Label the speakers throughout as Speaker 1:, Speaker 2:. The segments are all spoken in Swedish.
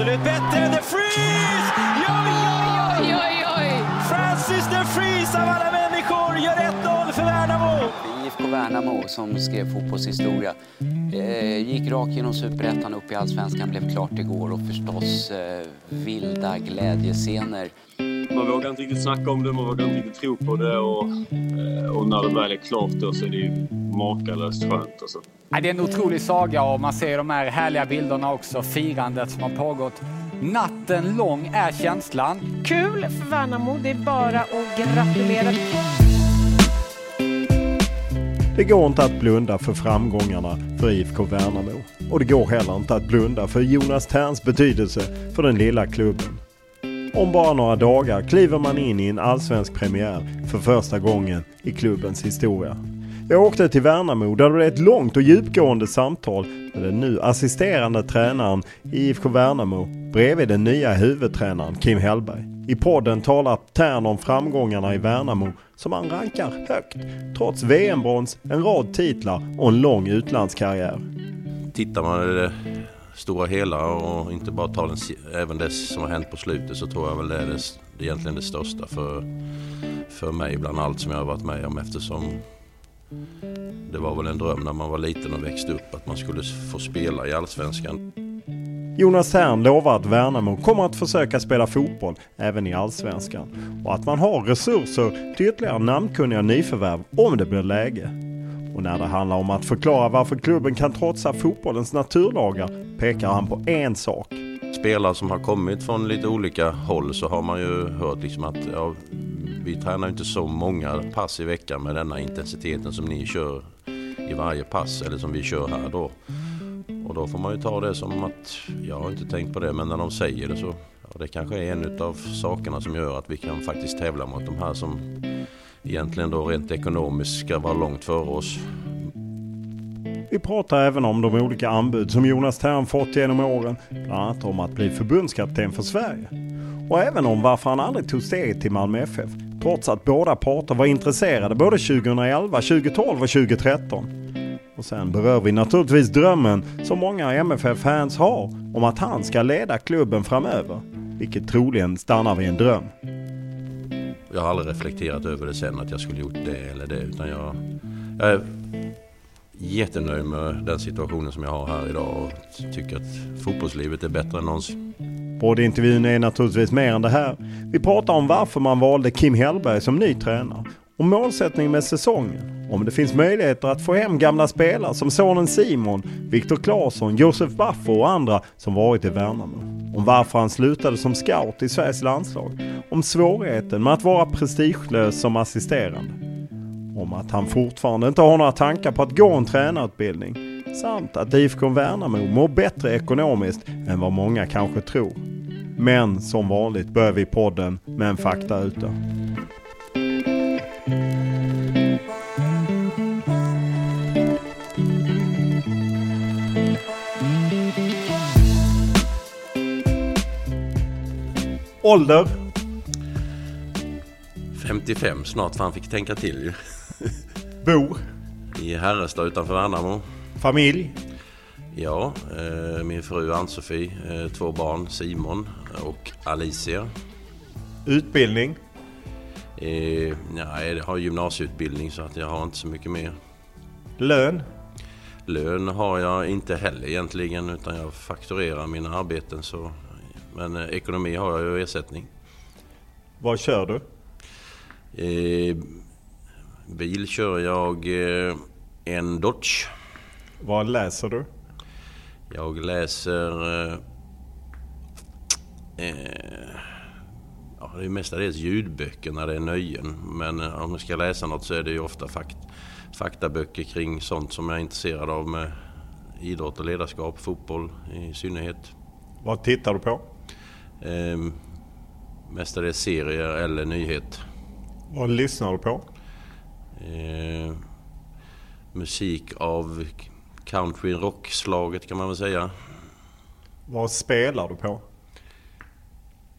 Speaker 1: Absolut bättre. The Freeze! Oj, oj, oj, oj! Francis The Freeze av alla människor gör 1-0 för Värnamo.
Speaker 2: IFK Värnamo som skrev fotbollshistoria. Eh, gick rakt genom superettan upp i allsvenskan, blev klart igår och förstås eh, vilda glädjescener.
Speaker 3: Man vågar inte riktigt snacka om det, man vågar inte riktigt tro på det och, eh, och när det väl är klart då så är det ju makalöst skönt. Alltså.
Speaker 4: Det är en otrolig saga och man ser de här härliga bilderna också, firandet som har pågått. Natten lång är känslan.
Speaker 5: Kul för Värnamo, det är bara att gratulera.
Speaker 6: Det går inte att blunda för framgångarna för IFK Värnamo. Och det går heller inte att blunda för Jonas Terns betydelse för den lilla klubben. Om bara några dagar kliver man in i en allsvensk premiär för första gången i klubbens historia. Jag åkte till Värnamo där det blev ett långt och djupgående samtal med den nu assisterande tränaren i IFK Värnamo bredvid den nya huvudtränaren Kim Hellberg. I podden talar Tern om framgångarna i Värnamo som han rankar högt trots VM-brons, en rad titlar och en lång utlandskarriär.
Speaker 7: Tittar man i det stora hela och inte bara tar den, även det som har hänt på slutet så tror jag väl det är det, egentligen det största för, för mig bland allt som jag har varit med om eftersom det var väl en dröm när man var liten och växte upp att man skulle få spela i Allsvenskan.
Speaker 6: Jonas Tern lovar att Värnamo kommer att försöka spela fotboll även i Allsvenskan och att man har resurser till ytterligare namnkunniga nyförvärv om det blir läge. Och när det handlar om att förklara varför klubben kan trotsa fotbollens naturlagar pekar han på en sak.
Speaker 7: Spelare som har kommit från lite olika håll så har man ju hört liksom att ja, vi tränar inte så många pass i veckan med denna intensiteten som ni kör i varje pass eller som vi kör här då. Och då får man ju ta det som att, jag har inte tänkt på det, men när de säger det så, ja, det kanske är en av sakerna som gör att vi kan faktiskt tävla mot de här som egentligen då rent ekonomiskt ska vara långt före oss.
Speaker 6: Vi pratar även om de olika anbud som Jonas Tern fått genom åren, bland annat om att bli förbundskapten för Sverige. Och även om varför han aldrig tog steget till Malmö FF, trots att båda parter var intresserade både 2011, 2012 och 2013. Och sen berör vi naturligtvis drömmen som många MFF-fans har om att han ska leda klubben framöver. Vilket troligen stannar vid en dröm.
Speaker 7: Jag har aldrig reflekterat över det sen att jag skulle gjort det eller det utan jag, jag jättenöjd med den situationen som jag har här idag och tycker att fotbollslivet är bättre än någonsin.
Speaker 6: Poddintervjun är naturligtvis mer än det här. Vi pratar om varför man valde Kim Hellberg som ny tränare. Om målsättningen med säsongen. Om det finns möjligheter att få hem gamla spelare som sonen Simon, Viktor Claesson, Josef Baffo och andra som varit i Värnamo. Om varför han slutade som scout i Sveriges landslag. Om svårigheten med att vara prestigelös som assisterande. Om att han fortfarande inte har några tankar på att gå en tränarutbildning. Samt att IFK Värnamo mår bättre ekonomiskt än vad många kanske tror. Men som vanligt börjar vi podden med en faktaruta. Ålder?
Speaker 7: 55 snart, för han fick tänka till ju.
Speaker 6: Bor?
Speaker 7: I Herrestad utanför Värnamo.
Speaker 6: Familj?
Speaker 7: Ja, eh, min fru Ann-Sofie, eh, två barn, Simon och Alicia.
Speaker 6: Utbildning?
Speaker 7: Eh, nej, jag har gymnasieutbildning så att jag har inte så mycket mer.
Speaker 6: Lön?
Speaker 7: Lön har jag inte heller egentligen utan jag fakturerar mina arbeten. Så, men eh, ekonomi har jag ju ersättning.
Speaker 6: Vad kör du?
Speaker 7: Eh, bil kör jag eh, en Dodge.
Speaker 6: Vad läser du?
Speaker 7: Jag läser... Eh, eh, ja, det är mestadels ljudböcker när det är nöjen. Men eh, om jag ska läsa något så är det ju ofta fakt, faktaböcker kring sånt som jag är intresserad av med idrott och ledarskap, fotboll i synnerhet.
Speaker 6: Vad tittar du på?
Speaker 7: Eh, mestadels serier eller nyhet.
Speaker 6: Vad lyssnar du på?
Speaker 7: Eh, musik av country rock-slaget kan man väl säga.
Speaker 6: Vad spelar du på?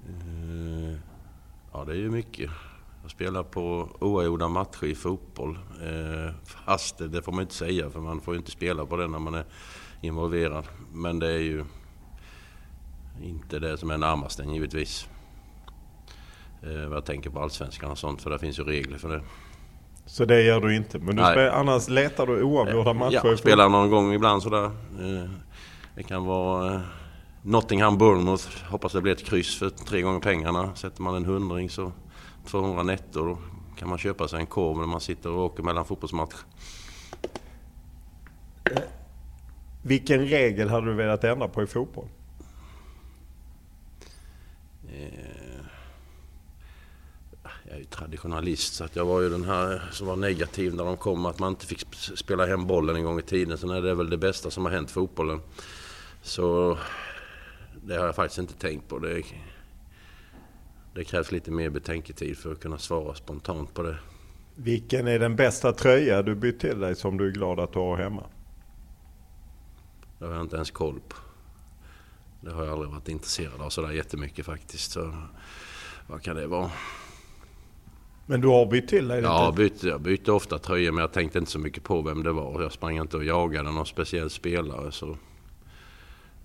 Speaker 7: Eh, ja, det är ju mycket. Jag spelar på oavgjorda matcher i fotboll. Eh, fast det, det får man inte säga för man får ju inte spela på det när man är involverad. Men det är ju inte det som är närmast en givetvis. Eh, jag tänker på allsvenskan och sånt för det finns ju regler för det.
Speaker 6: Så det gör du inte? Men du spel, annars letar du oavgjorda matcher?
Speaker 7: Ja, jag spelar någon gång ibland sådär. Eh, det kan vara eh, Nottingham Bournemouth. Hoppas det blir ett kryss för tre gånger pengarna. Sätter man en hundring så 200 netto. Då kan man köpa sig en korv när man sitter och åker mellan fotbollsmatcher.
Speaker 6: Vilken regel hade du velat ändra på i fotboll?
Speaker 7: Jag är ju traditionalist så att jag var ju den här som var negativ när de kom att man inte fick spela hem bollen en gång i tiden. Sen är det väl det bästa som har hänt fotbollen. Så det har jag faktiskt inte tänkt på. Det, det krävs lite mer betänketid för att kunna svara spontant på det.
Speaker 6: Vilken är den bästa tröja du bytt till dig som du är glad att du har hemma?
Speaker 7: Det har jag inte ens koll på. Det har jag aldrig varit intresserad av sådär jättemycket faktiskt. Så vad kan det vara?
Speaker 6: Men du har bytt till dig
Speaker 7: Ja, jag bytte, jag bytte ofta tröjor men jag tänkte inte så mycket på vem det var. Jag sprang inte och jagade någon speciell spelare. Så,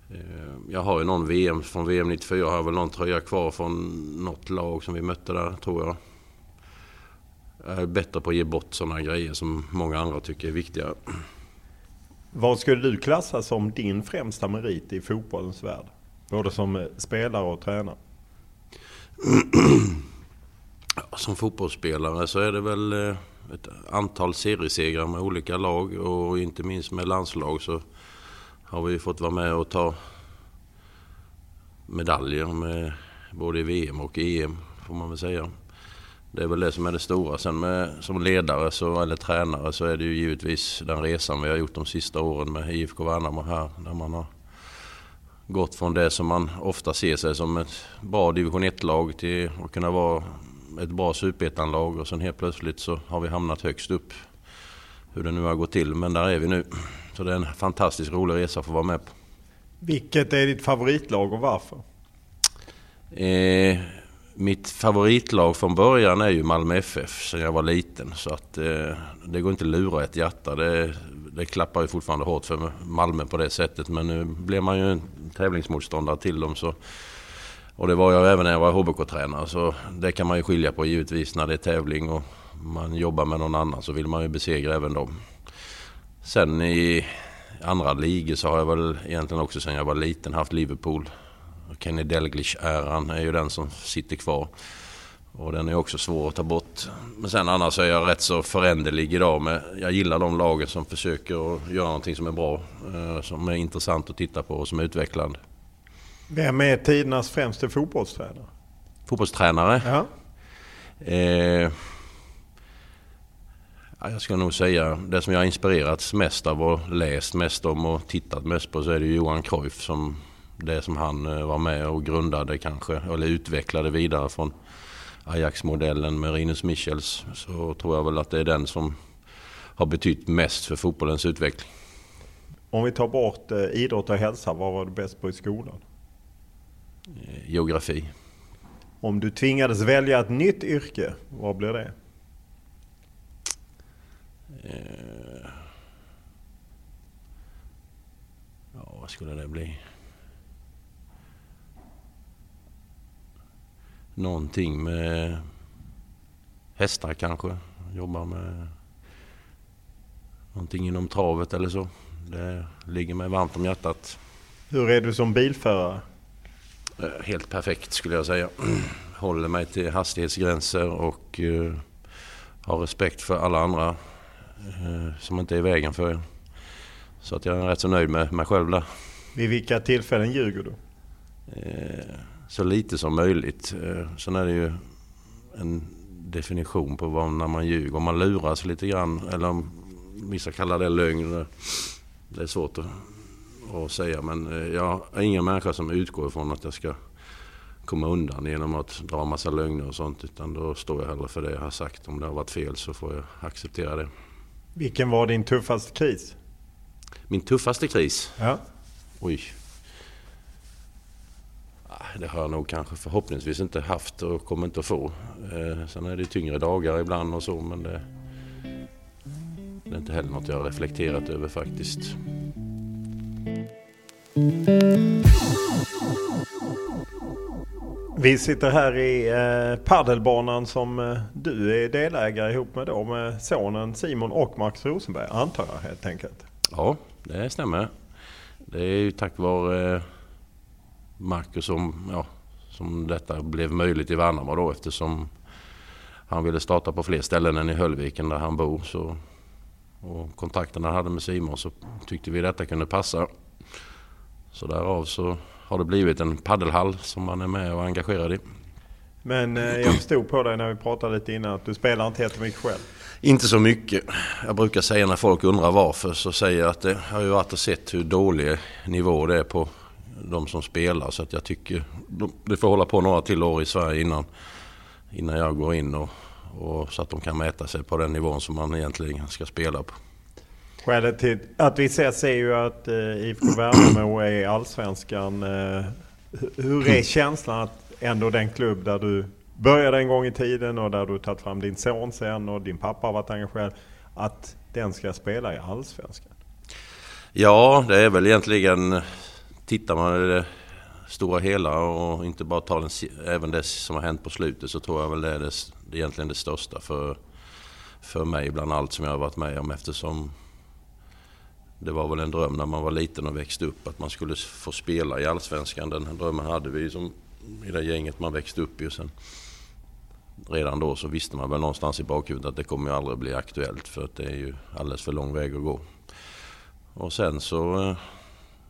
Speaker 7: eh, jag har ju någon VM från VM 94. Jag har väl någon tröja kvar från något lag som vi mötte där tror jag. Jag är bättre på att ge bort sådana grejer som många andra tycker är viktiga.
Speaker 6: Vad skulle du klassa som din främsta merit i fotbollens värld? Både som spelare och tränare.
Speaker 7: Som fotbollsspelare så är det väl eh, ett antal seriesegrar med olika lag och inte minst med landslag så har vi fått vara med och ta medaljer med både i VM och EM får man väl säga. Det är väl det som är det stora. Sen med, som ledare så, eller tränare så är det ju givetvis den resan vi har gjort de sista åren med IFK Värnamo här. Där man har gått från det som man ofta ser sig som ett bra division 1-lag till att kunna vara ett bra superettanlag och sen helt plötsligt så har vi hamnat högst upp. Hur det nu har gått till, men där är vi nu. Så det är en fantastiskt rolig resa att få vara med på.
Speaker 6: Vilket är ditt favoritlag och varför?
Speaker 7: Eh, mitt favoritlag från början är ju Malmö FF sen jag var liten. Så att eh, det går inte att lura ett hjärta. Det, det klappar ju fortfarande hårt för Malmö på det sättet. Men nu blir man ju en tävlingsmotståndare till dem. Så och det var jag även när jag var HBK-tränare så det kan man ju skilja på givetvis när det är tävling och man jobbar med någon annan så vill man ju besegra även dem. Sen i andra ligor så har jag väl egentligen också sedan jag var liten haft Liverpool. Kenny Delglish-äran är ju den som sitter kvar. Och den är också svår att ta bort. Men sen annars är jag rätt så föränderlig idag. Med, jag gillar de lagen som försöker att göra någonting som är bra. Eh, som är intressant att titta på och som är utvecklande.
Speaker 6: Vem är tidernas främste fotbollstränare?
Speaker 7: Fotbollstränare?
Speaker 6: Ja.
Speaker 7: Eh, jag ska nog säga det som jag har inspirerats mest av och läst mest om och tittat mest på så är det Johan Cruyff som det som han var med och grundade kanske, eller utvecklade vidare från Ajax-modellen med Rinus Michels så tror jag väl att det är den som har betytt mest för fotbollens utveckling.
Speaker 6: Om vi tar bort eh, idrott och hälsa, vad var du bäst på i skolan?
Speaker 7: Eh, geografi.
Speaker 6: Om du tvingades välja ett nytt yrke, vad blir det?
Speaker 7: Eh, ja, vad skulle det bli? Någonting med hästar kanske. Jobba med någonting inom travet eller så. Det ligger mig varmt om hjärtat.
Speaker 6: Hur är du som bilförare?
Speaker 7: Eh, helt perfekt skulle jag säga. Håller mig till hastighetsgränser och uh, har respekt för alla andra uh, som inte är i vägen för er. Så att jag är rätt så nöjd med mig själv där.
Speaker 6: Vid vilka tillfällen ljuger du?
Speaker 7: Så lite som möjligt. Sen är det ju en definition på vad, när man ljuger. Om man luras lite grann eller om vissa kallar det lögn. Det är svårt att, att säga men eh, jag är ingen människa som utgår ifrån att jag ska komma undan genom att dra massa lögner och sånt. Utan då står jag hellre för det jag har sagt. Om det har varit fel så får jag acceptera det.
Speaker 6: Vilken var din tuffaste kris?
Speaker 7: Min tuffaste kris?
Speaker 6: Ja.
Speaker 7: Oj. Ah, det har jag nog kanske förhoppningsvis inte haft och kommer inte att få. Eh, sen är det tyngre dagar ibland och så men det, det är inte heller något jag har reflekterat över faktiskt.
Speaker 6: Vi sitter här i eh, paddelbanan som eh, du är delägare ihop med då med sonen Simon och Max Rosenberg antar jag helt enkelt.
Speaker 7: Ja, det stämmer. Det är ju tack vare eh, Marcus som, ja, som detta blev möjligt i Värnamo då eftersom han ville starta på fler ställen än i Höllviken där han bor. Så och kontakten han hade med Simon så tyckte vi detta kunde passa. Så därav så har det blivit en paddelhall som man är med och engagerad i.
Speaker 6: Men eh, jag förstod på dig när vi pratade lite innan att du spelar inte jättemycket själv.
Speaker 7: Inte så mycket. Jag brukar säga när folk undrar varför så säger jag att det har ju varit och sett hur dålig nivå det är på de som spelar så att jag tycker det får hålla på några till år i Sverige innan, innan jag går in och och så att de kan mäta sig på den nivån som man egentligen ska spela på.
Speaker 6: Skälet till att vi ses är ju att eh, IFK Värnamo är allsvenskan. Eh, hur är känslan att ändå den klubb där du började en gång i tiden och där du tagit fram din son sen och din pappa har varit engagerad. Att den ska spela i allsvenskan?
Speaker 7: Ja, det är väl egentligen, tittar man i det stora hela och inte bara tar den, även det som har hänt på slutet så tror jag väl det är det egentligen det största för, för mig bland allt som jag har varit med om eftersom det var väl en dröm när man var liten och växte upp att man skulle få spela i Allsvenskan. Den drömmen hade vi som, i det gänget man växte upp i. Sen, redan då så visste man väl någonstans i bakhuvudet att det kommer ju aldrig bli aktuellt för att det är ju alldeles för lång väg att gå. Och sen så eh,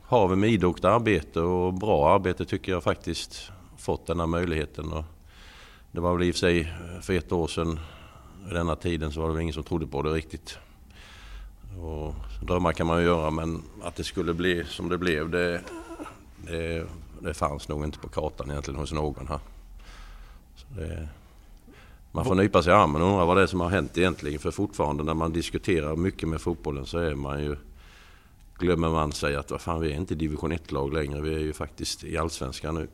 Speaker 7: har vi med idogt arbete och bra arbete tycker jag faktiskt fått den här möjligheten. Och det var väl i och för sig eh, för ett år sedan, i denna tiden, så var det väl ingen som trodde på det riktigt. Och drömmar kan man ju göra men att det skulle bli som det blev det, det, det fanns nog inte på kartan egentligen hos någon här. Det, man får nypa sig i armen och undra vad det är som har hänt egentligen. För fortfarande när man diskuterar mycket med fotbollen så är man ju glömmer man sig att vad fan, vi är inte division 1-lag längre. Vi är ju faktiskt i allsvenskan nu.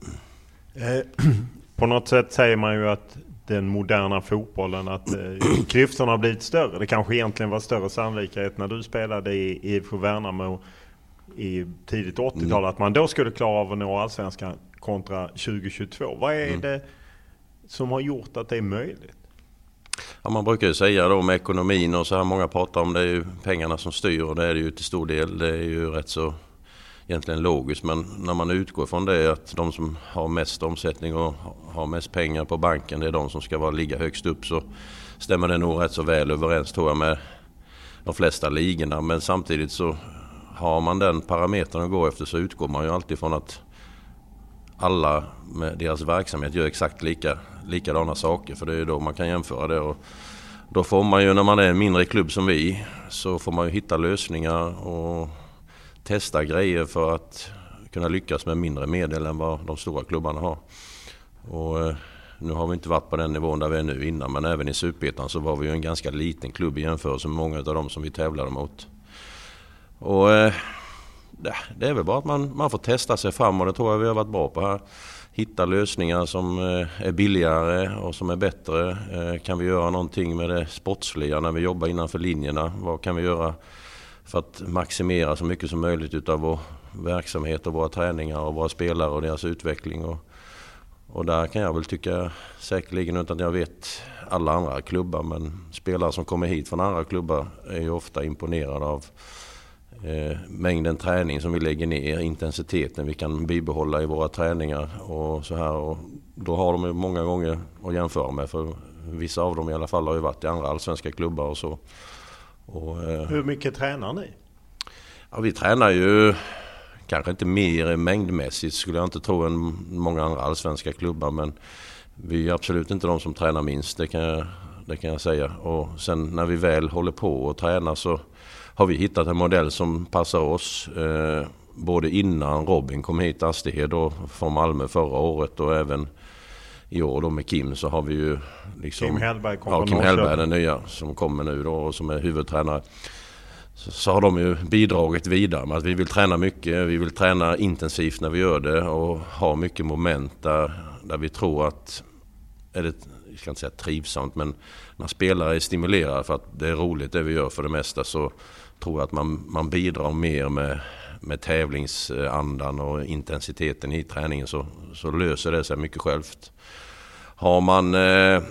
Speaker 6: Eh, på något sätt säger man ju att den moderna fotbollen, att eh, klyftorna har blivit större. Det kanske egentligen var större sannolikhet när du spelade i IFK Värnamo i tidigt 80-tal, mm. att man då skulle klara av att nå allsvenskan kontra 2022. Vad är mm. det som har gjort att det är möjligt?
Speaker 7: Ja, man brukar ju säga då med ekonomin och så här många pratar om det är ju pengarna som styr och det är det ju till stor del. Det är ju rätt så egentligen logiskt men när man utgår från det att de som har mest omsättning och har mest pengar på banken det är de som ska vara, ligga högst upp så stämmer det nog rätt så väl överens tror jag med de flesta ligorna men samtidigt så har man den parametern att gå efter så utgår man ju alltid från att alla med deras verksamhet gör exakt lika, likadana saker för det är då man kan jämföra det. Och då får man ju när man är en mindre klubb som vi så får man ju hitta lösningar och testa grejer för att kunna lyckas med mindre medel än vad de stora klubbarna har. Och eh, nu har vi inte varit på den nivån där vi är nu innan men även i Superettan så var vi ju en ganska liten klubb i jämförelse med många av de som vi tävlade mot. Och eh, det är väl bara att man, man får testa sig fram och det tror jag vi har varit bra på här. Hitta lösningar som eh, är billigare och som är bättre. Kan vi göra någonting med det sportsliga när vi jobbar innanför linjerna? Vad kan vi göra för att maximera så mycket som möjligt utav vår verksamhet och våra träningar och våra spelare och deras utveckling? Och, och där kan jag väl tycka säkerligen, utan att jag vet alla andra klubbar, men spelare som kommer hit från andra klubbar är ju ofta imponerade av eh, mängden träning som vi lägger ner, intensiteten vi kan bibehålla i våra träningar och så här. Och då har de ju många gånger att jämföra med för vissa av dem i alla fall har ju varit i andra allsvenska klubbar och så.
Speaker 6: Och, eh, Hur mycket tränar ni?
Speaker 7: Ja, vi tränar ju kanske inte mer mängdmässigt skulle jag inte tro än många andra allsvenska klubbar men vi är absolut inte de som tränar minst, det kan jag, det kan jag säga. Och sen när vi väl håller på och tränar så har vi hittat en modell som passar oss. Eh, både innan Robin kom hit, Astihed från Malmö förra året och även i år då med Kim så har vi ju liksom...
Speaker 6: Kim Hellberg
Speaker 7: kom Ja, Kim Hellberg den nya som kommer nu då och som är huvudtränare. Så, så, har de ju bidragit vidare med att vi vill träna mycket, vi vill träna intensivt när vi gör det och ha mycket moment där, där vi tror att, är det, jag ska inte säga trivsamt, men när spelare är stimulerade för att det är roligt det vi gör för det mesta så tror jag att man, man bidrar mer med, med tävlingsandan och intensiteten i träningen så, så löser det sig mycket självt. Har man eh,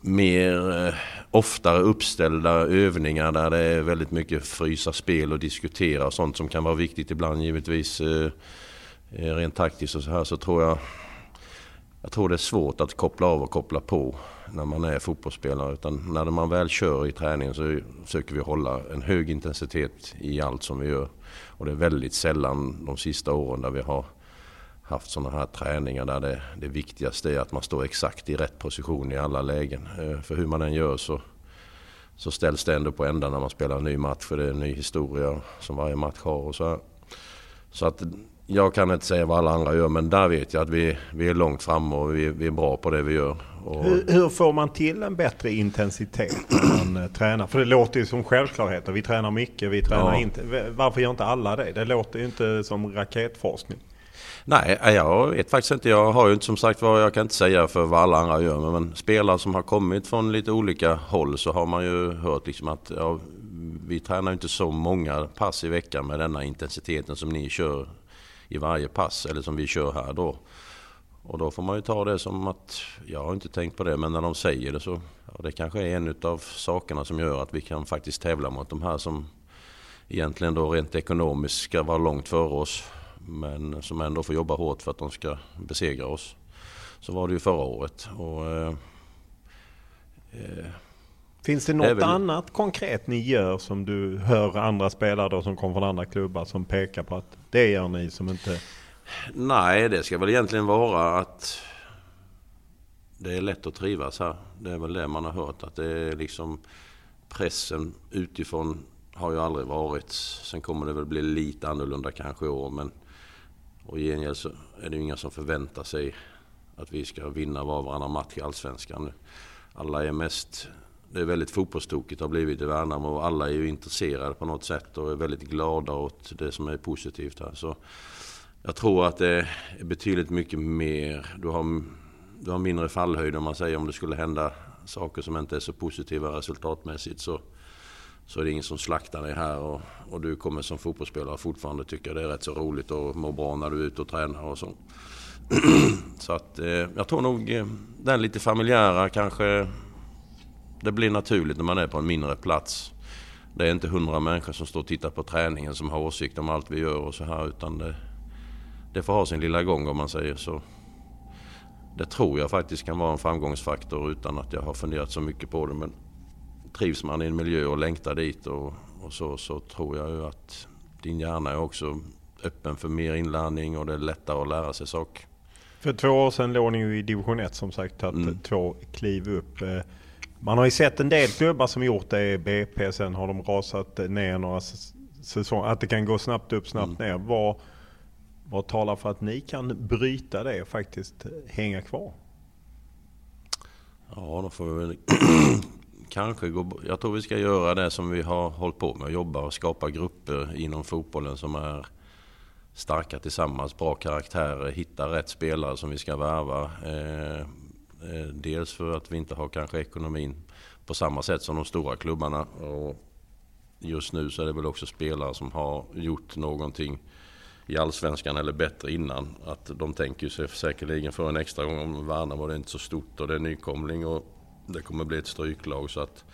Speaker 7: mer eh, oftare uppställda övningar där det är väldigt mycket frysa spel och diskutera och sånt som kan vara viktigt ibland givetvis eh, eh, rent taktiskt och så här så tror jag jag tror det är svårt att koppla av och koppla på när man är fotbollsspelare. Utan när man väl kör i träningen så försöker vi hålla en hög intensitet i allt som vi gör. Och det är väldigt sällan de sista åren där vi har haft sådana här träningar där det, det viktigaste är att man står exakt i rätt position i alla lägen. Eh, för hur man än gör så, så ställs det ändå på ända när man spelar en ny match. För det är en ny historia som varje match har. Och så, så att jag kan inte säga vad alla andra gör men där vet jag att vi, vi är långt fram och vi, vi är bra på det vi gör. Och...
Speaker 6: Hur, hur, får man till en bättre intensitet när man eh, tränar? För det låter ju som självklarheter. Vi tränar mycket, vi tränar ja. inte. Varför gör inte alla det? Det låter ju inte som raketforskning.
Speaker 7: Nej, eh, jag vet faktiskt inte. Jag har ju inte som sagt vad jag kan inte säga för vad alla andra gör. Men spelare som har kommit från lite olika håll så har man ju hört liksom att ja, vi tränar inte så många pass i veckan med denna intensiteten som ni kör i varje pass eller som vi kör här då. Och då får man ju ta det som att, jag har inte tänkt på det, men när de säger det så, ja, det kanske är en av sakerna som gör att vi kan faktiskt tävla mot de här som egentligen då rent ekonomiskt ska vara långt före oss. Men som ändå får jobba hårt för att de ska besegra oss. Så var det ju förra året. Och, eh,
Speaker 6: eh, Finns det något det väl... annat konkret ni gör som du hör andra spelare då som kommer från andra klubbar som pekar på att det gör ni som inte...
Speaker 7: Nej, det ska väl egentligen vara att det är lätt att trivas här. Det är väl det man har hört. Att det är liksom pressen utifrån har ju aldrig varit. Sen kommer det väl bli lite annorlunda kanske i år. Men och i gengäld så är det ju inga som förväntar sig att vi ska vinna var och varannan match i Allsvenskan. Alla är mest det är väldigt fotbollstokigt har blivit i Värnamo och alla är ju intresserade på något sätt och är väldigt glada åt det som är positivt här. Så jag tror att det är betydligt mycket mer, du har, du har mindre fallhöjd om man säger om det skulle hända saker som inte är så positiva resultatmässigt så, så är det ingen som slaktar dig här och, och du kommer som fotbollsspelare fortfarande tycka det är rätt så roligt och må bra när du är ute och tränar och så. så att eh, jag tror nog eh, den lite familjära kanske det blir naturligt när man är på en mindre plats. Det är inte hundra människor som står och tittar på träningen som har åsikter om allt vi gör och så här utan det, det får ha sin lilla gång om man säger så. Det tror jag faktiskt kan vara en framgångsfaktor utan att jag har funderat så mycket på det. Men trivs man i en miljö och längtar dit och, och så, så tror jag ju att din hjärna är också öppen för mer inlärning och det är lättare att lära sig saker.
Speaker 6: För två år sedan låg ni ju i division 1 som sagt, tagit mm. två kliv upp. Eh, man har ju sett en del klubbar som gjort det i BP, sen har de rasat ner några säsonger. Att det kan gå snabbt upp, snabbt mm. ner. Vad, Vad talar för att ni kan bryta det och faktiskt hänga kvar?
Speaker 7: Ja, då får vi kanske gå... Jag tror vi ska göra det som vi har hållit på med, jobba och skapa grupper inom fotbollen som är starka tillsammans, bra karaktärer, hitta rätt spelare som vi ska värva. Eh, eh, dels för att vi inte har kanske ekonomin på samma sätt som de stora klubbarna. Och just nu så är det väl också spelare som har gjort någonting i allsvenskan eller bättre innan. Att de tänker sig säkerligen för en extra gång om Värnamo det är inte så stort och det är nykomling och det kommer bli ett stryklag. Så att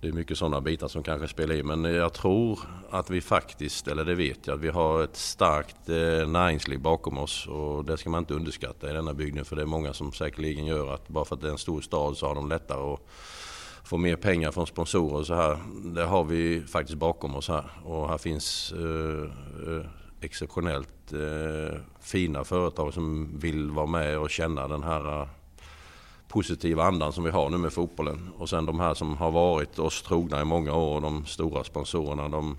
Speaker 7: det är mycket sådana bitar som kanske spelar in. Men jag tror att vi faktiskt, eller det vet jag, att vi har ett starkt eh, näringsliv bakom oss. Och det ska man inte underskatta i denna bygden. För det är många som säkerligen gör att bara för att det är en stor stad så har de lättare att få mer pengar från sponsorer och så här. Det har vi faktiskt bakom oss här. Och här finns eh, eh exceptionellt eh, fina företag som vill vara med och känna den här eh, positiva andan som vi har nu med fotbollen. Och sen de här som har varit oss trogna i många år, de stora sponsorerna, de,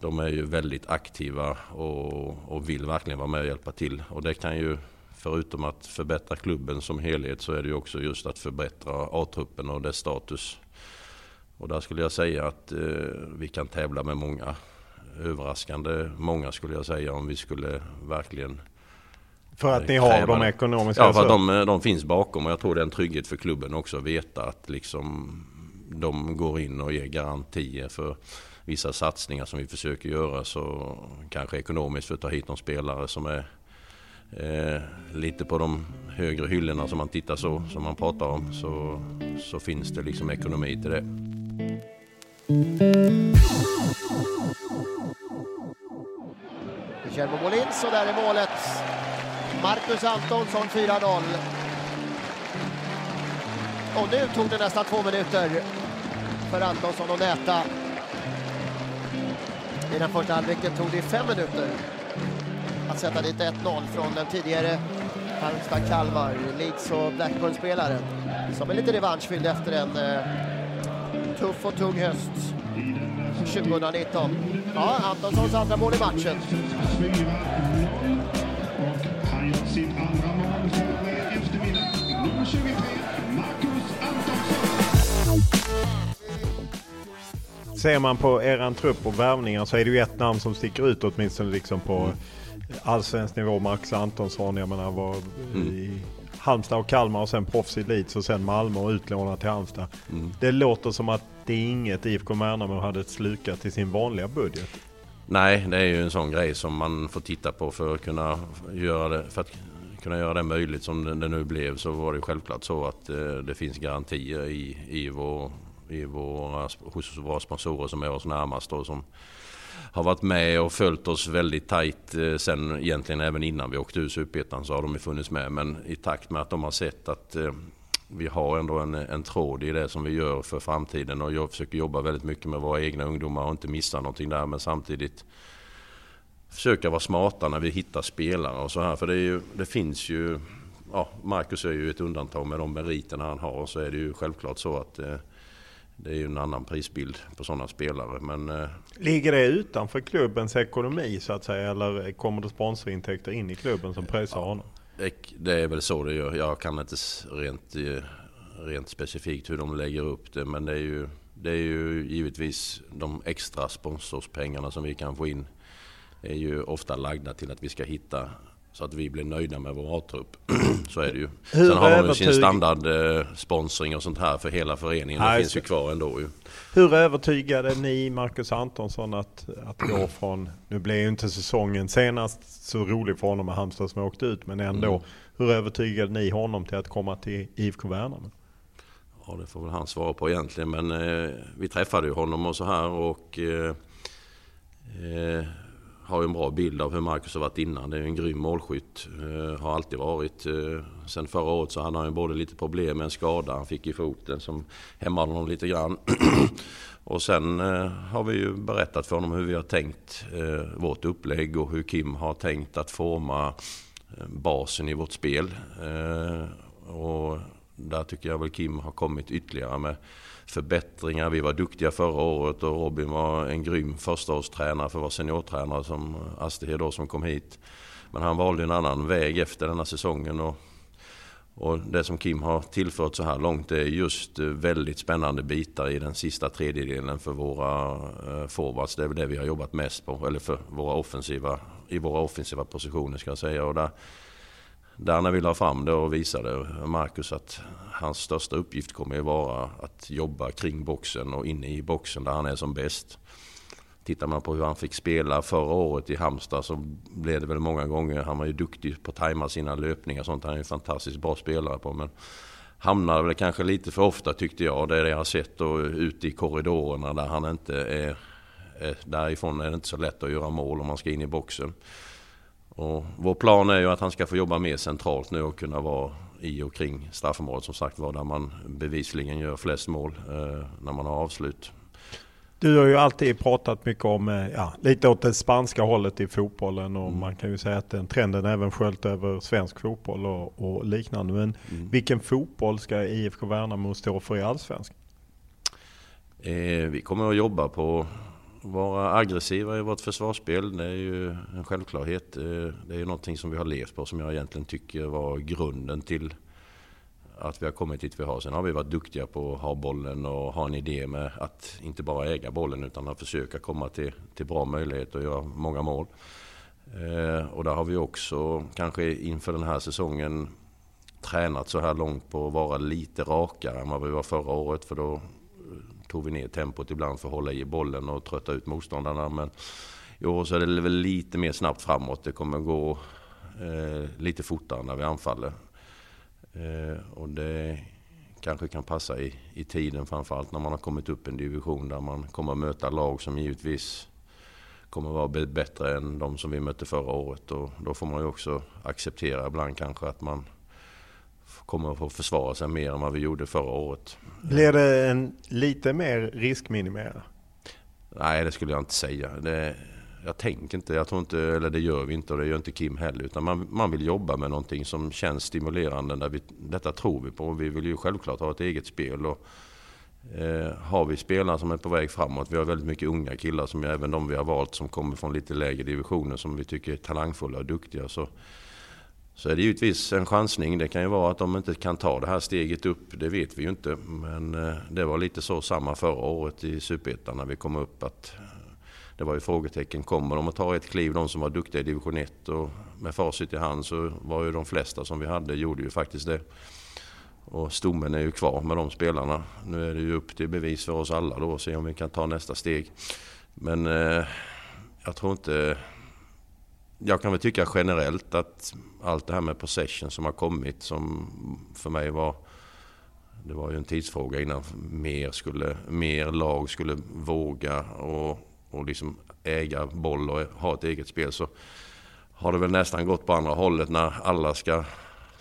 Speaker 7: de är ju väldigt aktiva och, och, vill verkligen vara med och hjälpa till. Och det kan ju, förutom att förbättra klubben som helhet, så är det ju också just att förbättra A-truppen och dess status. Och där skulle jag säga att eh, vi kan tävla med många överraskande många skulle jag säga om vi skulle verkligen
Speaker 6: för att ni har de ekonomiska
Speaker 7: Ja, för att de, de, finns bakom och jag tror det är en trygghet för klubben också att veta att liksom de går in och ger garantier för vissa satsningar som vi försöker göra. Så kanske ekonomiskt för att ta hit någon spelare som är eh, lite på de högre hyllorna som man tittar så, som man pratar om, så, så finns det liksom ekonomi till det.
Speaker 8: Guillermo Molins och där är målet. Marcus Antonsson 4-0. Och nu tog det nästan två minuter för Antonsson att näta. I den första halvleken tog det fem minuter att sätta dit 1-0 från den tidigare Halmstad-Kalmar, Leeds och Blackburn-spelaren som är lite revanschfylld efter en eh, tuff och tung höst 2019. Ja, Antonssons andra mål i matchen.
Speaker 6: Ser man på eran trupp och värvningar så är det ju ett namn som sticker ut åtminstone liksom på mm. allsvensk nivå. Max Antonsson, jag menar var mm. i Halmstad och Kalmar och sen proffs i Leeds och sen Malmö och utlånad till Halmstad. Mm. Det låter som att det är inget IFK Värnamo hade slukat i sin vanliga budget.
Speaker 7: Nej, det är ju en sån grej som man får titta på för att kunna göra det, för att kunna göra det möjligt som det nu blev så var det självklart så att eh, det finns garantier i, i, vår, i våra, hos våra sponsorer som är oss närmast och som har varit med och följt oss väldigt tajt eh, sen egentligen även innan vi åkte ur Superettan så har de ju funnits med. Men i takt med att de har sett att eh, vi har ändå en, en tråd i det som vi gör för framtiden och jag försöker jobba väldigt mycket med våra egna ungdomar och inte missa någonting där men samtidigt försöka vara smarta när vi hittar spelare och så här. För det, ju, det finns ju, ja, Marcus är ju ett undantag med de meriterna han har. Så är det ju självklart så att eh, det är ju en annan prisbild på sådana spelare. Men, eh,
Speaker 6: Ligger det utanför klubbens ekonomi så att säga? Eller kommer det sponsorintäkter in i klubben som pressar honom?
Speaker 7: Det är väl så det gör. Jag kan inte rent, eh, rent specifikt hur de lägger upp det. Men det är ju, det är ju givetvis de extra sponsorspengarna som vi kan få in är ju ofta lagda till att vi ska hitta så att vi blir nöjda med vår A-trupp. så är det ju. Hur Sen har de ju sin standardsponsring och sånt här för hela föreningen. Det finns ju kvar ändå ju.
Speaker 6: Hur övertygade ni Marcus Antonsson att, att gå från, nu blev ju inte säsongen senast så rolig för honom med Halmstad som åkte ut, men ändå. Mm. Hur övertygade ni honom till att komma till IFK Värnamo?
Speaker 7: Ja, det får väl han svara på egentligen, men eh, vi träffade ju honom och så här och eh, eh, har ju en bra bild av hur Marcus har varit innan. Det är en grym målskytt. Eh, har alltid varit. Eh, sen förra året så hade han ju både lite problem med en skada han fick i foten som hämmade honom lite grann. och sen eh, har vi ju berättat för honom hur vi har tänkt vårt upplägg och hur Kim har tänkt att forma basen i vårt spel. Och där tycker jag väl Kim har kommit ytterligare med förbättringar. Vi var duktiga förra året och Robin var en grym förstaårstränare för att vara seniortränare som Astrid då som kom hit. Men han valde en annan väg efter denna säsongen. Och, och det som Kim har tillfört så här långt är just väldigt spännande bitar i den sista tredjedelen för våra eh, forwards. Det är väl det vi har jobbat mest på, eller för våra offensiva, i våra offensiva positioner ska jag säga. Och där, där när vi la fram det och visade Marcus att hans största uppgift kommer att vara att jobba kring boxen och inne i boxen där han är som bäst. Tittar man på hur han fick spela förra året i Halmstad så blev det väl många gånger, han var ju duktig på att tajma sina löpningar och sånt, han är en fantastiskt bra spelare på. Men hamnade väl kanske lite för ofta tyckte jag, det är det jag har sett och ute i korridorerna där han inte är, är därifrån är det inte så lätt att göra mål om man ska in i boxen. Och vår plan är ju att han ska få jobba mer centralt nu och kunna vara i och kring straffområdet som sagt var där man bevisligen gör flest mål eh, när man har avslut.
Speaker 6: Du har ju alltid pratat mycket om, eh, ja, lite åt det spanska hållet i fotbollen och mm. man kan ju säga att den trenden även sköljt över svensk fotboll och, och liknande. Men mm. vilken fotboll ska IFK Värnamo stå för i Allsvenskan?
Speaker 7: Eh, vi kommer att jobba på vara aggressiva i vårt försvarsspel, det är ju en självklarhet. Eh, det är ju någonting som vi har levt på som jag egentligen tycker var grunden till att vi har kommit dit vi har. Sen har vi varit duktiga på att ha bollen och ha en idé med att inte bara äga bollen utan att försöka komma till, till bra möjligheter och göra många mål. Eh, och där har vi också kanske inför den här säsongen tränat så här långt på att vara lite rakare än vad vi var förra året. För då tog vi ner tempot ibland för att hålla i bollen och trötta ut motståndarna. Men i år så är det väl lite mer snabbt framåt. Det kommer gå eh, lite fortare när vi anfaller. Eh, och det kanske kan passa i, i tiden framförallt när man har kommit upp en division där man kommer att möta lag som givetvis kommer vara bättre än de som vi mötte förra året. Och då får man ju också acceptera ibland kanske att man kommer att få försvara sig mer än vad vi gjorde förra året.
Speaker 6: Blir det en lite mer riskminimera?
Speaker 7: Nej, det skulle jag inte säga. Det, jag tänker inte, jag tror inte, eller det gör vi inte och det gör inte Kim heller. Utan man, man vill jobba med någonting som känns stimulerande. Där vi, detta tror vi på. Vi vill ju självklart ha ett eget spel. Och, eh, har vi spelare som är på väg framåt, vi har väldigt mycket unga killar som även de vi har valt som kommer från lite lägre divisioner som vi tycker är talangfulla och duktiga. Så så är det givetvis en chansning. Det kan ju vara att de inte kan ta det här steget upp. Det vet vi ju inte. Men eh, det var lite så samma förra året i Superettan när vi kom upp. att eh, Det var ju frågetecken. Kommer de att ta ett kliv, de som var duktiga i division 1? Och med facit i hand så var ju de flesta som vi hade, gjorde ju faktiskt det. Och stommen är ju kvar med de spelarna. Nu är det ju upp till bevis för oss alla då och se om vi kan ta nästa steg. Men eh, jag tror inte jag kan väl tycka generellt att allt det här med possession som har kommit som för mig var det var ju en tidsfråga innan mer, skulle, mer lag skulle våga och, och liksom äga boll och ha ett eget spel så har det väl nästan gått på andra hållet när alla ska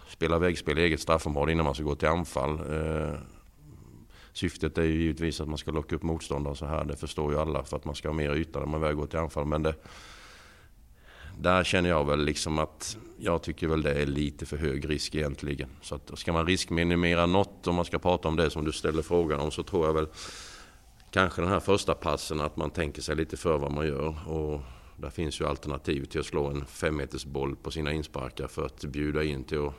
Speaker 7: spela vägspel i eget straffområde innan man ska gå till anfall. Eh, syftet är ju givetvis att man ska locka upp motståndare så här. Det förstår ju alla för att man ska ha mer yta när man väl går till anfall. Men det, där känner jag väl liksom att jag tycker väl det är lite för hög risk egentligen. Så att ska man riskminimera något, om man ska prata om det som du ställer frågan om, så tror jag väl kanske den här första passen att man tänker sig lite för vad man gör. Och där finns ju alternativ till att slå en femmetersboll på sina insparkar för att bjuda in till att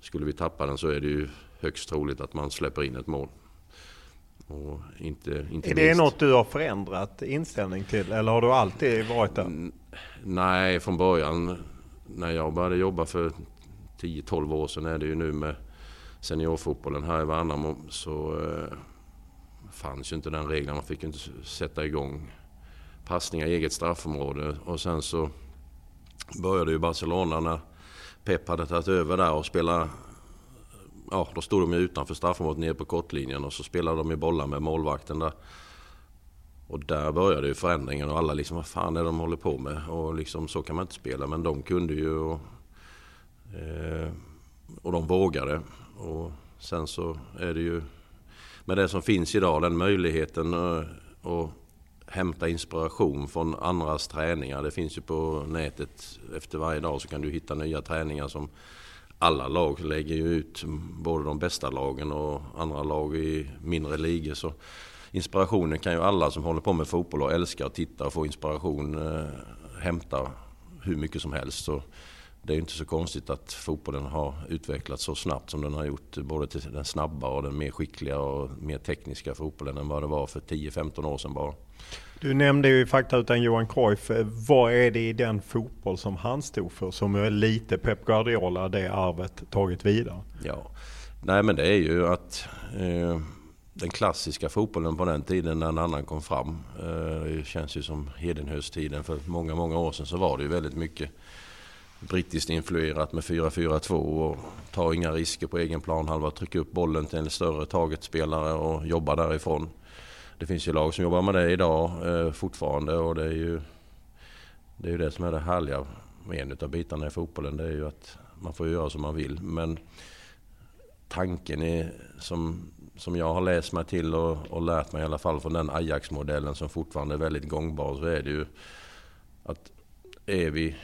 Speaker 7: skulle vi tappa den så är det ju högst troligt att man släpper in ett mål.
Speaker 6: Inte, inte är det minst. något du har förändrat inställning till eller har du alltid varit där?
Speaker 7: Nej, från början när jag började jobba för 10-12 år sedan är det ju nu med seniorfotbollen här i Värnamo så eh, fanns ju inte den regeln. Man fick ju inte sätta igång passningar i eget straffområde. Och sen så började ju Barcelona när Pep hade tagit över där och spelade ja, då stod de ju utanför straffområdet nere på kortlinjen och så spelade de ju bollar med målvakten där. Och där började ju förändringen och alla liksom, vad fan är det de håller på med? Och liksom, så kan man inte spela. Men de kunde ju och, eh, och de vågade. Och sen så är det ju med det som finns idag, den möjligheten eh, att hämta inspiration från andras träningar. Det finns ju på nätet efter varje dag så kan du hitta nya träningar som alla lag lägger ju ut både de bästa lagen och andra lag i mindre ligor. Så inspirationen kan ju alla som håller på med fotboll och älskar att titta och få inspiration eh, hämta hur mycket som helst. Så det är inte så konstigt att fotbollen har utvecklats så snabbt som den har gjort. Både till den snabba och den mer skickliga och mer tekniska fotbollen än vad det var för 10-15 år sedan bara.
Speaker 6: Du nämnde ju i fakta utan Johan Cruyff. Vad är det i den fotboll som han stod för som är lite Pep Guardiola det arvet tagit vidare?
Speaker 7: Ja, nej men det är ju att eh, den klassiska fotbollen på den tiden när en annan kom fram. Eh, det känns ju som Hedenhöstiden för många, många år sedan så var det ju väldigt mycket brittiskt influerat med 4-4-2 och tar inga risker på egen planhalva. trycker upp bollen till en större targetspelare och jobbar därifrån. Det finns ju lag som jobbar med det idag eh, fortfarande och det är ju det, är ju det som är det härliga med en av bitarna i fotbollen. Det är ju att man får göra som man vill. Men tanken är, som, som jag har läst mig till och, och lärt mig i alla fall från den Ajax-modellen som fortfarande är väldigt gångbar så är det ju att är vi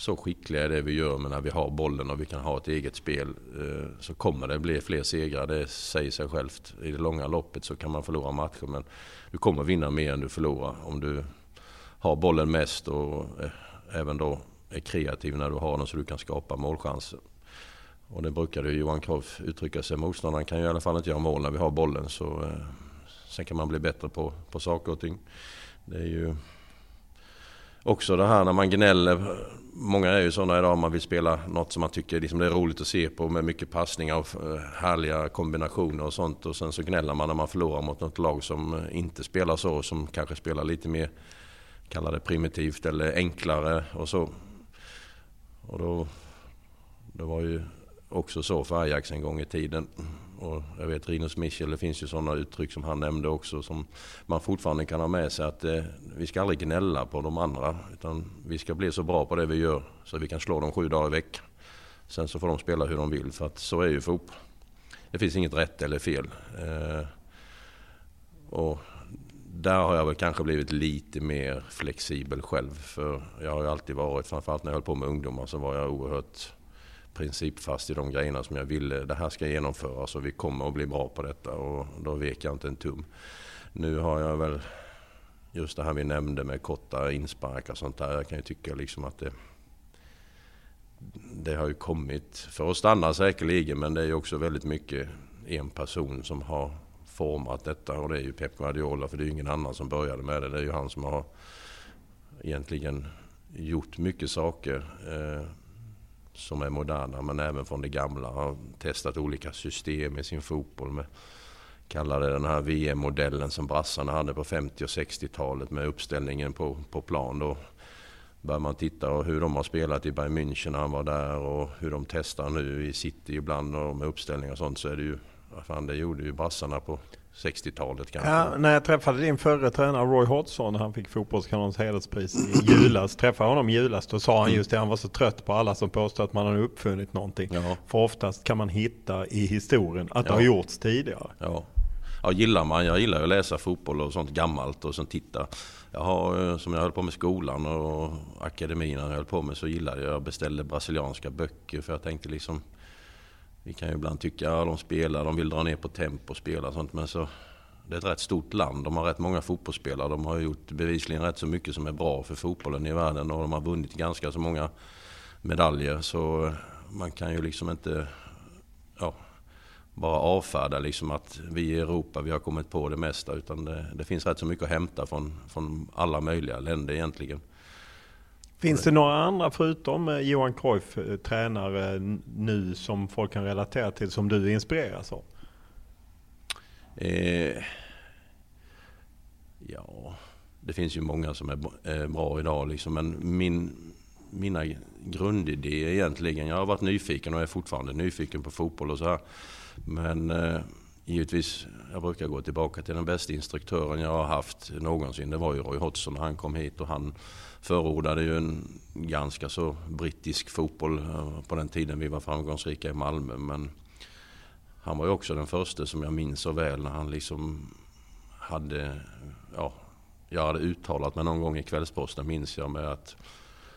Speaker 7: så skickliga i det vi gör men när vi har bollen och vi kan ha ett eget spel eh, så kommer det bli fler segrar. Det säger sig självt. I det långa loppet så kan man förlora matcher men du kommer vinna mer än du förlorar om du har bollen mest och eh, även då är kreativ när du har den så du kan skapa målchanser. Och det brukade Johan Cruyff uttrycka sig. Motståndaren kan ju i alla fall inte göra mål när vi har bollen. Så, eh, sen kan man bli bättre på, på saker och ting. Det är ju också det här när man gnäller. Många är ju sådana idag man vill spela något som man tycker liksom det är roligt att se på med mycket passningar och eh, härliga kombinationer och sånt. Och sen så gnäller man när man förlorar mot något lag som eh, inte spelar så. Som kanske spelar lite mer, kallar det primitivt eller enklare och så. Och då, det var ju också så för Ajax en gång i tiden. Och jag vet Rinus Michel, det finns ju sådana uttryck som han nämnde också som man fortfarande kan ha med sig att eh, vi ska aldrig gnälla på de andra. Utan vi ska bli så bra på det vi gör så att vi kan slå dem sju dagar i veckan. Sen så får de spela hur de vill för att så är ju fotboll. Det finns inget rätt eller fel. Eh, och där har jag väl kanske blivit lite mer flexibel själv. För jag har ju alltid varit, framförallt när jag höll på med ungdomar, så var jag oerhört principfast i de grejerna som jag ville. Det här ska genomföras och vi kommer att bli bra på detta och då vek jag inte en tum. Nu har jag väl just det här vi nämnde med korta insparkar och sånt där. Jag kan ju tycka liksom att det, det har ju kommit för att stanna säkerligen men det är ju också väldigt mycket en person som har format detta och det är ju Pep Guardiola för det är ju ingen annan som började med det. Det är ju han som har egentligen gjort mycket saker. Eh, som är moderna men även från det gamla. Har testat olika system i sin fotboll. Med, kallade det den här VM-modellen som brassarna hade på 50 och 60-talet med uppställningen på, på plan. Då börjar man titta på hur de har spelat i Bayern München när han var där och hur de testar nu i City ibland och med uppställningar och sånt så är det ju, fan det gjorde ju brassarna på 60-talet kanske.
Speaker 6: Ja, när jag träffade din förre tränare Roy Hodgson han fick Fotbollskanalens hederspris i julas. träffade honom i julas. Då sa han just det, han var så trött på alla som påstår att man har uppfunnit någonting. Ja. För oftast kan man hitta i historien att det har gjorts tidigare.
Speaker 7: Ja. ja, gillar man. Jag gillar att läsa fotboll och sånt gammalt och sen titta. Jag har, eh, som jag höll på med skolan och akademin jag höll på med så gillade jag, jag beställde brasilianska böcker för jag tänkte liksom vi kan ju ibland tycka att de spelar, de vill dra ner på tempo och spela och sånt men så det är ett rätt stort land. De har rätt många fotbollsspelare. De har gjort bevisligen rätt så mycket som är bra för fotbollen i världen och de har vunnit ganska så många medaljer. Så man kan ju liksom inte ja, bara avfärda liksom att vi i Europa vi har kommit på det mesta. Utan det, det finns rätt så mycket att hämta från, från alla möjliga länder egentligen.
Speaker 6: Finns det några andra förutom eh, Johan Cruyff, eh, tränare nu som folk kan relatera till som du inspireras av?
Speaker 7: Eh, ja, det finns ju många som är eh, bra idag liksom, men min, mina grundidéer egentligen, jag har varit nyfiken och är fortfarande nyfiken på fotboll och så här. Men eh, givetvis, jag brukar gå tillbaka till den bästa instruktören jag har haft någonsin. Det var ju Roy Hodgson när han kom hit och han förordade ju en ganska så brittisk fotboll eh, på den tiden vi var framgångsrika i Malmö. Men han var ju också den första som jag minns så väl när han liksom hade, ja, jag hade uttalat mig någon gång i Kvällsposten minns jag med att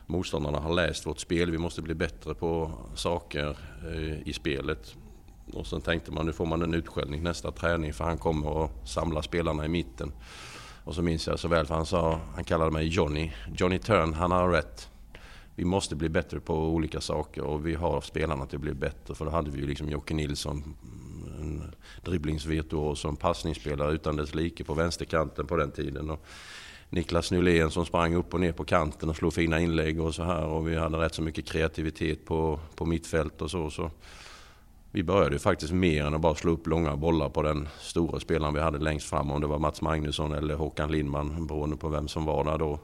Speaker 7: motståndarna har läst vårt spel. Vi måste bli bättre på saker eh, i spelet. Och sen tänkte man nu får man en utskällning nästa träning för han kommer att samla spelarna i mitten. Och så minns jag så väl för han sa, han kallade mig Johnny. Johnny Turn, han har rätt. Vi måste bli bättre på olika saker och vi har spelarna till att bli bättre. För då hade vi ju liksom Jocke Nilsson, en dribblingsvirtuos som passningsspelare utan dess like på vänsterkanten på den tiden. Och Niklas Nylén som sprang upp och ner på kanten och slog fina inlägg och så här. Och vi hade rätt så mycket kreativitet på, på mittfält och så. så. Vi började ju faktiskt mer än att bara slå upp långa bollar på den stora spelaren vi hade längst fram. Om det var Mats Magnusson eller Håkan Lindman beroende på vem som var där då.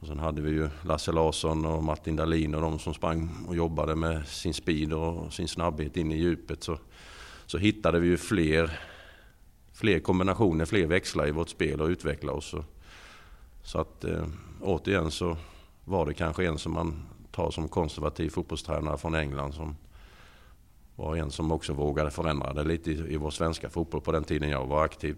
Speaker 7: Och sen hade vi ju Lasse Larsson och Martin Dahlin och de som sprang och jobbade med sin speed och sin snabbhet in i djupet. Så, så hittade vi ju fler, fler kombinationer, fler växlar i vårt spel och utvecklade oss. Så, så att eh, återigen så var det kanske en som man tar som konservativ fotbollstränare från England som var en som också vågade förändra det lite i, i vår svenska fotboll på den tiden jag var aktiv.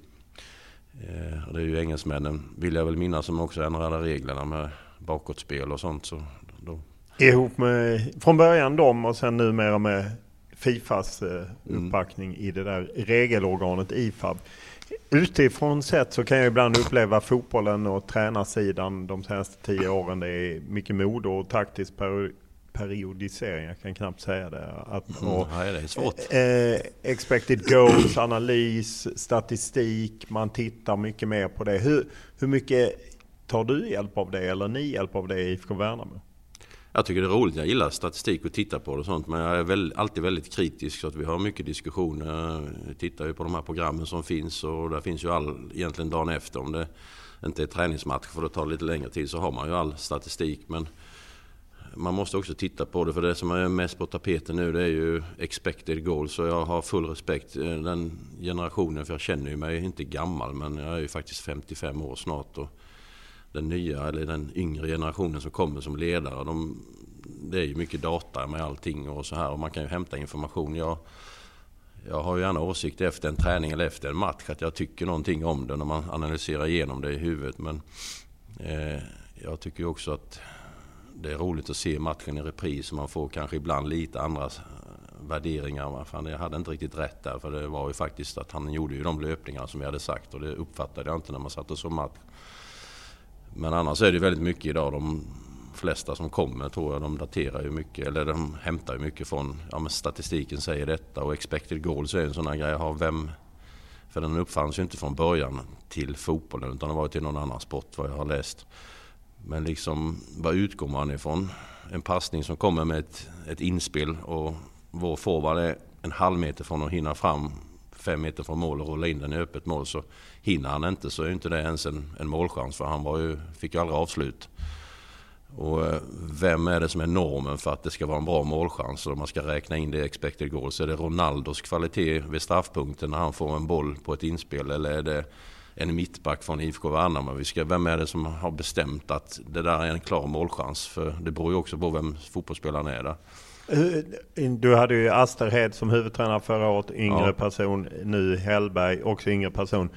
Speaker 7: Eh, det är ju engelsmännen, vill jag väl minnas, som också ändrade reglerna med bakåtspel och sånt. Så då...
Speaker 6: Ihop med, från början dem och sen numera med Fifas eh, mm. uppbackning mm. i det där regelorganet IFAB. Utifrån sett så kan jag ibland uppleva fotbollen och tränarsidan de senaste tio åren. Det är mycket mode och taktisk periodisering, jag kan knappt säga det. Att,
Speaker 7: mm, och, mm, det är svårt.
Speaker 6: Eh, expected goals, analys, statistik, man tittar mycket mer på det. Hur, hur mycket tar du hjälp av det, eller ni hjälp av det i IFK Värnamo?
Speaker 7: Jag tycker det är roligt, jag gillar statistik och titta på det och sånt. Men jag är väl, alltid väldigt kritisk så att vi har mycket diskussioner. Vi tittar ju på de här programmen som finns och där finns ju all, egentligen dagen efter om det inte är träningsmatch för det tar lite längre tid så har man ju all statistik. Men man måste också titta på det för det som är mest på tapeten nu det är ju expected goals. Så jag har full respekt. Eh, den generationen, för jag känner ju mig inte gammal men jag är ju faktiskt 55 år snart. Och den nya eller den yngre generationen som kommer som ledare. De, det är ju mycket data med allting och så här och man kan ju hämta information. Jag, jag har ju gärna åsikter efter en träning eller efter en match att jag tycker någonting om det när man analyserar igenom det i huvudet. Men eh, jag tycker också att det är roligt att se matchen i repris och man får kanske ibland lite andra eh, värderingar. Fan, jag hade inte riktigt rätt där för det var ju faktiskt att han gjorde ju de löpningar som vi hade sagt och det uppfattade jag inte när man satt och såg match. Men annars är det väldigt mycket idag. De flesta som kommer tror jag de daterar ju mycket eller de hämtar ju mycket från ja, men statistiken säger detta och expected goals är en sån här grej. Har vem, för den uppfanns ju inte från början till fotbollen utan det var till någon annan sport vad jag har läst. Men liksom, vad utgår man ifrån? En passning som kommer med ett, ett inspel och vår forward är en halv meter från att hinna fram fem meter från mål och rulla in den i öppet mål så hinner han inte så är inte det ens en, en målchans för han var ju, fick ju aldrig avslut. Och eh, vem är det som är normen för att det ska vara en bra målchans? Om man ska räkna in det i expected goals. Är det Ronaldos kvalitet vid straffpunkten när han får en boll på ett inspel? Eller är det en mittback från IFK Värnamo. Vi ska, vem är det som har bestämt att det där är en klar målchans? För det beror ju också på vem fotbollsspelaren är där.
Speaker 6: Du hade ju Asterhed som huvudtränare förra året, yngre ja. person. Nu Hellberg, också yngre person.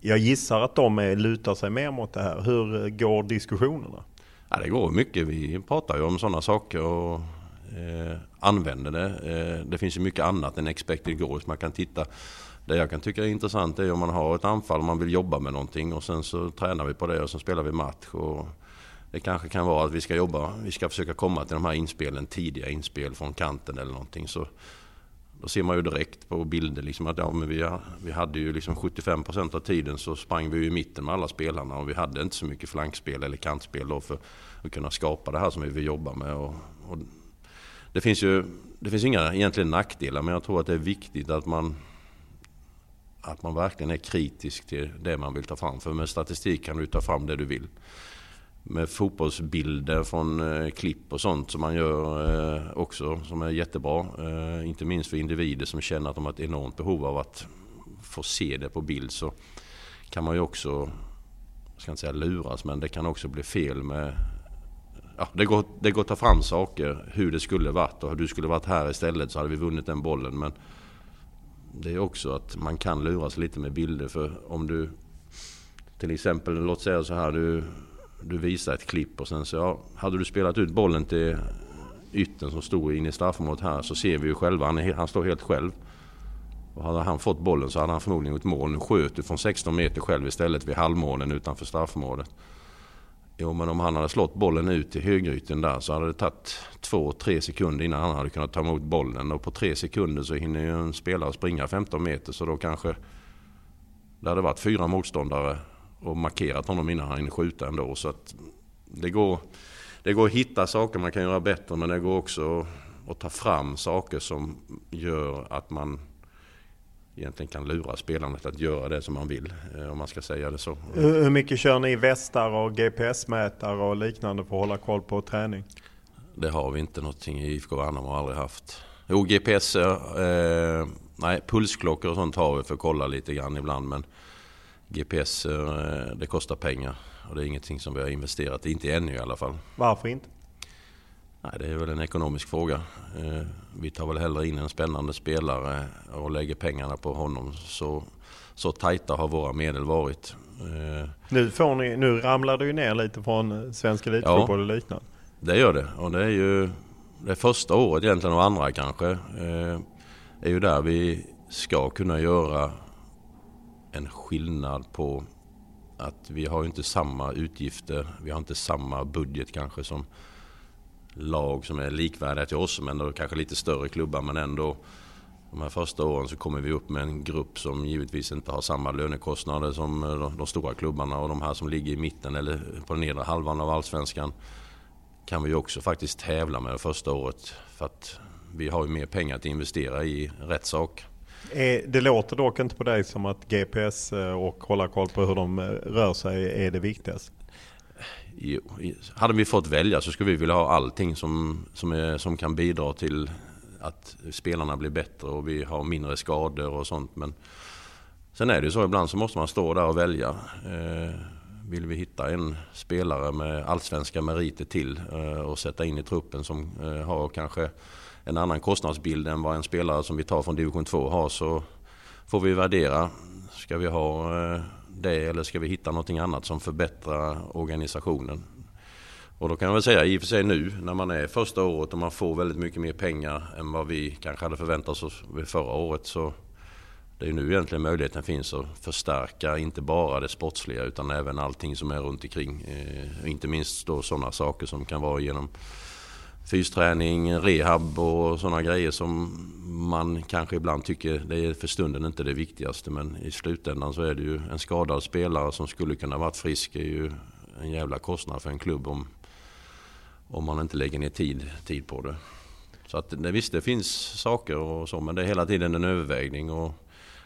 Speaker 6: Jag gissar att de lutar sig mer mot det här. Hur går diskussionerna?
Speaker 7: Ja, det går mycket. Vi pratar ju om sådana saker och eh, använder det. Eh, det finns ju mycket annat än expected goals. Man kan titta det jag kan tycka är intressant är om man har ett anfall och man vill jobba med någonting och sen så tränar vi på det och så spelar vi match. Och det kanske kan vara att vi ska jobba, vi ska försöka komma till de här inspelen, tidiga inspel från kanten eller någonting. Så då ser man ju direkt på bilder liksom att ja, men vi, vi hade ju liksom 75% av tiden så sprang vi i mitten med alla spelarna och vi hade inte så mycket flankspel eller kantspel då för att kunna skapa det här som vi vill jobba med. Och, och det finns ju det finns inga egentligen nackdelar men jag tror att det är viktigt att man att man verkligen är kritisk till det man vill ta fram. För med statistik kan du ta fram det du vill. Med fotbollsbilder från eh, klipp och sånt som man gör eh, också som är jättebra. Eh, inte minst för individer som känner att de har ett enormt behov av att få se det på bild så kan man ju också, jag ska inte säga luras, men det kan också bli fel med Ja, det, går, det går att ta fram saker, hur det skulle varit och hur du skulle varit här istället så hade vi vunnit den bollen. Men det är också att man kan luras lite med bilder. För om du till exempel, låt säga så här, du du visar ett klipp och sen så ja, hade du spelat ut bollen till ytten som stod inne i straffområdet här så ser vi ju själva, han, är, han står helt själv. Och hade han fått bollen så hade han förmodligen gjort mål. Nu sköt du från 16 meter själv istället vid halvmålen utanför straffområdet. Jo men om han hade slått bollen ut till högrytan där så hade det tagit två, tre sekunder innan han hade kunnat ta emot bollen. Och på tre sekunder så hinner ju en spelare springa 15 meter så då kanske det hade varit fyra motståndare och markerat honom innan han hinner skjuta ändå. Så att det går, det går att hitta saker man kan göra bättre men det går också att ta fram saker som gör att man egentligen kan lura spelarna att göra det som man vill, eh, om man ska säga det så.
Speaker 6: Hur mycket kör ni västar och GPS-mätare och liknande för att hålla koll på träning?
Speaker 7: Det har vi inte någonting i IFK Värnamo, aldrig haft. Jo, GPS, eh, nej pulsklockor och sånt har vi för att kolla lite grann ibland men GPS, eh, det kostar pengar och det är ingenting som vi har investerat i, inte ännu i alla fall.
Speaker 6: Varför inte?
Speaker 7: Nej, det är väl en ekonomisk fråga. Eh, vi tar väl hellre in en spännande spelare och lägger pengarna på honom. Så, så tajta har våra medel varit.
Speaker 6: Eh, nu, får ni, nu ramlar det ju ner lite från svensk elitfotboll ja, och liknande.
Speaker 7: det gör det. Och det är ju det första året egentligen och andra kanske. Eh, är ju där vi ska kunna göra en skillnad på att vi har inte samma utgifter. Vi har inte samma budget kanske som lag som är likvärdiga till oss men då kanske lite större klubbar men ändå de här första åren så kommer vi upp med en grupp som givetvis inte har samma lönekostnader som eh, de, stora klubbarna och de här som ligger i mitten eller på den nedre halvan av allsvenskan kan vi också faktiskt tävla med det första året för att vi har ju mer pengar att investera i rätt sak.
Speaker 6: Eh, det låter dock inte på dig som att GPS eh, och hålla koll på hur de rör sig är det viktigaste?
Speaker 7: Hade vi fått välja så skulle vi vilja ha allting som, som, är, som kan bidra till att spelarna blir bättre och vi har mindre skador och sånt. Men sen är det ju så ibland så måste man stå där och välja. Eh, vill vi hitta en spelare med allsvenska meriter till eh, och sätta in i truppen som eh, har kanske en annan kostnadsbild än vad en spelare som vi tar från division 2 har så får vi värdera. Ska vi ha eh, det eller ska vi hitta någonting annat som förbättrar organisationen? Och då kan jag väl säga i och för sig nu när man är första året och man får väldigt mycket mer pengar än vad vi kanske hade förväntat oss förra året så det är nu egentligen möjligheten finns att förstärka inte bara det sportsliga utan även allting som är runt omkring. Eh, inte minst då sådana saker som kan vara genom fysträning, rehab och sådana grejer som man kanske ibland tycker det är för stunden inte det viktigaste men i slutändan så är det ju en skadad spelare som skulle kunna varit frisk är ju en jävla kostnad för en klubb om, om man inte lägger ner tid, tid på det. Så att det, visst det finns saker och så men det är hela tiden en övervägning och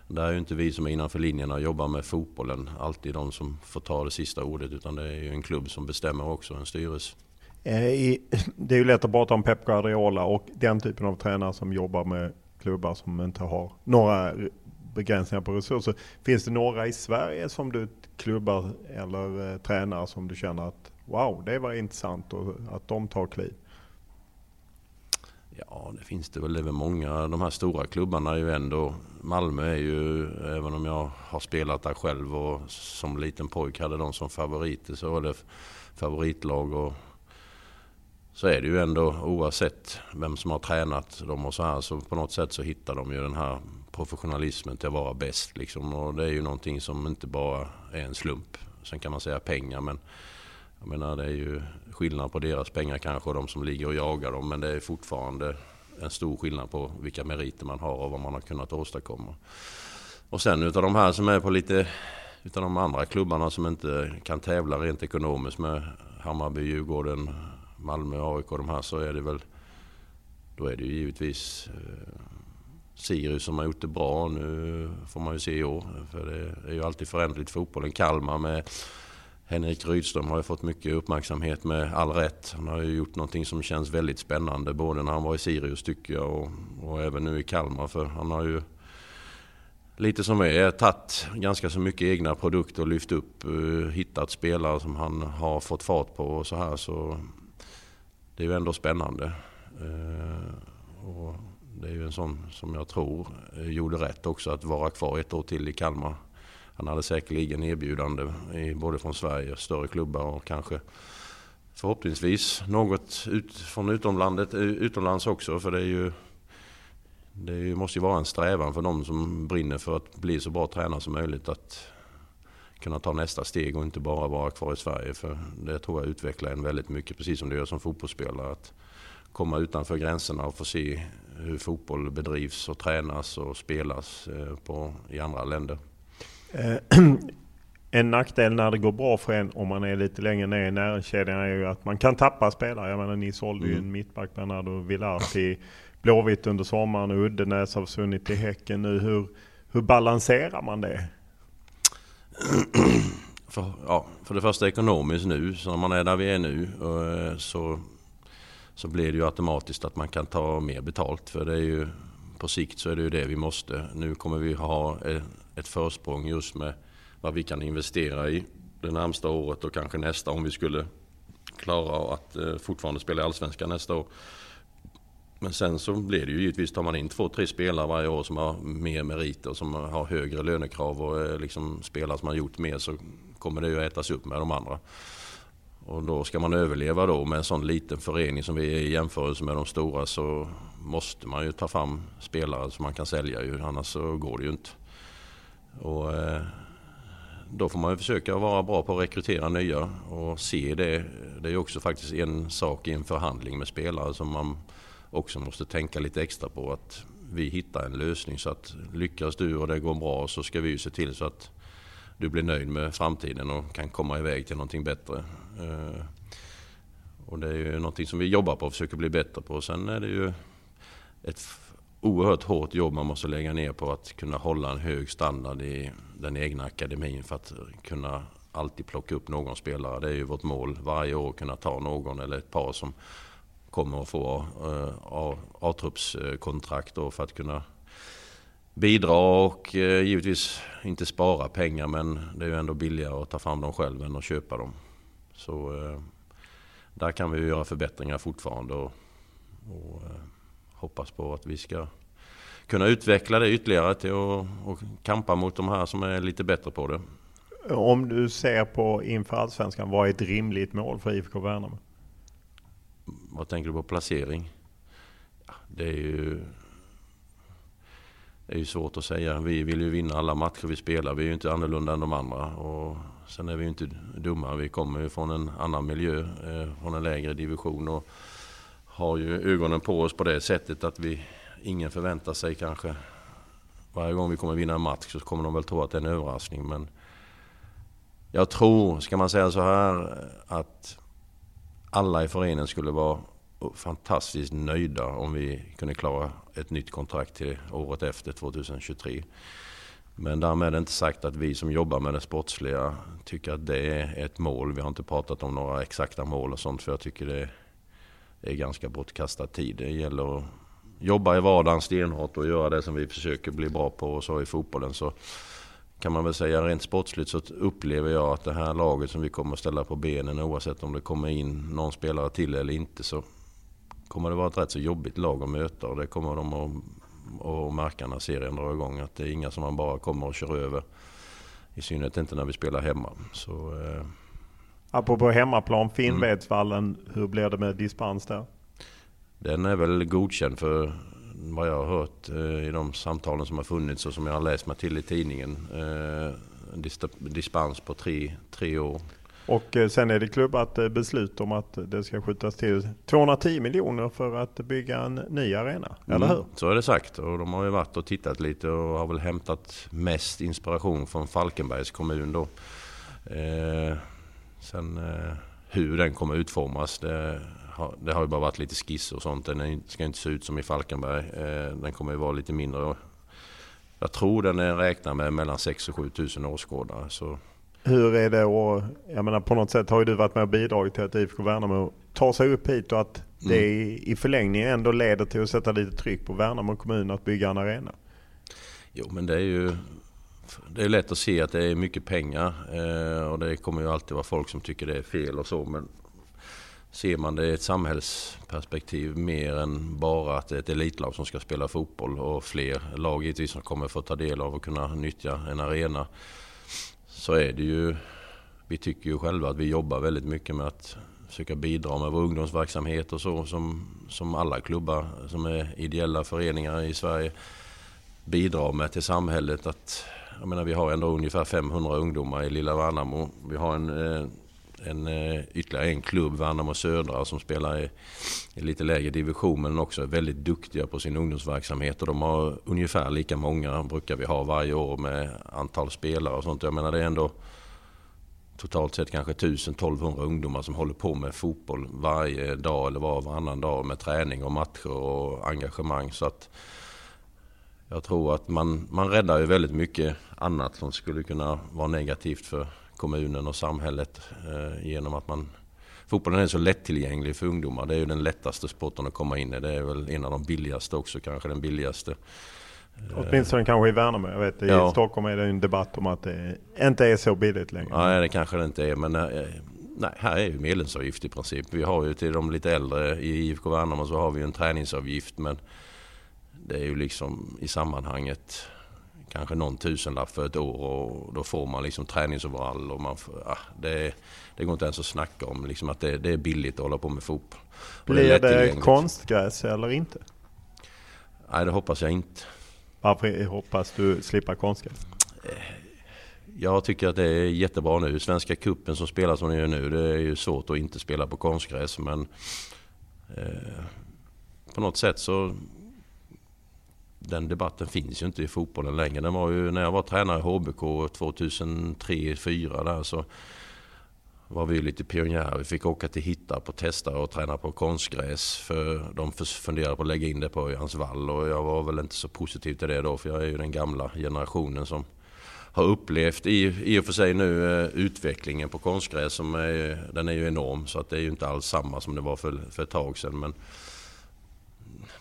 Speaker 7: där är ju inte vi som är innanför linjerna och jobbar med fotbollen alltid de som får ta det sista ordet utan det är ju en klubb som bestämmer också, en styrelse.
Speaker 6: Eh, det är ju lätt att prata om Pep Guardiola och den typen av tränare som jobbar med klubbar som inte har några begränsningar på resurser. Finns det några i Sverige som du klubbar eller eh, tränare som du känner att wow, det var intressant och att de tar kliv?
Speaker 7: Ja, det finns det väl. Det är väl många. De här stora klubbarna är ju ändå... Malmö är ju, även om jag har spelat där själv och som liten pojk hade de som favoriter så var det favoritlag och så är det ju ändå oavsett vem som har tränat dem och så här så på något sätt så hittar de ju den här professionalismen till att vara bäst liksom. Och det är ju någonting som inte bara är en slump. Sen kan man säga pengar men jag menar det är ju skillnad på deras pengar kanske och de som ligger och jagar dem men det är fortfarande en stor skillnad på vilka meriter man har och vad man har kunnat åstadkomma. Och sen utav de här som är på lite utav de andra klubbarna som inte kan tävla rent ekonomiskt med Hammarby, Djurgården, Malmö, AIK och de här så är det väl då är det ju givetvis eh, Sirius som har gjort det bra. Nu får man ju se i år. För det är ju alltid föränderligt fotbollen. Kalmar med Henrik Rydström har ju fått mycket uppmärksamhet med all rätt. Han har ju gjort någonting som känns väldigt spännande. Både när han var i Sirius tycker jag och, och även nu i Kalmar. För han har ju lite som är tagit ganska så mycket egna produkter och lyft upp. Eh, hittat spelare som han har fått fart på och så här. Så det är ju ändå spännande. Eh, och det är ju en sån som jag tror eh, gjorde rätt också att vara kvar ett år till i Kalmar. han hade säkerligen erbjudande i, både från Sverige, större klubbar och kanske förhoppningsvis något ut, från utomlandet, eh, utomlands också. För det är ju det måste ju vara en strävan för de som brinner för att bli så bra tränare som möjligt att kunna ta nästa steg och inte bara vara kvar i Sverige. För det tror jag utvecklar en väldigt mycket, precis som det gör som fotbollsspelare. Att komma utanför gränserna och få se hur fotboll bedrivs och tränas och spelas eh, på, i andra länder.
Speaker 6: Eh, en nackdel när det går bra för en om man är lite längre ner i näringskedjan är ju att man kan tappa spelare. Jag menar ni sålde mm. ju en mittback Bernardo Villar till Blåvitt under sommaren och Uddenäs har försvunnit till Häcken nu. Hur, hur balanserar man det?
Speaker 7: För, ja, för det första ekonomiskt nu, så när man är där vi är nu eh, så, så blir det ju automatiskt att man kan ta mer betalt. För det är ju på sikt så är det ju det vi måste. Nu kommer vi ha eh, ett försprång just med vad vi kan investera i det närmsta året och kanske nästa om vi skulle klara att eh, fortfarande spela i Allsvenskan nästa år. Men sen så blir det ju givetvis, tar man in två, tre spelare varje år som har mer meriter som har högre lönekrav och eh, liksom spelare som har gjort mer så kommer det ju att ätas upp med de andra. Och då ska man överleva då med en sån liten förening som vi är i jämförelse med de stora så måste man ju ta fram spelare som man kan sälja ju, annars så går det ju inte. Och eh, då får man ju försöka vara bra på att rekrytera nya och se det. Det är ju också faktiskt en sak i en förhandling med spelare som man också måste tänka lite extra på att vi hittar en lösning så att lyckas du och det går bra så ska vi ju se till så att du blir nöjd med framtiden och kan komma iväg till någonting bättre. Eh, och det är ju någonting som vi jobbar på och försöker bli bättre på. Sen är det ju ett oerhört hårt jobb man måste lägga ner på att kunna hålla en hög standard i den egna akademin för att kunna alltid plocka upp någon spelare. Det är ju vårt mål varje år, kunna ta någon eller ett par som kommer att få eh, A-truppskontrakt för att kunna bidra och uh, givetvis inte spara pengar men det är ju ändå billigare att ta fram dem själv än att köpa dem. Så uh, där kan vi ju göra förbättringar fortfarande och, och hoppas på att vi ska kunna utveckla det ytterligare till att kampa mot de här som är lite bättre på det.
Speaker 6: Om du ser på inför Allsvenskan, vad är ett rimligt mål för IFK Värnamo?
Speaker 7: Vad tänker du på placering? Det är ju det är ju svårt att säga. Vi vill ju vinna alla matcher vi spelar. Vi är ju inte annorlunda än de andra. Och sen är vi ju inte dumma. Vi kommer ju från en annan miljö, eh, från en lägre division. Och har ju ögonen på oss på det sättet att vi, ingen förväntar sig kanske varje gång vi kommer vinna en match så kommer de väl tro att det är en överraskning. Men jag tror, ska man säga så här, att alla i föreningen skulle vara fantastiskt nöjda om vi kunde klara ett nytt kontrakt till året efter 2023. Men därmed är det inte sagt att vi som jobbar med det sportsliga tycker att det är ett mål. Vi har inte pratat om några exakta mål och sånt för jag tycker det är ganska bortkastad tid. Det gäller att jobba i vardagen stenhårt och göra det som vi försöker bli bra på och så i fotbollen. Så kan man väl säga rent sportsligt så upplever jag att det här laget som vi kommer att ställa på benen oavsett om det kommer in någon spelare till eller inte så kommer det vara ett rätt så jobbigt lag att möta och det kommer de att, att märka när serien drar igång. Att det är inga som man bara kommer och kör över. I synnerhet inte när vi spelar hemma. Så, eh.
Speaker 6: Apropå hemmaplan, Finnvedsvallen, mm. hur blir det med dispens där?
Speaker 7: Den är väl godkänd för vad jag har hört eh, i de samtalen som har funnits och som jag har läst mig till i tidningen. Eh, dispens på tre, tre år.
Speaker 6: Och eh, sen är det klubbat beslut om att det ska skjutas till 210 miljoner för att bygga en ny arena, mm, eller hur?
Speaker 7: Så är det sagt och de har ju varit och tittat lite och har väl hämtat mest inspiration från Falkenbergs kommun då. Eh, sen eh, hur den kommer utformas, det det har ju bara varit lite skiss och sånt. Den ska inte se ut som i Falkenberg. Eh, den kommer ju vara lite mindre. Jag tror den är räknad med mellan 6 och 7 tusen åskådare. Så.
Speaker 6: Hur är det och jag menar på något sätt har ju du varit med och bidragit till att IFK Värnamo tar sig upp hit och att det mm. i förlängningen ändå leder till att sätta lite tryck på Värnamo kommun att bygga en arena.
Speaker 7: Jo men det är ju det är lätt att se att det är mycket pengar eh, och det kommer ju alltid vara folk som tycker det är fel och så men ser man det i ett samhällsperspektiv mer än bara att det är ett elitlag som ska spela fotboll och fler lag givetvis som kommer få ta del av och kunna nyttja en arena. så är det ju, vi tycker ju själva att vi jobbar väldigt mycket med att försöka bidra med vår ungdomsverksamhet och så som, som alla klubbar som är ideella föreningar i Sverige bidrar med till samhället. Att, jag menar, vi har ändå ungefär 500 ungdomar i lilla Värnamo. Vi har en, eh, en, eh, ytterligare en klubb, Värnamo Södra, som spelar i, i lite lägre division men också är väldigt duktiga på sin ungdomsverksamhet. Och de har ungefär lika många, brukar vi ha varje år med antal spelare och sånt. Jag menar det är ändå totalt sett kanske 1000-1200 ungdomar som håller på med fotboll varje dag eller var och varannan dag med träning och matcher och engagemang. Så att jag tror att man, man räddar ju väldigt mycket annat som skulle kunna vara negativt för kommunen och samhället eh, genom att man Fotbollen är så lättillgänglig för ungdomar. Det är ju den lättaste sporten att komma in i. Det är väl en av de billigaste också, kanske den billigaste.
Speaker 6: Åtminstone kanske i Värnamo. Jag vet, i ja. Stockholm är det en debatt om att det inte är så billigt längre.
Speaker 7: Nej, det kanske det inte är. Men eh, nej, här är ju medlemsavgift i princip. Vi har ju till de lite äldre i IFK Värnamo så har vi en träningsavgift. Men det är ju liksom i sammanhanget kanske någon tusenlapp för ett år och då får man liksom träningsoverall och man får, ja, det, det går inte ens att snacka om liksom att det, det är billigt att hålla på med fotboll.
Speaker 6: Blir det, det konstgräs eller inte?
Speaker 7: Nej, det hoppas jag inte.
Speaker 6: Varför hoppas du slippa konstgräs?
Speaker 7: Jag tycker att det är jättebra nu. Svenska kuppen som spelas som den gör nu, det är ju svårt att inte spela på konstgräs men eh, på något sätt så den debatten finns ju inte i fotbollen längre. Den var ju, när jag var tränare i HBK 2003-2004 där så var vi lite pionjärer. Vi fick åka till Hittarp och testa och träna på konstgräs. För de funderade på att lägga in det på Örjans vall och jag var väl inte så positiv till det då för jag är ju den gamla generationen som har upplevt i, i och för sig nu eh, utvecklingen på konstgräs som är, den är ju enorm så att det är ju inte alls samma som det var för, för ett tag sedan men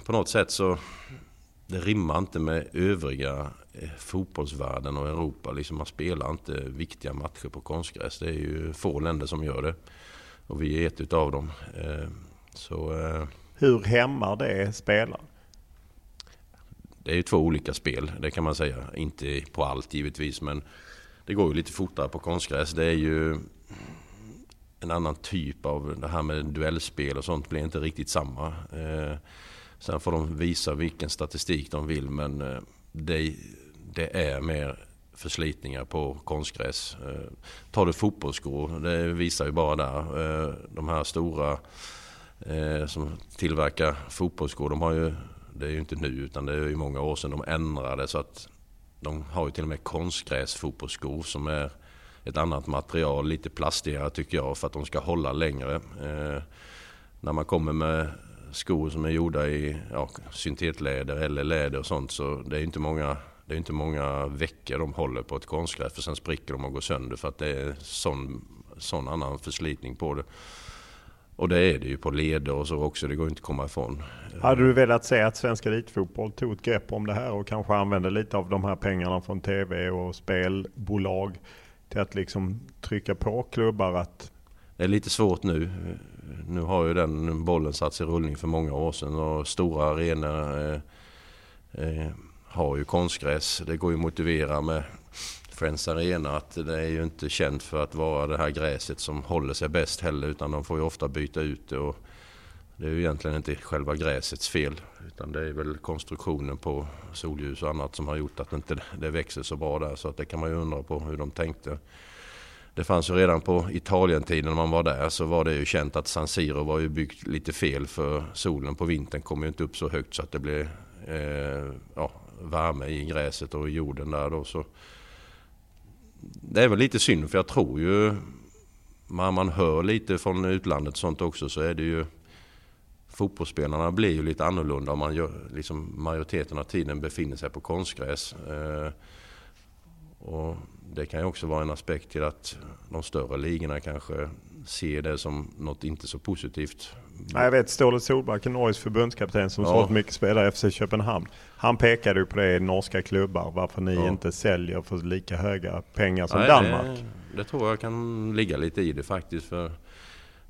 Speaker 7: på något sätt så det rimmar inte med övriga eh, fotbollsvärlden och Europa. Liksom man spelar inte viktiga matcher på konstgräs. Det är ju få länder som gör det. Och vi är ett utav dem. Eh, så, eh,
Speaker 6: Hur hämmar det spelaren?
Speaker 7: Det är ju två olika spel, det kan man säga. Inte på allt givetvis, men det går ju lite fortare på konstgräs. Det är ju en annan typ av det här med duellspel och sånt blir inte riktigt samma. Sen får de visa vilken statistik de vill men eh, det, det är mer förslitningar på konstgräs. Eh, tar du fotbollsskor, det visar ju bara där. Eh, de här stora som tillverkar fotbollsskor, de har ju, det är ju inte nu utan det är ju många år sedan de ändrade så att de har ju till och med konstgräsfotbollsskor som är ett annat material, lite plastigare tycker jag för att de ska hålla längre. när man kommer med skor som är gjorda i ja, syntetläder eller läder och sånt så det är inte många det är inte många veckor de håller på ett konstgräs för sen spricker de och går sönder för att det är sån, sån annan förslitning på det. Och det är det ju på leder och så också, det går inte att komma ifrån.
Speaker 6: Hade du velat se att Svenska Elitfotboll tog ett grepp om det här och kanske använde lite av de här pengarna från tv och spelbolag till att liksom trycka på klubbar att...
Speaker 7: Det är lite svårt nu nu har ju den bollen satts i rullning för många år sedan och stora arenor eh, eh, har ju konstgräs. Det går ju att motivera med Friends Arena att det är ju inte känt för att vara det här gräset som håller sig bäst heller utan de får ju ofta byta ut det. Och det är ju egentligen inte själva gräsets fel utan det är väl konstruktionen på solljus och annat som har gjort att inte det växer så bra där. Så att det kan man ju undra på hur de tänkte det fanns ju redan på Italientiden, när man var där så var det ju känt att San Siro var ju byggt lite fel för solen på vintern kom ju inte upp så högt så att det blev eh, ja, värme i gräset och i jorden där då. Så det är väl lite synd för jag tror ju när man hör lite från utlandet sånt också så är det ju fotbollsspelarna blir ju lite annorlunda om man gör, liksom majoriteten av tiden befinner sig på konstgräs. Eh, och det kan ju också vara en aspekt till att de större ligorna kanske ser det som något inte så positivt.
Speaker 6: Ja, jag vet Ståle Solbacken, Norges förbundskapten som ja. sålt mycket spelare i FC Köpenhamn. Han pekade ju på det i norska klubbar, varför ni ja. inte säljer för lika höga pengar som Nej, Danmark.
Speaker 7: Det, det, tror jag kan ligga lite i det faktiskt. För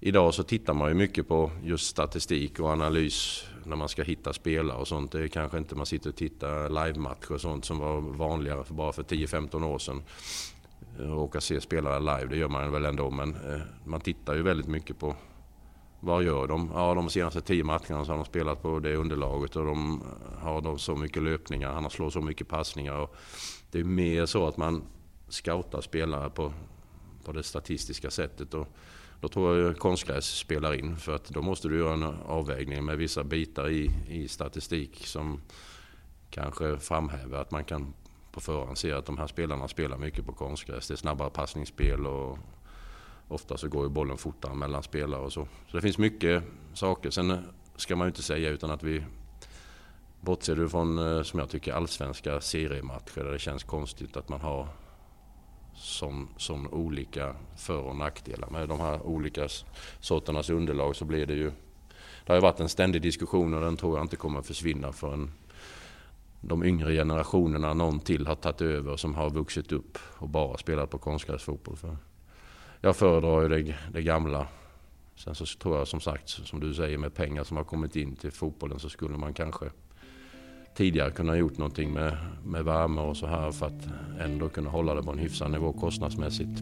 Speaker 7: Idag så tittar man ju mycket på just statistik och analys när man ska hitta spelare och sånt. Det är kanske inte man sitter och tittar live-matcher och sånt som var vanligare för bara för 10-15 år sedan. Eh, råka se spelare live, det gör man väl ändå. Men eh, man tittar ju väldigt mycket på vad gör de? Ja, de senaste tio matcherna så har de spelat på det underlaget och de har de så mycket löpningar, han har slår så mycket passningar. Och det är mer så att man scoutar spelare på, på det statistiska sättet. Och då tror jag konstgräs spelar in för att då måste du göra en avvägning med vissa bitar i, i statistik som kanske framhäver att man kan på förhand se att de här spelarna spelar mycket på konstgräs. Det är snabbare passningsspel och ofta så går ju bollen fortare mellan spelare och så. Så det finns mycket saker. Sen ska man ju inte säga utan att vi Bortser du från, eh, som jag tycker, allsvenska seriematcher där det känns konstigt att man har som, som olika för och nackdelar. Med de här olika sorternas underlag så blir det ju... Det har ju varit en ständig diskussion och den tror jag inte kommer att försvinna förrän de yngre generationerna, någon till, har tagit över som har vuxit upp och bara spelat på konstgräsfotboll. För jag föredrar ju det, det gamla. Sen så tror jag som sagt, som du säger, med pengar som har kommit in till fotbollen så skulle man kanske tidigare kunna gjort någonting med, med värme och så här för att ändå kunna hålla det på en hyfsad nivå kostnadsmässigt.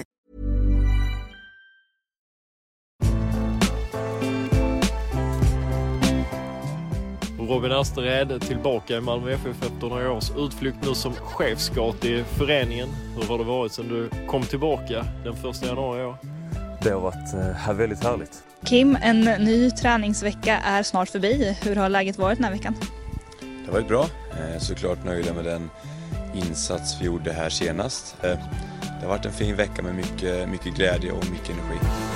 Speaker 9: Robin Astered tillbaka i Malmö FF efter några års utflykt nu som chefscout i föreningen. Hur har det varit sedan du kom tillbaka den första januari i år?
Speaker 10: Det har varit eh, väldigt härligt.
Speaker 11: Kim, en ny träningsvecka är snart förbi. Hur har läget varit den här veckan?
Speaker 10: Det har varit bra. Eh, såklart nöjda med den insats vi gjorde här senast. Eh, det har varit en fin vecka med mycket, mycket glädje och mycket energi.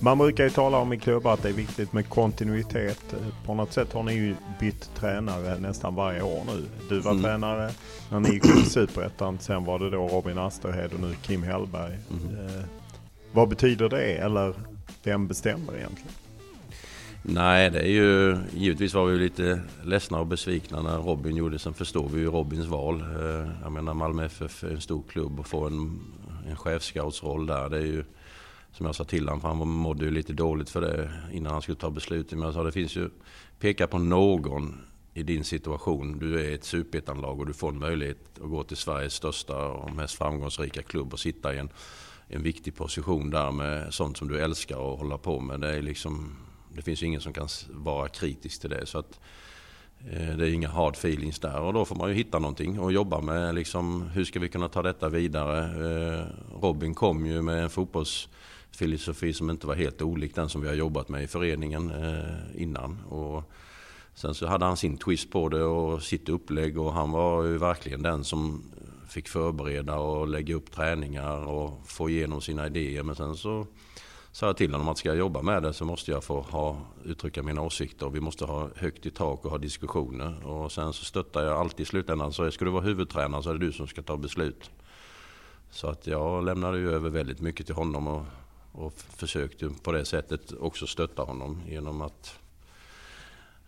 Speaker 6: Man brukar ju tala om i klubbar att det är viktigt med kontinuitet. På något sätt har ni ju bytt tränare nästan varje år nu. Du var mm. tränare när ni gick upp i Superettan. Sen var det då Robin Asterhed och nu Kim Hellberg. Mm. Eh, vad betyder det? Eller vem bestämmer egentligen?
Speaker 7: Nej, det är ju... Givetvis var vi lite ledsna och besvikna när Robin gjorde. Sen förstår vi ju Robins val. Eh, jag menar Malmö FF är en stor klubb och får en, en chefscoutsroll där. Det är ju som jag sa till honom, för han mådde ju lite dåligt för det innan han skulle ta beslutet. Men jag sa det finns ju, peka på någon i din situation. Du är ett superettanlag och du får en möjlighet att gå till Sveriges största och mest framgångsrika klubb och sitta i en, en viktig position där med sånt som du älskar att hålla på med. Det, är liksom, det finns ju ingen som kan vara kritisk till det. Så att, eh, det är inga hard feelings där och då får man ju hitta någonting och jobba med liksom, hur ska vi kunna ta detta vidare. Eh, Robin kom ju med en fotbolls filosofi som inte var helt olik den som vi har jobbat med i föreningen eh, innan. Och sen så hade han sin twist på det och sitt upplägg och han var ju verkligen den som fick förbereda och lägga upp träningar och få igenom sina idéer. Men sen så sa jag till honom att ska jag jobba med det så måste jag få ha, uttrycka mina åsikter och vi måste ha högt i tak och ha diskussioner. Och sen så stöttar jag alltid i slutändan. Så ska du vara huvudtränare så är det du som ska ta beslut. Så att jag lämnade ju över väldigt mycket till honom och och försökte på det sättet också stötta honom genom att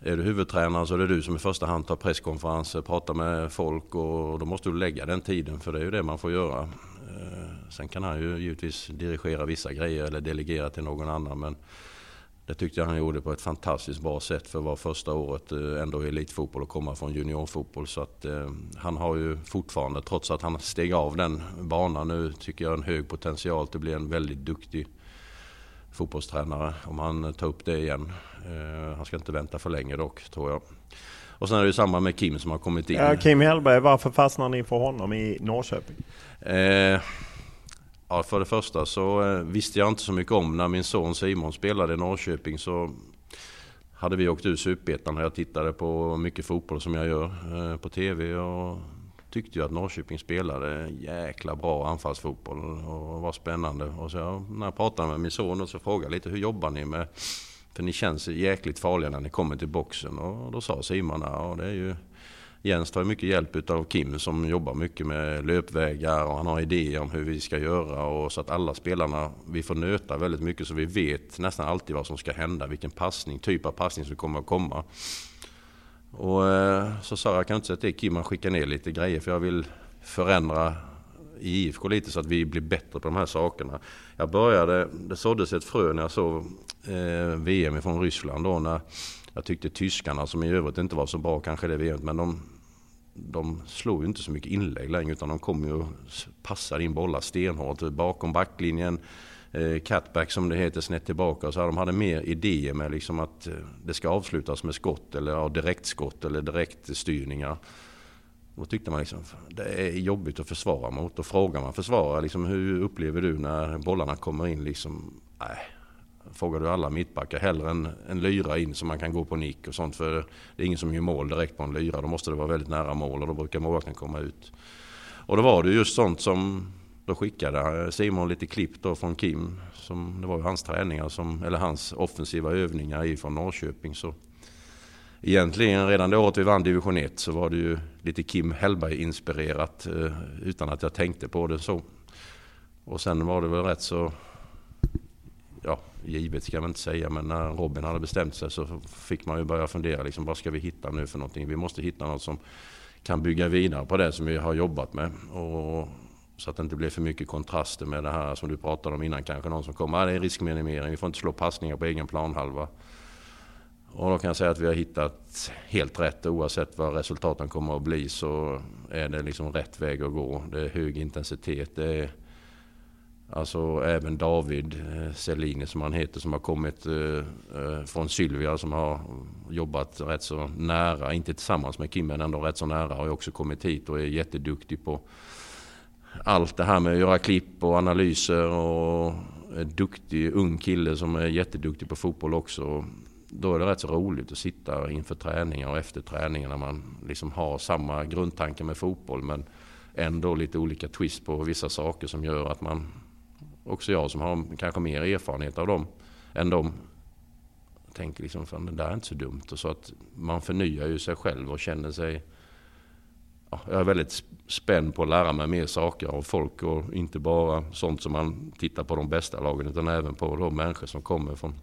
Speaker 7: är du huvudtränare så är det du som i första hand tar presskonferenser, pratar med folk och då måste du lägga den tiden för det är ju det man får göra. Eh, sen kan han ju givetvis dirigera vissa grejer eller delegera till någon annan men det tyckte jag han gjorde på ett fantastiskt bra sätt för att vara första året eh, ändå i elitfotboll och komma från juniorfotboll. Så att eh, han har ju fortfarande, trots att han steg av den banan nu, tycker jag en hög potential till att bli en väldigt duktig fotbollstränare om han tar upp det igen. Eh, han ska inte vänta för länge dock, tror jag. Och sen är det ju samma med Kim som har kommit in.
Speaker 6: Ja, Kim Hellberg, varför fastnar ni för honom i Norrköping?
Speaker 7: Eh, Ja, för det första så eh, visste jag inte så mycket om när min son Simon spelade i Norrköping så hade vi åkt ur Superettan och jag tittade på mycket fotboll som jag gör eh, på TV och tyckte ju att Norrköping spelade jäkla bra anfallsfotboll och var spännande. Och så jag, när jag pratade med min son och så frågade jag lite hur jobbar ni med för ni känns jäkligt farliga när ni kommer till boxen och då sa Simon ja det är ju Jens tar mycket hjälp av Kim som jobbar mycket med löpvägar och han har idéer om hur vi ska göra och så att alla spelarna, vi får nöta väldigt mycket så vi vet nästan alltid vad som ska hända, vilken passning, typ av passning som kommer att komma. Och eh, så sa jag, kan inte säga till Kim att skicka ner lite grejer för jag vill förändra i IFK lite så att vi blir bättre på de här sakerna. Jag började, det såddes ett frö när jag såg eh, VM från Ryssland då när jag tyckte tyskarna som i övrigt inte var så bra kanske det VMet men de, de slog ju inte så mycket inlägg längre utan de kom ju och passade in bollar stenhårt bakom backlinjen. Eh, catback som det heter snett tillbaka. Så de hade mer idéer med liksom att eh, det ska avslutas med skott eller ja, direktskott eller direktstyrningar. Då tyckte man liksom det är jobbigt att försvara mot. Då frågar man försvarare liksom, hur upplever du när bollarna kommer in? Liksom, nej, frågar du alla mittbackar, hellre en, en lyra in så man kan gå på nick och sånt. För det är ingen som gör mål direkt på en lyra. Då måste det vara väldigt nära mål och då brukar målvakten komma ut. Och då var det just sånt som då skickade eh, Simon lite klipp då från Kim. Som, det var ju hans träningar, som, eller hans offensiva övningar ifrån Norrköping. Så egentligen redan det året vi vann division 1 så var det ju lite Kim Hellberg-inspirerat eh, utan att jag tänkte på det så. Och sen var det väl rätt så ja, givet ska man inte säga, men när Robin hade bestämt sig så fick man ju börja fundera, liksom, vad ska vi hitta nu för någonting? Vi måste hitta något som kan bygga vidare på det som vi har jobbat med. Och, så att det inte blir för mycket kontraster med det här som du pratade om innan, kanske någon som kommer, ah, det är riskminimering, vi får inte slå passningar på egen planhalva. Och då kan jag säga att vi har hittat helt rätt oavsett vad resultaten kommer att bli så är det liksom rätt väg att gå. Det är hög intensitet, det är Alltså även David eh, Selini som han heter som har kommit eh, eh, från Sylvia som har jobbat rätt så nära, inte tillsammans med Kim men ändå rätt så nära har ju också kommit hit och är jätteduktig på allt det här med att göra klipp och analyser och en duktig ung kille som är jätteduktig på fotboll också. Då är det rätt så roligt att sitta inför träningar och efter träningar när man liksom har samma grundtanke med fotboll men ändå lite olika twist på vissa saker som gör att man också jag som har kanske mer erfarenhet av dem än dem tänker liksom, fan det där är inte så dumt. Och så att man förnyar ju sig själv och känner sig... Ja, jag är väldigt spänd på att lära mig mer saker av folk och inte bara sånt som man tittar på de bästa lagen utan även på de människor som kommer från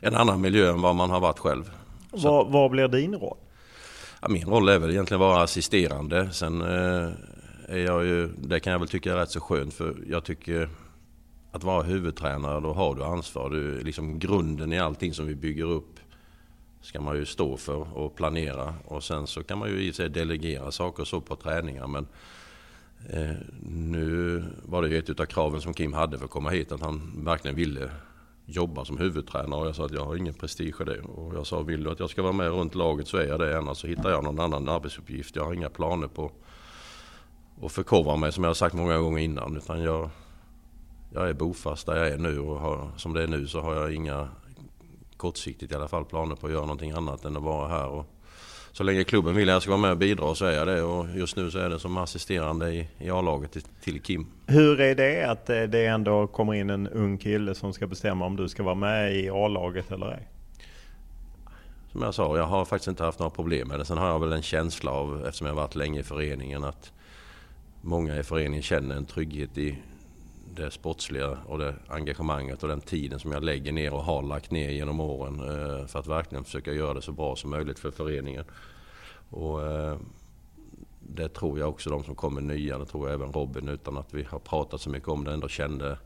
Speaker 7: en annan miljö än vad man har varit själv.
Speaker 6: Vad, vad blir din roll?
Speaker 7: Ja, min roll är väl egentligen vara assisterande. Sen eh, är jag ju, det kan jag väl tycka är rätt så skönt för jag tycker att vara huvudtränare, då har du ansvar. Du, liksom grunden i allting som vi bygger upp ska man ju stå för och planera. Och sen så kan man ju i sig delegera saker så på träningar. Men eh, nu var det ju ett av kraven som Kim hade för att komma hit, att han verkligen ville jobba som huvudtränare. Och jag sa att jag har ingen prestige i det. Och jag sa, vill du att jag ska vara med runt laget så är jag det. Annars så hittar jag någon annan arbetsuppgift. Jag har inga planer på att förkovra mig som jag har sagt många gånger innan. Utan jag, jag är bofast där jag är nu och har, som det är nu så har jag inga kortsiktigt i alla fall planer på att göra någonting annat än att vara här. Och så länge klubben vill att jag ska vara med och bidra så är jag det och just nu så är det som assisterande i, i A-laget till, Kim.
Speaker 6: Hur är det att det ändå kommer in en ung kille som ska bestämma om du ska vara med i A-laget eller ej?
Speaker 7: Som jag sa, jag har faktiskt inte haft några problem med det. Sen har jag väl en känsla av, eftersom jag varit länge i föreningen, att många i föreningen känner en trygghet i det sportsliga och det engagemanget och den tiden som jag lägger ner och har lagt ner genom åren eh, för att verkligen försöka göra det så bra som möjligt för föreningen. Och eh, det tror jag också de som kommer nya, det tror jag även Robin utan att vi har pratat så mycket om det ändå kände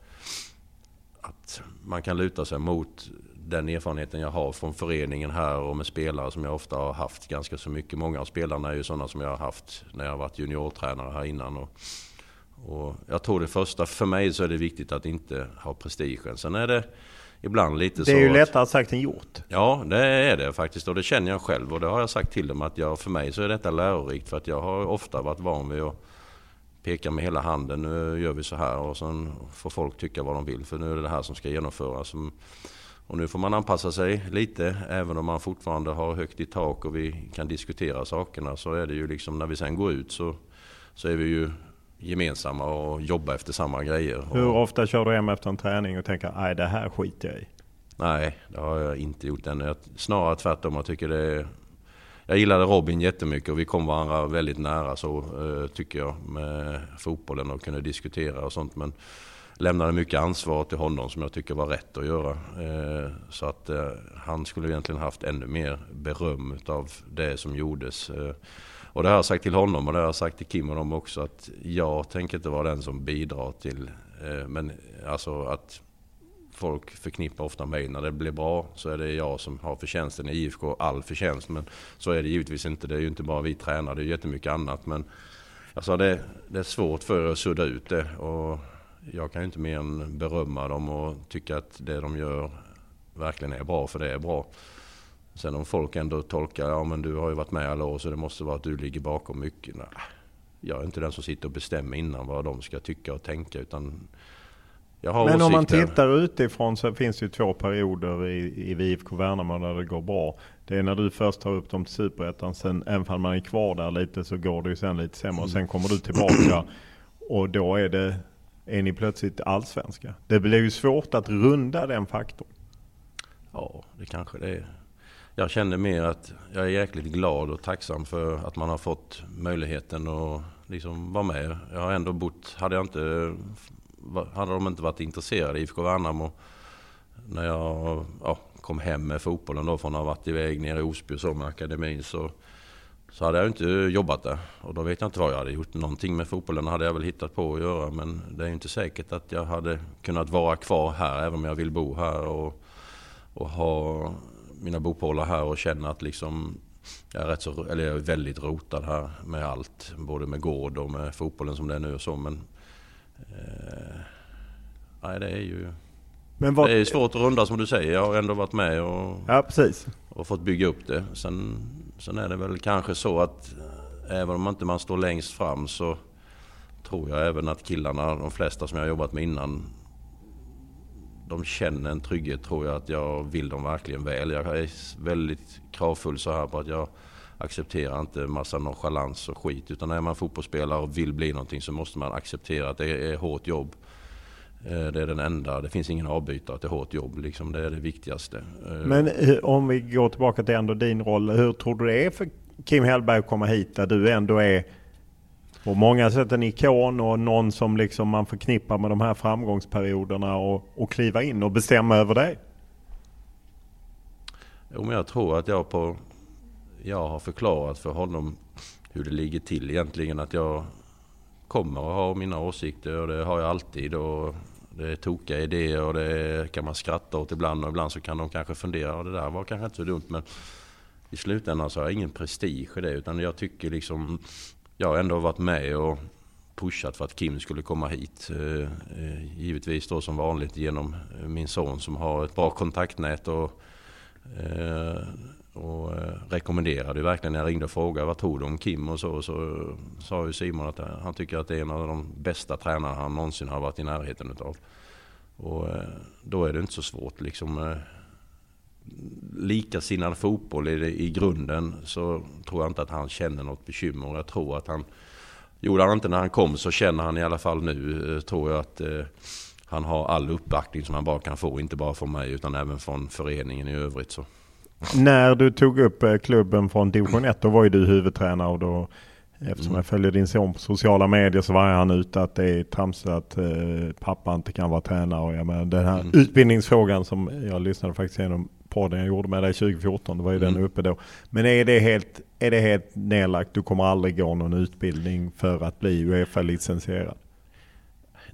Speaker 7: att man kan luta sig mot den erfarenheten jag har från föreningen här och med spelare som jag ofta har haft ganska så mycket. Många av spelarna är ju sådana som jag har haft när jag har varit juniortränare här innan. Och, och jag tror det första, för mig så är det viktigt att inte ha prestigen. Sen är det ibland lite
Speaker 6: så... Det är ju lättare sagt än gjort.
Speaker 7: Ja, det är det faktiskt och det känner jag själv och det har jag sagt till dem att jag, för mig så är detta lärorikt för att jag har ofta varit van vid att peka med hela handen. Nu gör vi så här och sen får folk tycka vad de vill för nu är det det här som ska genomföras. Och nu får man anpassa sig lite, även om man fortfarande har högt i tak och vi kan diskutera sakerna så är det ju liksom när vi sen går ut så, så är vi ju gemensamma och jobbar efter samma grejer.
Speaker 6: Hur ofta kör du hem efter en träning och tänker nej det här skiter jag i?
Speaker 7: Nej, det har jag inte gjort än. snarare tvärtom. Jag tycker det Jag gillade Robin jättemycket och vi kom varandra väldigt nära så eh, tycker jag med fotbollen och kunde diskutera och sånt. Men lämnade mycket ansvar till honom som jag tycker var rätt att göra. Eh, så att eh, han skulle egentligen haft ännu mer beröm av det som gjordes. Och det har jag sagt till honom och det har jag sagt till Kim och dem också att jag tänker inte vara den som bidrar till, eh, men alltså att folk förknippar ofta mig när det blir bra så är det jag som har förtjänsten i IFK, all förtjänst. Men så är det givetvis inte, det är ju inte bara vi tränare, det är jättemycket annat. Men alltså det, det är svårt för att sudda ut det och jag kan ju inte mer än berömma dem och tycka att det de gör verkligen är bra, för det är bra. Sen om folk ändå tolkar, ja men du har ju varit med alla år så det måste vara att du ligger bakom mycket. Nej, jag är inte den som sitter och bestämmer innan vad de ska tycka och tänka utan jag har
Speaker 6: Men
Speaker 7: åsikter.
Speaker 6: om man tittar utifrån så finns det ju två perioder i, i VIFK Värnamo där det går bra. Det är när du först tar upp dem till Superettan, sen även om man är kvar där lite så går det ju sen lite sämre och sen kommer du tillbaka och då är det är ni plötsligt allsvenska. Det blir ju svårt att runda den faktorn.
Speaker 7: Ja, det kanske det är jag känner mer att jag är jäkligt glad och tacksam för att man har fått möjligheten att liksom vara med. Jag har ändå bott, hade, jag inte, hade de inte varit intresserade i IFK Värnamo när jag ja, kom hem med fotbollen då från att ha varit iväg nere i Osby och så med akademin så, så hade jag inte jobbat där. Och då vet jag inte vad jag hade gjort. Någonting med fotbollen hade jag väl hittat på att göra men det är inte säkert att jag hade kunnat vara kvar här även om jag vill bo här och, och ha mina bopålar här och känna att liksom jag är, rätt så, eller jag är väldigt rotad här med allt. Både med gård och med fotbollen som det är nu och så. Men eh, nej, det är ju vad, det är svårt att runda som du säger. Jag har ändå varit med och,
Speaker 6: ja,
Speaker 7: och fått bygga upp det. Sen, sen är det väl kanske så att även om inte man står längst fram så tror jag även att killarna, de flesta som jag har jobbat med innan, de känner en trygghet tror jag att jag vill dem verkligen väl. Jag är väldigt kravfull så här på att jag accepterar inte massa nonchalans och skit. Utan är man fotbollsspelare och vill bli någonting så måste man acceptera att det är hårt jobb. Eh, det är den enda, det finns ingen avbytare till hårt jobb. Liksom. Det är det viktigaste.
Speaker 6: Eh, Men eh, om vi går tillbaka till ändå din roll. Hur tror du det är för Kim Hellberg att komma hit där du ändå är på många sätt en ikon och någon som liksom man förknippar med de här framgångsperioderna och, och kliva in och bestämma över dig?
Speaker 7: Jo, men jag tror att jag på... Jag har förklarat för honom hur det ligger till egentligen. Att jag kommer att ha mina åsikter och det har jag alltid. Och det är tokiga idéer och det kan man skratta åt ibland och ibland så kan de kanske fundera. Och det där var kanske inte så dumt men i slutändan så har jag ingen prestige i det utan jag tycker liksom jag har ändå varit med och pushat för att Kim skulle komma hit. Eh, eh, givetvis då som vanligt genom eh, min son som har ett bra kontaktnät och, och rekommenderade verkligen när jag ringde och frågade vad tror du om Kim och så. Så sa ju Simon att han tycker att det är en av de bästa tränarna han någonsin har varit i närheten utav. Och då är det inte så svårt liksom likasinnad fotboll i, i grunden så tror jag inte att han känner något bekymmer. Jag tror att han, gjorde han inte när han kom så känner han i alla fall nu, eh, tror jag att eh, han har all uppbackning som han bara kan få. Inte bara från mig utan även från föreningen i övrigt. Så.
Speaker 6: När du tog upp eh, klubben från division 1 då var ju du huvudtränare och då Eftersom mm. jag följer din son på sociala medier så var han ute att det är trams att eh, pappa inte kan vara tränare. Och jag menar, den här mm. utbildningsfrågan som jag lyssnade faktiskt igenom podden jag gjorde med dig 2014. Det var ju mm. den uppe då. Men är det, helt, är det helt nedlagt? Du kommer aldrig gå någon utbildning för att bli Uefa-licensierad?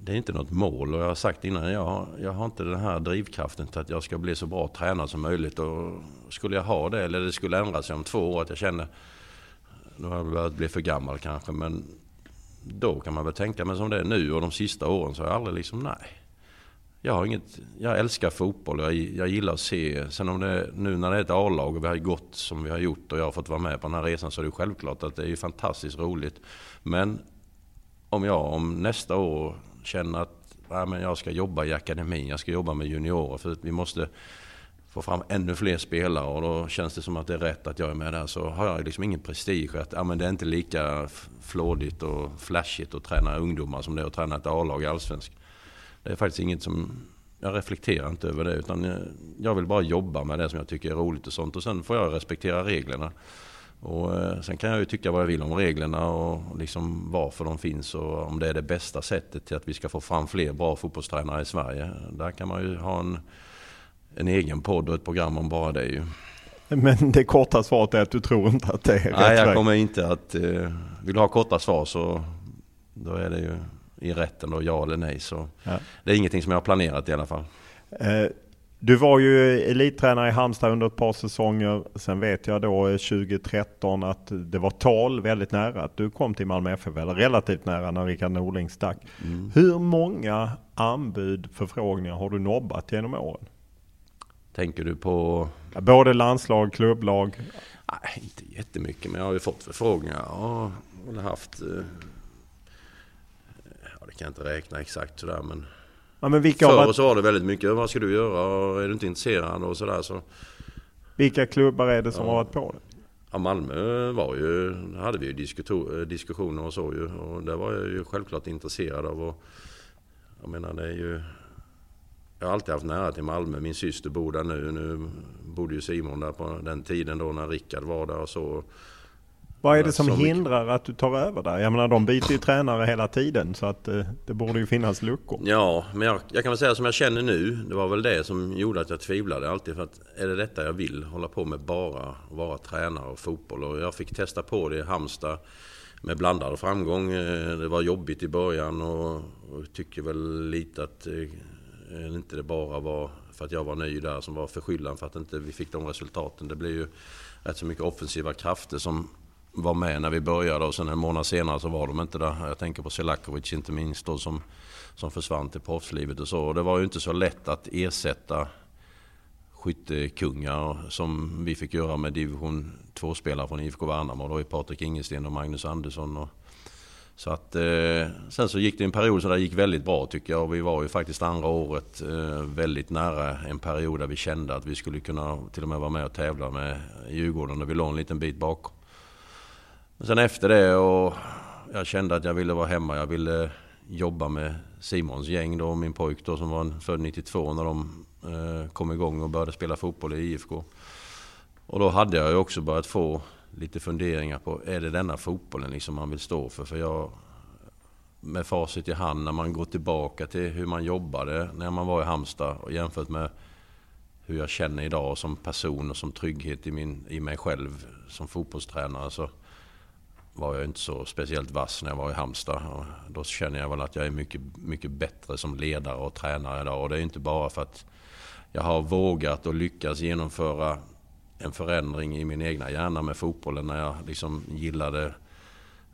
Speaker 7: det är inte något mål och jag har sagt innan, jag, jag har inte den här drivkraften till att jag ska bli så bra tränare som möjligt. Och skulle jag ha det, eller det skulle ändra sig om två år, att jag känner, nu har jag börjat bli för gammal kanske, men då kan man väl tänka, men som det är nu och de sista åren så har jag aldrig liksom, nej. Jag, har inget, jag älskar fotboll jag, jag gillar att se. Sen om det nu när det är ett A-lag och vi har gått som vi har gjort och jag har fått vara med på den här resan så är det självklart att det är fantastiskt roligt. Men om jag om nästa år känner att ja, men jag ska jobba i akademin, jag ska jobba med juniorer för att vi måste få fram ännu fler spelare och då känns det som att det är rätt att jag är med där. Så har jag liksom ingen prestige att ja, men det är inte lika flådigt och flashigt att träna ungdomar som det är att träna ett A-lag i Allsvenskan. Det är faktiskt inget som... Jag reflekterar inte över det utan jag vill bara jobba med det som jag tycker är roligt och sånt och sen får jag respektera reglerna. Och eh, sen kan jag ju tycka vad jag vill om reglerna och liksom varför de finns och om det är det bästa sättet till att vi ska få fram fler bra fotbollstränare i Sverige. Där kan man ju ha en, en egen podd och ett program om bara det ju.
Speaker 6: Men det korta svaret är att du tror inte att det är rätt
Speaker 7: Nej, jag kommer inte att... Eh, vill du ha korta svar så då är det ju i rätten då, ja eller nej. Så ja. det är ingenting som jag har planerat i alla fall.
Speaker 6: Eh, du var ju elittränare i Halmstad under ett par säsonger. Sen vet jag då 2013 att det var tal väldigt nära att du kom till Malmö FF, eller relativt nära när Rickard Norling stack. Mm. Hur många anbud, förfrågningar har du nobbat genom åren?
Speaker 7: Tänker du på?
Speaker 6: Både landslag, klubblag?
Speaker 7: Nej, inte jättemycket, men jag har ju fått förfrågningar. Ja, jag har haft... Ja, det kan jag inte räkna exakt sådär, men
Speaker 6: Ja, men vilka
Speaker 7: Förr varit... så var det väldigt mycket, vad ska du göra? Är du inte intresserad? Och sådär, så.
Speaker 6: Vilka klubbar är det som ja. har varit på det?
Speaker 7: Ja, Malmö var ju, hade vi ju diskussioner och så ju. Och det var jag ju självklart intresserad av. Och, jag menar det är ju... Jag har alltid haft nära till Malmö. Min syster bor där nu. Nu bodde ju Simon där på den tiden då när Rickard var där och så.
Speaker 6: Vad är det som hindrar att du tar över där? Jag menar de byter ju tränare hela tiden så att eh, det borde ju finnas luckor.
Speaker 7: Ja, men jag, jag, kan väl säga som jag känner nu. Det var väl det som gjorde att jag tvivlade alltid. För att är det detta jag vill? Hålla på med bara vara tränare och fotboll. Och jag fick testa på det i Halmstad med blandad framgång. Eh, det var jobbigt i början och, och tycker väl lite att eh, inte det bara var för att jag var ny där som var förskyllan för att inte vi fick de resultaten. Det blev ju rätt så mycket offensiva krafter som var med när vi började och sen en månad senare så var de inte där. Jag tänker på Selakovic inte minst då som, som försvann till proffslivet och så. Och det var ju inte så lätt att ersätta skyttekungar som vi fick göra med division 2-spelare från IFK Värnamo. Då är Patrik Ingesten och Magnus Andersson. Och, så att, eh, sen så gick det en period som det gick väldigt bra tycker jag. Och vi var ju faktiskt andra året eh, väldigt nära en period där vi kände att vi skulle kunna till och med vara med och tävla med Djurgården. Där vi låg en liten bit bakom. Men Sen efter det och jag kände att jag ville vara hemma. Jag ville jobba med Simons gäng då, min pojk då som var född 92 när de eh, kom igång och började spela fotboll i IFK. Och då hade jag ju också börjat få lite funderingar på, är det denna fotbollen liksom man vill stå för? För jag, med facit i hand, när man går tillbaka till hur man jobbade när man var i Halmstad och jämfört med hur jag känner idag som person och som trygghet i, min, i mig själv som fotbollstränare. Så var jag inte så speciellt vass när jag var i Halmstad. Och då känner jag väl att jag är mycket, mycket bättre som ledare och tränare idag. Och det är inte bara för att jag har vågat och lyckats genomföra en förändring i min egna hjärna med fotbollen när jag liksom gillade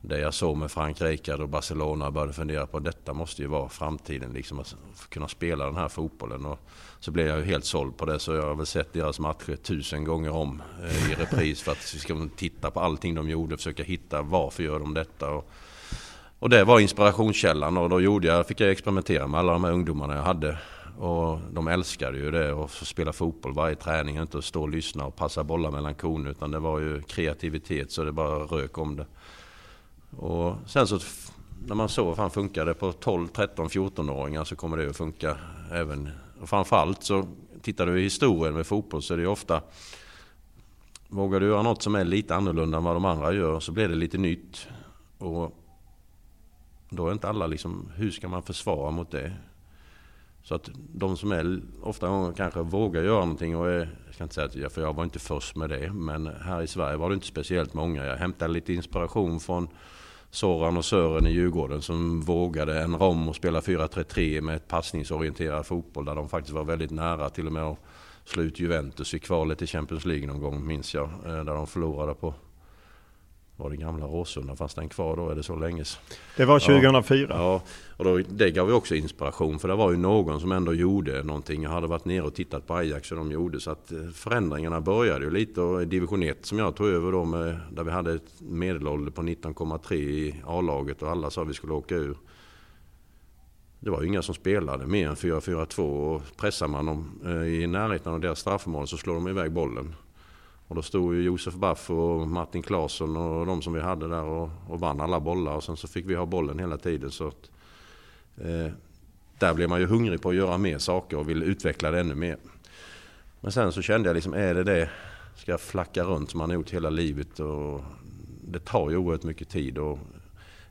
Speaker 7: det jag såg med Frank Rijkaard och Barcelona och började fundera på att detta måste ju vara framtiden, liksom att kunna spela den här fotbollen. Och så blev jag ju helt såld på det så jag har väl sett deras matcher tusen gånger om eh, i repris för att vi ska titta på allting de gjorde, försöka hitta varför gör de detta. Och, och det var inspirationskällan och då gjorde jag, fick jag experimentera med alla de här ungdomarna jag hade. Och de älskade ju det och spela fotboll varje träning, inte att stå och lyssna och passa bollar mellan kon utan det var ju kreativitet så det bara rök om det. Och sen så när man såg vad fan funkar det på 12, 13, 14-åringar så kommer det att funka även. Och framförallt så tittar du i historien med fotboll så är det ofta Vågar du göra något som är lite annorlunda än vad de andra gör så blir det lite nytt. Och då är inte alla liksom, hur ska man försvara mot det? Så att de som är ofta kanske vågar göra någonting och är, jag ska inte säga att för jag var inte först med det, men här i Sverige var det inte speciellt många. Jag hämtade lite inspiration från Soran och Sören i Djurgården som vågade en rom och spela 4-3-3 med ett passningsorienterad fotboll där de faktiskt var väldigt nära till och med att slå ut Juventus i kvalet i Champions League någon gång minns jag. Eh, där de förlorade på var det gamla Råsunda, fanns den kvar då? Är det så länge
Speaker 6: Det var 2004.
Speaker 7: Ja, ja och då, det gav ju också inspiration för det var ju någon som ändå gjorde någonting. Jag hade varit nere och tittat på Ajax och de gjorde så att eh, förändringarna började ju lite och division 1 som jag tog över då med, där vi hade ett medelålder på 19,3 i A-laget och alla sa att vi skulle åka ur. Det var ju inga som spelade mer än 4-4-2 och pressar man dem eh, i närheten av deras straffområde så slår de iväg bollen. Och då stod ju Josef Baff och Martin Claesson och de som vi hade där och, och vann alla bollar. Och sen så fick vi ha bollen hela tiden. Så att, eh, där blev man ju hungrig på att göra mer saker och vill utveckla det ännu mer. Men sen så kände jag liksom, är det det? Ska jag flacka runt som man har gjort hela livet? Och det tar ju oerhört mycket tid. Och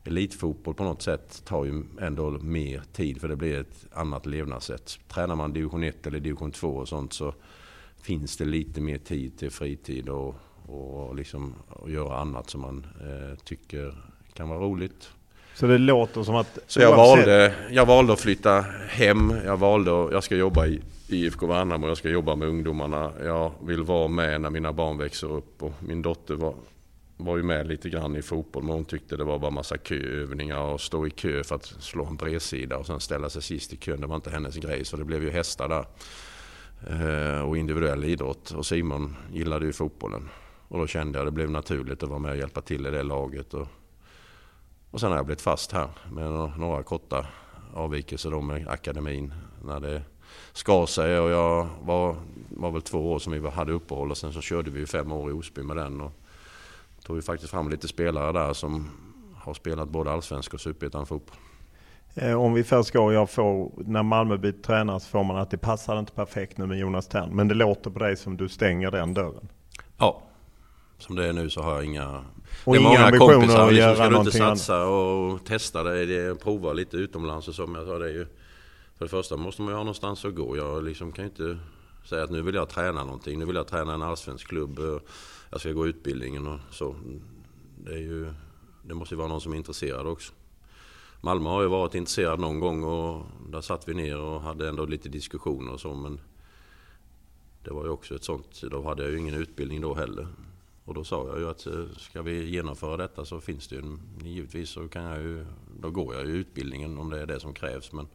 Speaker 7: elitfotboll på något sätt tar ju ändå mer tid för det blir ett annat levnadssätt. Tränar man division 1 eller division 2 och sånt så finns det lite mer tid till fritid och, och liksom och göra annat som man eh, tycker kan vara roligt.
Speaker 6: Så det låter som att...
Speaker 7: Så jag valde, jag valde att flytta hem. Jag valde att jag ska jobba i IFK Värnamo. Jag ska jobba med ungdomarna. Jag vill vara med när mina barn växer upp. Och min dotter var, var ju med lite grann i fotboll. Men hon tyckte det var bara massa köövningar och stå i kö för att slå en bredsida och sen ställa sig sist i kön. Det var inte hennes grej. Så det blev ju hästar där. Eh, och individuell idrott. Och Simon gillade ju fotbollen. Och då kände jag att det blev naturligt att vara med och hjälpa till i det laget. Och, och sen har jag blivit fast här med några korta avvikelser då med akademin. När det skar sig och jag var, var väl två år som vi hade uppehåll och sen så körde vi fem år i Osby med den. Och tog vi faktiskt fram lite spelare där som har spelat både allsvensk och superettan fotboll.
Speaker 6: Eh, om vi först går, jag får, när Malmö byter tränare så får man att det passar inte perfekt nu med Jonas Tern. Men det låter på dig som du stänger den dörren.
Speaker 7: Ja, som det är nu så har jag inga...
Speaker 6: Och det är inga många kompisar att
Speaker 7: göra ska du inte satsa och testa det, prova lite utomlands och som jag sa. Det är ju, för det första måste man ju ha någonstans att gå. Jag liksom kan ju inte säga att nu vill jag träna någonting. Nu vill jag träna en allsvensk klubb. Jag ska gå utbildningen och så. Det, ju, det måste ju vara någon som är intresserad också. Malmö har ju varit intresserad någon gång och där satt vi ner och hade ändå lite diskussioner och så men det var ju också ett sånt, då hade jag ju ingen utbildning då heller. Och då sa jag ju att eh, ska vi genomföra detta så finns det ju givetvis så kan jag ju, då går jag ju utbildningen om det är det som krävs. Men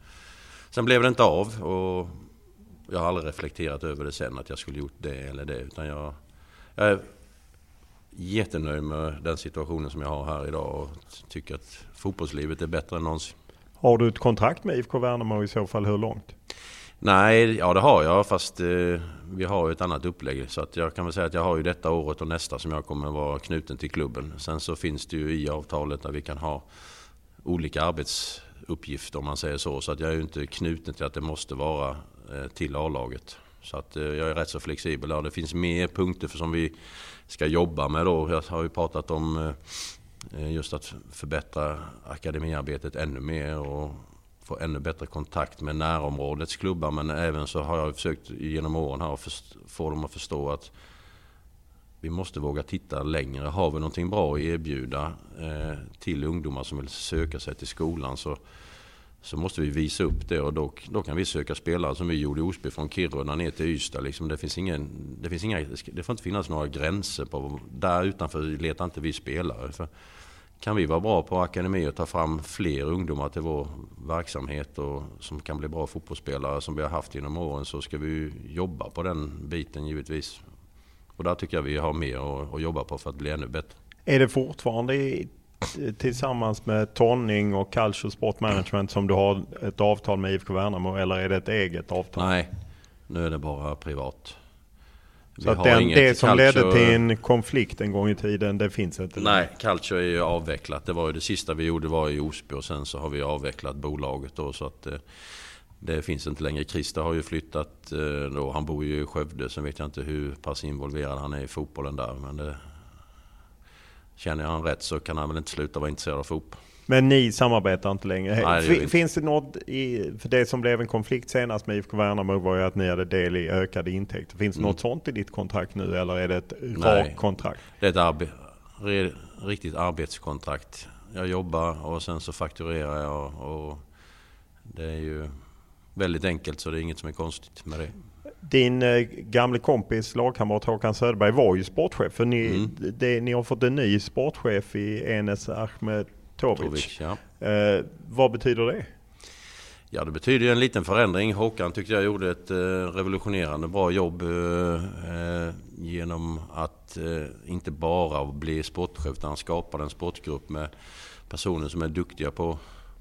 Speaker 7: sen blev det inte av och jag har aldrig reflekterat över det sen att jag skulle gjort det eller det utan jag, jag jättenöjd med den situationen som jag har här idag och tycker att fotbollslivet är bättre än någonsin.
Speaker 6: Har du ett kontrakt med IFK Värnamo i så fall, hur långt?
Speaker 7: Nej, ja det har jag fast eh, vi har ett annat upplägg. Så att jag kan väl säga att jag har ju detta året och nästa som jag kommer vara knuten till klubben. Sen så finns det ju i avtalet där vi kan ha olika arbetsuppgifter om man säger så. Så att jag är ju inte knuten till att det måste vara eh, till A-laget. Så att eh, jag är rätt så flexibel där. Det finns mer punkter som vi ska jobba med då. Jag har ju pratat om eh, eh, just att förbättra akademiarbetet ännu mer och få ännu bättre kontakt med närområdets klubbar. Men även så har jag försökt genom åren här att få dem att förstå att vi måste våga titta längre. Har vi någonting bra att erbjuda till ungdomar som vill söka sig till skolan så så måste vi visa upp det och då, då kan vi söka spelare som vi gjorde i Osby från Kiruna ner till Ystad. Liksom det, finns ingen, det, finns inga, det får inte finnas några gränser. på Där utanför letar inte vi spelare. För kan vi vara bra på akademi och ta fram fler ungdomar till vår verksamhet och som kan bli bra fotbollsspelare som vi har haft genom åren så ska vi jobba på den biten givetvis. Och där tycker jag vi har mer att, att jobba på för att bli ännu bättre.
Speaker 6: Är det fortfarande tillsammans med Tonning och Calcio Sport Management som du har ett avtal med IFK Värnamo eller är det ett eget avtal?
Speaker 7: Nej, nu är det bara privat.
Speaker 6: Så att den, det som Calcio... ledde till en konflikt en gång i tiden, det finns inte?
Speaker 7: Nej, Calcio är ju avvecklat. Det var ju det sista vi gjorde var i Osby och sen så har vi avvecklat bolaget då så att det, eh, det finns inte längre. Christer har ju flyttat eh, då. Han bor ju i Skövde. Sen vet jag inte hur pass involverad han är i fotbollen där. Men det, Känner jag han rätt så kan han väl inte sluta vara intresserad av fotboll.
Speaker 6: Men ni samarbetar inte längre? Nej, det Finns det något i, för det som blev en konflikt senast med IFK Värnamo var ju att ni hade del i ökade intäkter. Finns det mm. något sånt i ditt kontrakt nu eller är det ett rakt kontrakt?
Speaker 7: Det är ett arbe riktigt arbetskontrakt. jag jobbar och sen så fakturerar jag och det är ju väldigt enkelt så det är inget som är konstigt med det.
Speaker 6: Din eh, gamle kompis, lagkamrat Håkan Söderberg var ju sportchef. För ni,
Speaker 7: Mm.
Speaker 6: det, ni har fått en ny sportchef i Enes Ahmetovic.
Speaker 7: Tovic, ja.
Speaker 6: Eh, vad betyder det?
Speaker 7: Ja, det betyder ju en liten förändring. Håkan tyckte jag gjorde ett eh, revolutionerande bra jobb eh, genom att inte bara bli sportchef utan han skapade en sportgrupp med personer som är duktiga på,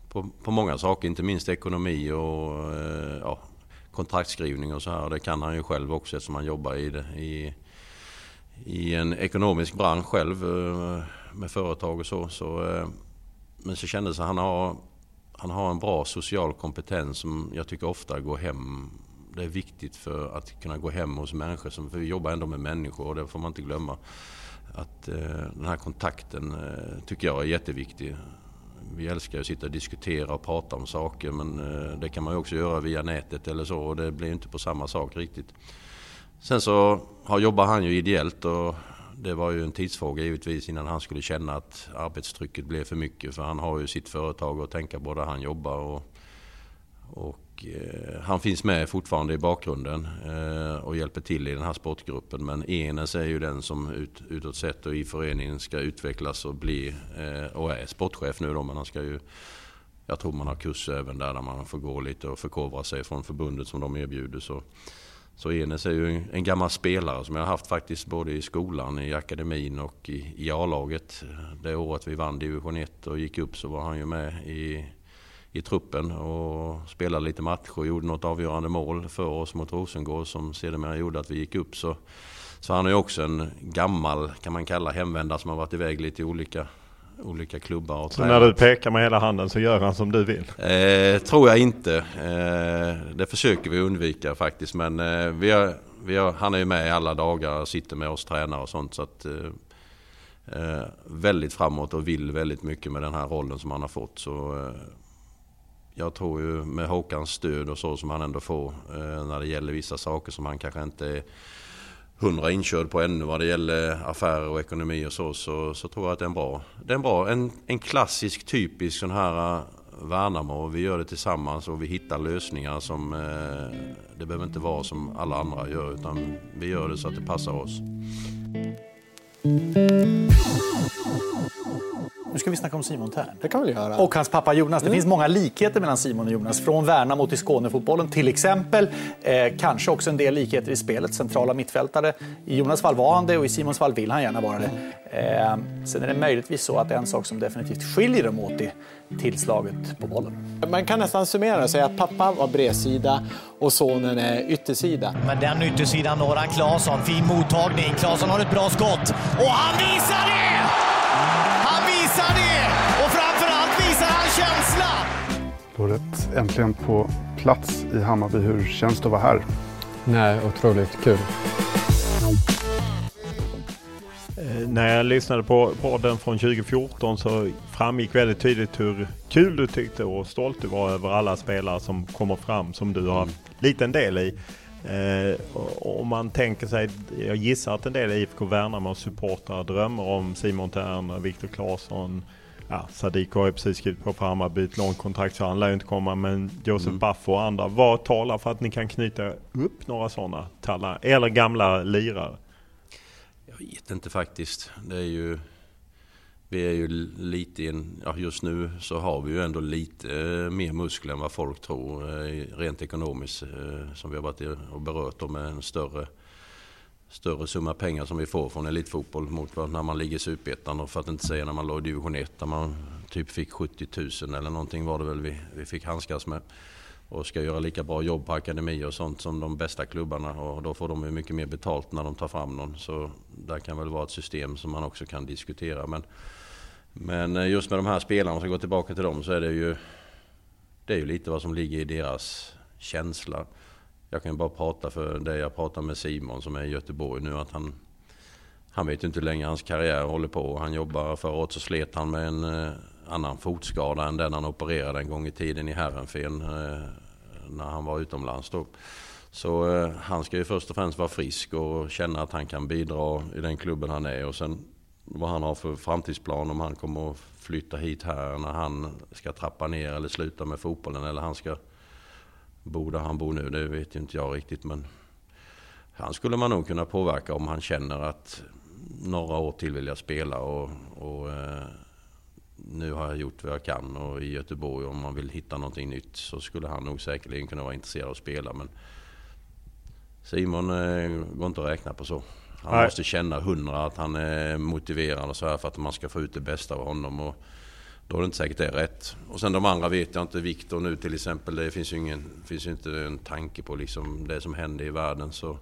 Speaker 7: på, på många saker, inte minst ekonomi och ja, kontraktskrivning och så här. Det kan han ju själv också eftersom han jobbar i, det, i, i en ekonomisk bransch själv eh, med företag och så. så eh, men så kändes det att han har han har en bra social kompetens som jag tycker ofta går hem. Det är viktigt för att kunna gå hem hos människor, som, för vi jobbar ändå med människor och det får man inte glömma. Att eh, den här kontakten tycker jag är jätteviktig. Vi älskar att sitta och diskutera och prata om saker men eh, det kan man ju också göra via nätet eller så och det blir inte på samma sak riktigt. Sen så har, jobbar han ju ideellt och det var ju en tidsfråga givetvis innan han skulle känna att arbetstrycket blev för mycket. För han har ju sitt företag att tänka på där han jobbar. Och, och eh, han finns med fortfarande i bakgrunden eh, och hjälper till i den här sportgruppen. Men Enes är ju den som ut, utåt sett och i föreningen ska utvecklas och bli eh, och är sportchef nu då. Men han ska ju jag tror man har kurser även där, där man får gå lite och förkovra sig från förbundet som de erbjuder. Så så Enes är ju en, en gammal spelare som jag har haft faktiskt både i skolan, i akademin och i, i A-laget. Det året vi vann division 1 och gick upp så var han ju med i, i truppen och spelade lite matcher och gjorde något avgörande mål för oss mot Rosengård som sedermera gjorde att vi gick upp. Så, så han är också en gammal, kan man kalla hemvändare som har varit iväg lite i olika olika klubbar och
Speaker 6: Så
Speaker 7: tränat.
Speaker 6: när du pekar med hela handen så gör han som du vill?
Speaker 7: Eh, tror jag inte. Eh, det försöker vi undvika faktiskt. Men eh, vi har, vi har, han är ju med i alla dagar och sitter med oss tränare och sånt. Så att, eh, eh, väldigt framåt och vill väldigt mycket med den här rollen som han har fått. Så, eh, jag tror ju med Håkans stöd och så som han ändå får eh, när det gäller vissa saker som han kanske inte är hundra inkörd på ännu vad det gäller affärer och ekonomi och så, så, så tror jag att det är en bra, det är en, bra en, en klassisk typisk sån här eh, Värnamo. Vi gör det tillsammans och vi hittar lösningar som, eh, det behöver inte vara som alla andra gör utan vi gör det så att det passar oss.
Speaker 12: Nu ska vi snacka om Simon Tern.
Speaker 8: Det kan vi göra.
Speaker 12: Och hans pappa Jonas. Det
Speaker 8: Mm.
Speaker 12: finns många likheter mellan Simon och Jonas. Från Värnamo till Skånefotbollen till exempel. Eh, kanske också en del likheter i spelet. Centrala mittfältare. I Jonas fall var han det och i Simons fall vill han gärna vara det. Eh, sen är det möjligtvis så att en sak som definitivt skiljer dem åt är tillslaget på bollen.
Speaker 8: Man kan nästan summera och säga att pappa var bredsida och sonen är yttersida.
Speaker 13: Men den yttersidan når han Claesson. Fin mottagning. Claesson har ett bra skott. Och han visar det!
Speaker 14: Året äntligen på plats i Hammarby. Hur känns det att vara här?
Speaker 15: Nej, otroligt kul.
Speaker 6: Eh, När jag lyssnade på podden från 2014 så framgick väldigt tydligt hur kul du tyckte och stolt du var över alla spelare som kommer fram som du har haft liten del i. Eh, Om man tänker sig, jag gissar att en del IFK Värnamo supportrar drömmer om Simon Thern, Viktor Claesson, ja, Sadiq har ju precis skrivit på för Hammarby ett långt kontrakt så han lär ju inte komma men Josef
Speaker 7: Mm.
Speaker 6: Baffo och andra. Vad talar för att ni kan knyta upp några sådana talanger, eller gamla lirare?
Speaker 7: Jag vet inte faktiskt. Det är ju, vi är ju lite en, ja just nu så har vi ju ändå lite eh, mer muskler än vad folk tror eh, rent ekonomiskt. eh, Som vi har varit och berört med en större, större summa pengar som vi får från elitfotboll mot när man ligger i Superettan och för att inte säga när man låg i division 1 där man typ fick 70 000 eller någonting var det väl vi, vi fick handskas med och ska göra lika bra jobb på akademi och sånt som de bästa klubbarna och då får de ju mycket mer betalt när de tar fram någon. Så där kan väl vara ett system som man också kan diskutera. Men, men eh, just med de här spelarna, om jag går tillbaka till dem, så är det ju det är ju lite vad som ligger i deras känsla. Jag kan bara prata för det jag pratar med Simon som är i Göteborg nu att han han vet ju inte hur länge hans karriär håller på. Han jobbar, förra året så slet han med en eh, annan fotskada än den han opererade en gång i tiden i Herrenfen eh, när han var utomlands då. Så eh, han ska ju först och främst vara frisk och känna att han kan bidra i den klubben han är och sen vad han har för framtidsplan, om han kommer att flytta hit här när han ska trappa ner eller sluta med fotbollen eller han ska bo där han bor nu, det vet ju inte jag riktigt men han skulle man nog kunna påverka om han känner att några år till vill jag spela och, och eh, nu har jag gjort vad jag kan och i Göteborg om man vill hitta någonting nytt så skulle han nog säkerligen kunna vara intresserad av att spela men Simon eh, går inte att räkna på så. Han Nej. måste känna hundra att han är motiverad och så här för att man ska få ut det bästa av honom. Och då är det inte säkert det är rätt. Och sen de andra vet jag inte. Viktor nu till exempel. Det finns ju, ingen, finns ju inte en tanke på liksom det som händer i världen. Så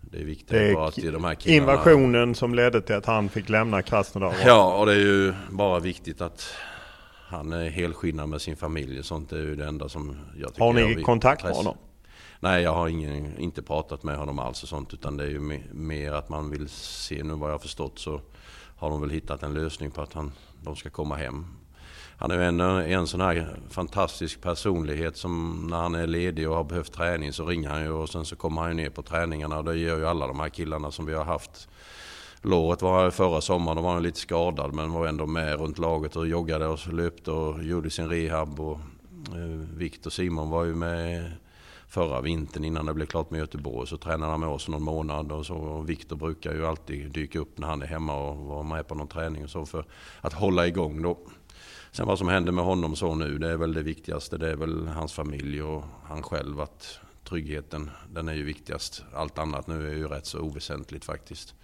Speaker 7: det är viktigt det är att de här killarna...
Speaker 6: Invasionen som ledde till att han fick lämna Krasnodar.
Speaker 7: Ja, och det är ju bara viktigt att han är helskinnad med sin familj. Sånt är ju det enda som jag tycker
Speaker 6: Har ni kontakt med honom?
Speaker 7: Nej, jag har ingen, inte pratat med honom alls och sånt. Utan det är ju mer att man vill se, nu vad jag har förstått så har de väl hittat en lösning på att han, de ska komma hem. Han är en, en sån här fantastisk personlighet som när han är ledig och har behövt träning så ringer han ju och sen så kommer han ju ner på träningarna och det gör ju alla de här killarna som vi har haft. Låret var förra sommaren, då var han lite skadad men var ändå med runt laget och joggade och löpte och gjorde sin rehab. Och, eh, Viktor Simon var ju med förra vintern innan det blev klart med Göteborg. Så tränade han med oss någon månad och så. Viktor brukar ju alltid dyka upp när han är hemma och vara med på någon träning och så för att hålla igång då. Sen vad som händer med honom så nu, det är väl det viktigaste. Det är väl hans familj och han själv. att Tryggheten, den är ju viktigast. Allt annat nu är ju rätt så oväsentligt faktiskt.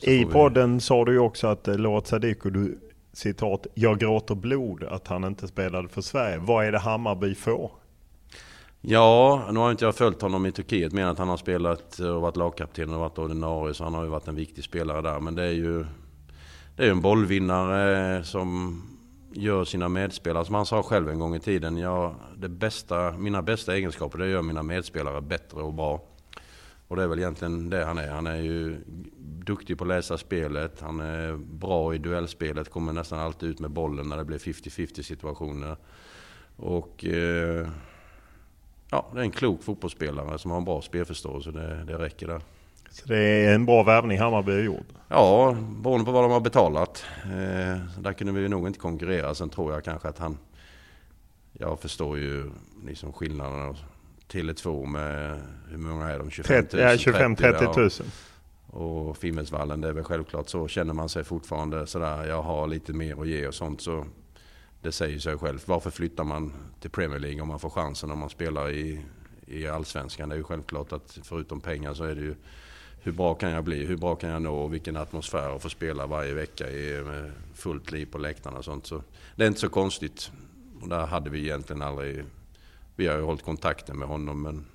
Speaker 6: Så I podden vi... sa du ju också att eh, Lord Sadiku, du citat, jag gråter blod att han inte spelade för Sverige. Vad är det Hammarby får?
Speaker 7: Ja, nu har inte jag följt honom i Turkiet mer än att han har spelat och varit lagkapten och varit ordinarie. Så han har ju varit en viktig spelare där. Men det är ju det är en bollvinnare som gör sina medspelare, som han sa själv en gång i tiden. Ja, det bästa, mina bästa egenskaper det gör mina medspelare bättre och bra. Och det är väl egentligen det han är. Han är ju duktig på att läsa spelet. Han är bra i duellspelet. Kommer nästan alltid ut med bollen när det blir 50-50 situationer. Och... Eh, ja, det är en klok fotbollsspelare som har en bra spelförståelse. Det, det räcker där.
Speaker 6: Så det är en bra värvning Hammarby har gjort?
Speaker 7: Ja, beroende på vad de har betalat. Eh, där kunde vi nog inte konkurrera. Sen tror jag kanske att han... Jag förstår ju liksom skillnaderna. Tele2 med, hur många är de? 25 000?
Speaker 6: Ja, 25-30 000.
Speaker 7: Och Fimmelsvallen, det är väl självklart så. Känner man sig fortfarande sådär, jag har lite mer att ge och sånt så det säger sig självt. Varför flyttar man till Premier League om man får chansen om man spelar i, i Allsvenskan? Det är ju självklart att förutom pengar så är det ju hur bra kan jag bli? Hur bra kan jag nå? Och vilken atmosfär att få spela varje vecka i, med fullt liv på läktarna och sånt. Så det är inte så konstigt. Och där hade vi egentligen aldrig... Vi har ju hållit kontakten med honom men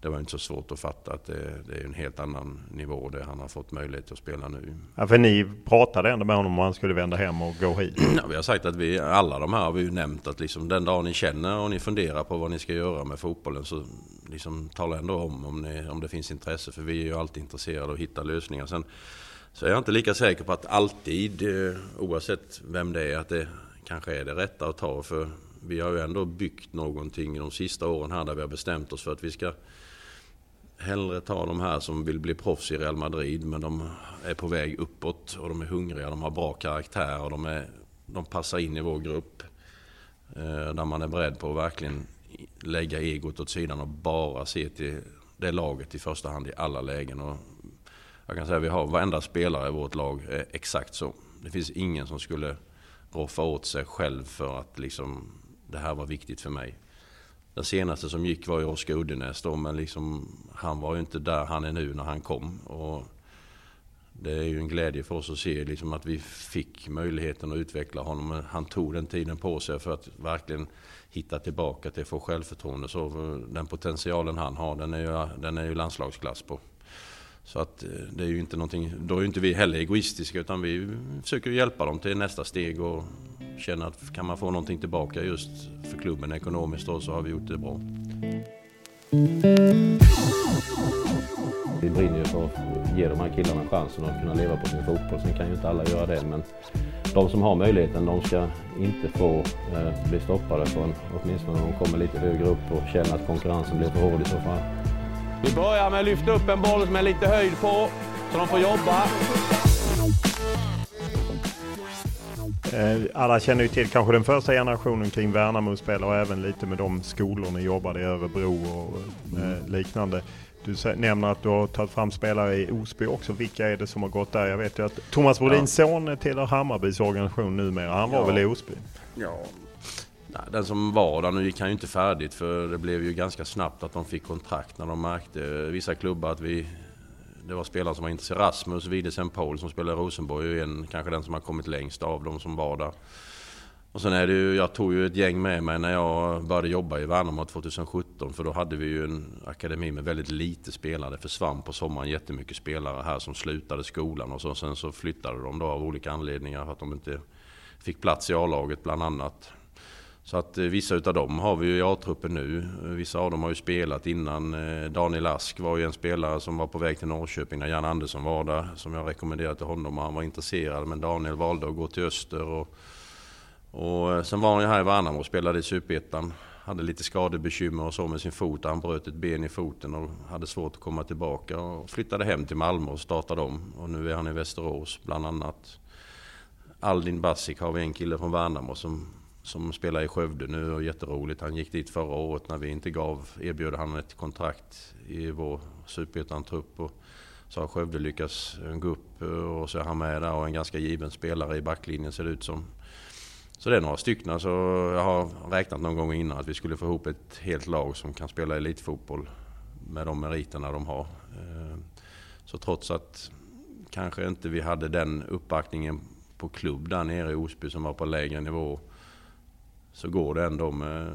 Speaker 7: det var inte så svårt att fatta att det, det, är en helt annan nivå det han har fått möjlighet att spela nu.
Speaker 6: Ja, för ni pratade ändå med honom om han skulle vända hem och gå hit?
Speaker 7: Ja, vi har sagt att vi, alla de här har vi ju nämnt att liksom den dag ni känner och ni funderar på vad ni ska göra med fotbollen så liksom tala ändå om om, ni, om det finns intresse. För vi är ju alltid intresserade av att hitta lösningar. Sen så är jag inte lika säker på att alltid, eh, oavsett vem det är, att det kanske är det rätta att ta. För vi har ju ändå byggt någonting de sista åren här där vi har bestämt oss för att vi ska hellre ta de här som vill bli proffs i Real Madrid men de är på väg uppåt och de är hungriga, de har bra karaktär och de, är, de passar in i vår grupp. Eh, där man är beredd på att verkligen lägga egot åt sidan och bara se till det laget i första hand i alla lägen. Och jag kan säga att vi har varenda spelare i vårt lag är exakt så. Det finns ingen som skulle roffa åt sig själv för att liksom, det här var viktigt för mig. Den senaste som gick var ju Oskar Uddenäs då, men liksom, han var ju inte där han är nu när han kom. Och det är ju en glädje för oss att se liksom, att vi fick möjligheten att utveckla honom. Han tog den tiden på sig för att verkligen hitta tillbaka till att få självförtroende. Så den potentialen han har, den är ju, den är ju landslagsklass på. Så att eh, det är ju inte någonting, då är ju inte vi heller egoistiska utan vi försöker hjälpa dem till nästa steg och känna att kan man få någonting tillbaka just för klubben ekonomiskt då så har vi gjort det bra.
Speaker 16: Vi brinner ju för att ge de här killarna chansen att kunna leva på sin fotboll. Sen kan ju inte alla göra det men de som har möjligheten de ska inte få eh, bli stoppade förrän åtminstone de kommer lite högre upp och känner att konkurrensen blir för hård i så fall.
Speaker 17: Vi börjar med att lyfta upp en boll med lite höjd på, så de får jobba.
Speaker 6: Eh, alla känner ju till kanske den första generationen kring Värnamo-spelare och även lite med de skolor ni jobbade i Örebro och eh, liknande. Du nämner att du har tagit fram spelare i Osby också. Vilka är det som har gått där? Jag vet ju att Thomas Brodins ja. son tillhör Hammarbys organisation numera. Han var ja. väl i Osby?
Speaker 7: Ja, Nej, den som var där, nu gick han ju inte färdigt för det blev ju ganska snabbt att de fick kontrakt när de märkte, vissa klubbar, att vi det var spelare som var intresserade. Rasmus Widesen Paul som spelar i Rosenborg är en, kanske den som har kommit längst av de som var där. Och sen är det ju, jag tog ju ett gäng med mig när jag började jobba i Värnamo 2017 för då hade vi ju en akademi med väldigt lite spelare. Det försvann på sommaren jättemycket spelare här som slutade skolan och så. Sen så flyttade de då av olika anledningar för att de inte fick plats i A-laget bland annat. Så att eh, vissa utav dem har vi ju i A-truppen nu. Vissa av dem har ju spelat innan. Eh, Daniel Ask var ju en spelare som var på väg till Norrköping när Jan Andersson var där. Som jag rekommenderade till honom och han var intresserad. Men Daniel valde att gå till Öster. Och, och eh, sen var han ju här i Värnamo och spelade i Superettan. Hade lite skadebekymmer och så med sin fot. Han bröt ett ben i foten och hade svårt att komma tillbaka. Och flyttade hem till Malmö och startade om. Och nu är han i Västerås bland annat. Aldin Basic har vi en kille från Värnamo som som spelar i Skövde nu och jätteroligt. Han gick dit förra året när vi inte gav, erbjöd han ett kontrakt i vår superettan-trupp. Så har Skövde lyckats gå upp eh, och så är han med där och en ganska given spelare i backlinjen ser det ut som. Så det är några stycken. Så jag har räknat någon gång innan att vi skulle få ihop ett helt lag som kan spela elitfotboll med de meriterna de har. Eh, så trots att kanske inte vi hade den uppbackningen på klubb där nere i Osby som var på lägre nivå så går det ändå med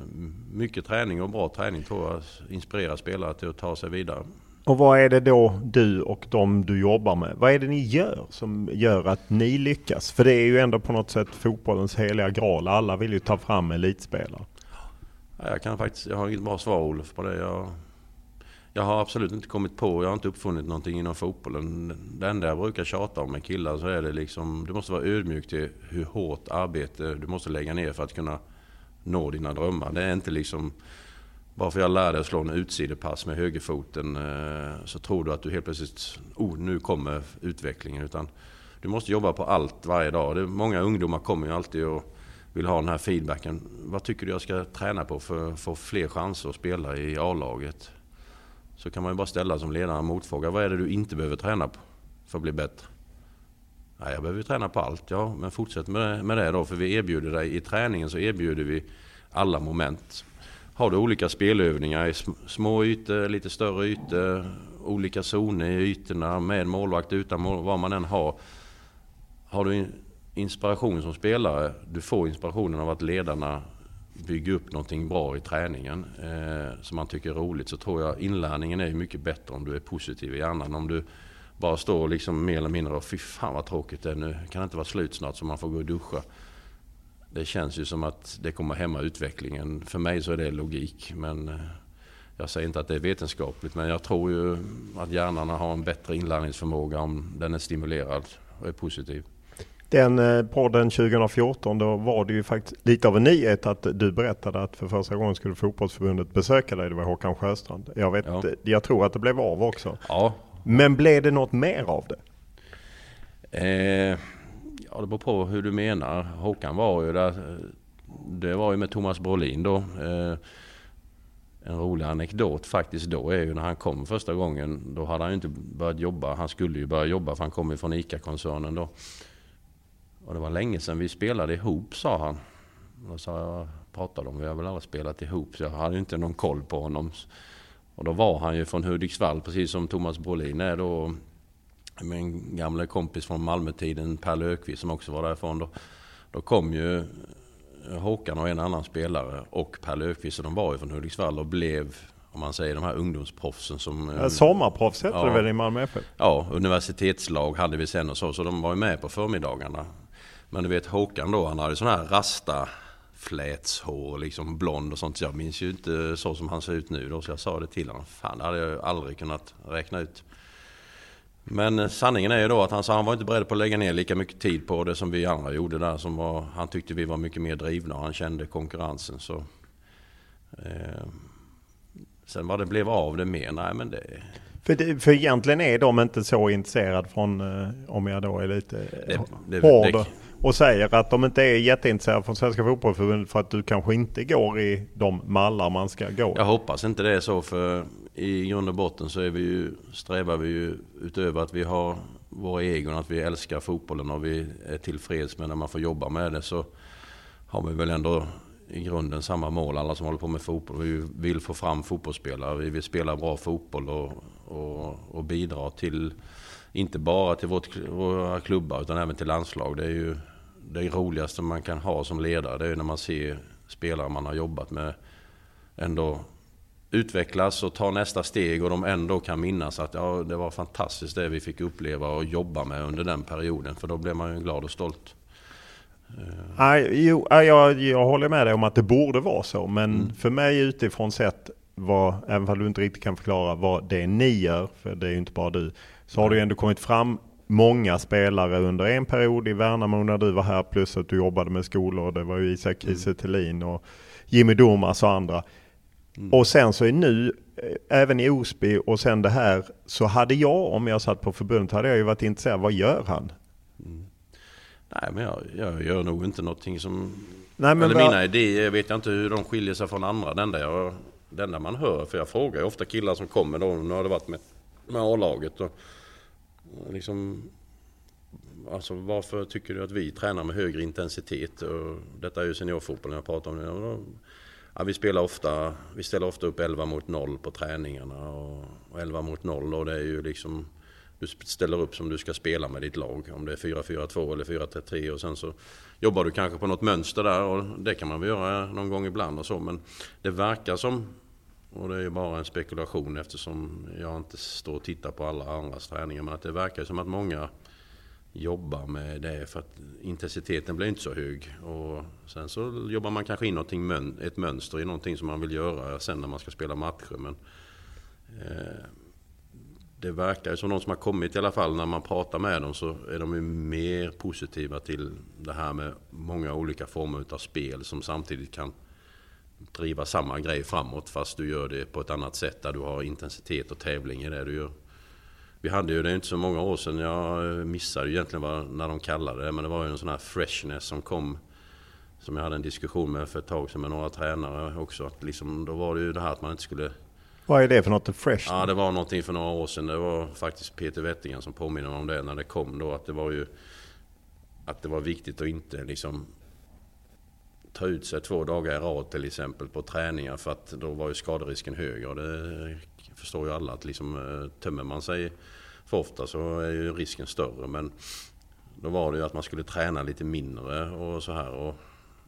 Speaker 7: mycket träning och bra träning tror jag inspirerar spelare till att ta sig vidare.
Speaker 6: Och vad är det då du och de du jobbar med, vad är det ni gör som gör att ni lyckas? För det är ju ändå på något sätt fotbollens heliga graal. Alla vill ju ta fram elitspelare.
Speaker 7: Jag kan faktiskt, jag har inget bra svar Olof på det. Jag, jag har absolut inte kommit på, jag har inte uppfunnit någonting inom fotbollen. Det enda jag brukar tjata om med killar så är det liksom, du måste vara ödmjuk till hur hårt arbete du måste lägga ner för att kunna nå dina drömmar. Det är inte liksom bara för jag lär dig att slå en utsidepass med högerfoten eh, så tror du att du helt plötsligt, oh nu kommer utvecklingen. Utan du måste jobba på allt varje dag. Det är, många ungdomar kommer ju alltid och vill ha den här feedbacken. Vad tycker du jag ska träna på för att få fler chanser att spela i A-laget? Så kan man ju bara ställa som ledare en motfråga. Vad är det du inte behöver träna på för att bli bättre? Nej, jag behöver träna på allt. Ja, men fortsätt med, med det då. För vi erbjuder dig, i träningen så erbjuder vi alla moment. Har du olika spelövningar i små ytor, lite större ytor, olika zoner i ytorna med målvakt, utan mål, vad man än har. Har du inspiration som spelare, du får inspirationen av att ledarna bygger upp någonting bra i träningen eh, som man tycker är roligt så tror jag inlärningen är mycket bättre om du är positiv i hjärnan. Om du bara står liksom mer eller mindre och fy fan vad tråkigt det är nu. Kan det inte vara slut snart så man får gå och duscha. Det känns ju som att det kommer hämma utvecklingen. För mig så är det logik. Men eh, jag säger inte att det är vetenskapligt. Men jag tror ju att hjärnan har en bättre inlärningsförmåga om den är stimulerad och är positiv.
Speaker 6: Den eh, podden 2014 då var det ju faktiskt lite av en nyhet att du berättade att för första gången skulle fotbollsförbundet besöka dig. Det var Håkan Sjöstrand. Jag, vet, ja. jag tror att det blev av också.
Speaker 7: Ja,
Speaker 6: men blev det något mer av det?
Speaker 7: Eh, ja, det beror på hur du menar. Håkan var ju där. Det var ju med Thomas Brolin då. Eh, en rolig anekdot faktiskt då är ju när han kom första gången. Då hade han ju inte börjat jobba. Han skulle ju börja jobba för han kom ju från ICA-koncernen då. Och det var länge sedan vi spelade ihop sa han. Då sa jag, pratade om, vi har väl aldrig spelat ihop. Så jag hade ju inte någon koll på honom. Och då var han ju från Hudiksvall, precis som Thomas Brolin är då. Min gamla kompis från Malmötiden, Per Löfqvist, som också var därifrån. Då, då kom ju Håkan och en annan spelare och Per Löfqvist, så de var ju från Hudiksvall och blev om man säger de här ungdomsproffsen som...
Speaker 6: Ja, sommarproffs hette ja, det väl i Malmö FF?
Speaker 7: Ja, universitetslag hade vi sen och så, så de var ju med på förmiddagarna. Men du vet Håkan då, han hade sån här rasta flätshår, liksom blond och sånt. Så jag minns ju inte så som han ser ut nu då, så jag sa det till honom. Fan, det hade jag aldrig kunnat räkna ut. Men eh, sanningen är ju då att han sa han var inte beredd på att lägga ner lika mycket tid på det som vi andra gjorde där. Som var, han tyckte vi var mycket mer drivna och han kände konkurrensen. Så, eh, sen vad det blev av det mer, nej men det...
Speaker 6: För, det, för egentligen är de inte så intresserade från, eh, om jag då är lite det, det, hård. Det, och säger att de inte är jätteintresserade från Svenska Fotbollförbundet för att du kanske inte går i de mallar man ska gå.
Speaker 7: Jag hoppas inte det är så för i grund och botten så är vi ju, strävar vi ju utöver att vi har våra egon, att vi älskar fotbollen och vi är tillfreds med när man får jobba med det så har vi väl ändå i grunden samma mål, alla som håller på med fotboll. Vi vill få fram fotbollsspelare, vi vill spela bra fotboll och, och, och bidra till, inte bara till vårt, våra klubbar utan även till landslag. Det är ju det roligaste man kan ha som ledare, det är när man ser spelare man har jobbat med ändå utvecklas och ta nästa steg och de ändå kan minnas att ja, det var fantastiskt det vi fick uppleva och jobba med under den perioden. För då blir man ju glad och stolt.
Speaker 6: Nej, jo, jag, jag håller med dig om att det borde vara så. Men mm. för mig utifrån sett, vad, även om du inte riktigt kan förklara vad det är ni gör, för det är ju inte bara du, så har det ju ändå kommit fram många spelare under en period i Värnamo när du var här, plus att du jobbade med skolor. Det var ju Isak Kiese mm. och Jimmy Domas och andra. Mm. Och sen så är nu, eh, även i Osby och sen det här, så hade jag, om jag satt på förbundet, hade jag ju varit intresserad. Vad gör han?
Speaker 7: Mm. Nej, men jag, jag, gör nog inte någonting som... Nej, men eller bara... mina idéer, vet jag inte hur de skiljer sig från andra. Det enda, jag, det enda man hör, för jag frågar ju ofta killar som kommer då, nu har det varit med, med A-laget. Och, liksom, alltså varför tycker du att vi tränar med högre intensitet? Och detta är ju seniorfotbollen jag pratar om. nu. Ja, vi spelar ofta, vi ställer ofta upp 11 mot 0 på träningarna och, och 11 mot 0 och det är ju liksom du ställer upp som du ska spela med ditt lag. Om det är 4-4-2 eller 4-3-3 och sen så jobbar du kanske på något mönster där och det kan man väl göra någon gång ibland och så men det verkar som och det är ju bara en spekulation eftersom jag inte står och tittar på alla andras träningar men att det verkar som att många jobbar med det för att intensiteten blir inte så hög. Och sen så jobbar man kanske in någonting, ett mönster i någonting som man vill göra sen när man ska spela matcher. Men, eh, det verkar som de som har kommit i alla fall när man pratar med dem så är de ju mer positiva till det här med många olika former av spel som samtidigt kan driva samma grej framåt fast du gör det på ett annat sätt där du har intensitet och tävling i det du gör. Vi hade ju det inte så många år sedan, jag missade ju egentligen vad, när de kallade det, men det var ju en sån här freshness som kom som jag hade en diskussion med för ett tag sedan med några tränare också. Att liksom, då var det ju det här att man inte skulle...
Speaker 6: Vad är det för något? Fresh?
Speaker 7: Ja, det var någonting för några år sedan. Det var faktiskt Peter Wettingan som påminner om det när det kom då. Att det var ju... Att det var viktigt att inte liksom ta ut sig två dagar i rad till exempel på träningar för att då var ju skaderisken högre. Och det förstår ju alla att liksom, eh, tömmer man sig för ofta så är ju risken större. Men då var det ju att man skulle träna lite mindre och så här. Och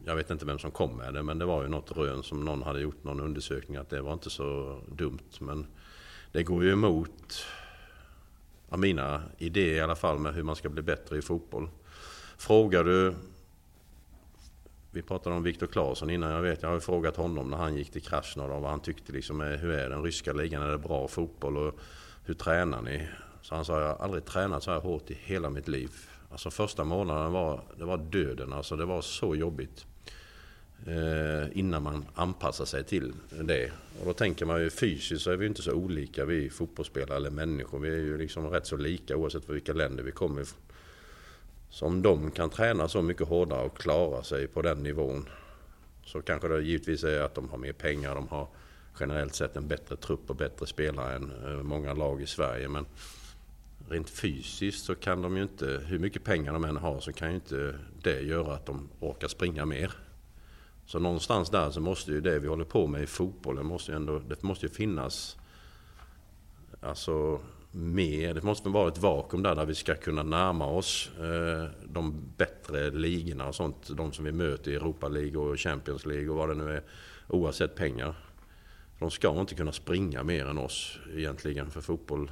Speaker 7: jag vet inte vem som kom med det men det var ju något rön som någon hade gjort någon undersökning att det var inte så dumt. Men det går ju emot mina idéer i alla fall med hur man ska bli bättre i fotboll. Frågar du vi pratade om Viktor Claesson innan. Jag vet, jag har frågat honom när han gick till Krasnodar vad han tyckte liksom, hur är den ryska ligan? Är det bra fotboll? Och hur tränar ni? Så han sa, jag har aldrig tränat så här hårt i hela mitt liv. Alltså första månaden var, det var döden. Alltså det var så jobbigt. Eh, innan man anpassar sig till det. Och då tänker man ju fysiskt så är vi inte så olika vi fotbollsspelare eller människor. Vi är ju liksom rätt så lika oavsett vilka länder vi kommer ifrån. Så om de kan träna så mycket hårdare och klara sig på den nivån så kanske det givetvis är att de har mer pengar, de har generellt sett en bättre trupp och bättre spelare än eh, många lag i Sverige. Men rent fysiskt så kan de ju inte, hur mycket pengar de än har, så kan ju inte det göra att de orkar springa mer. Så någonstans där så måste ju det vi håller på med i fotbollen, måste ju ändå, det måste ju finnas alltså mer. Det måste vara ett vakuum där, där vi ska kunna närma oss eh, de bättre ligorna och sånt. De som vi möter i Europa League och Champions League och vad det nu är. Oavsett pengar. De ska inte kunna springa mer än oss egentligen. För fotboll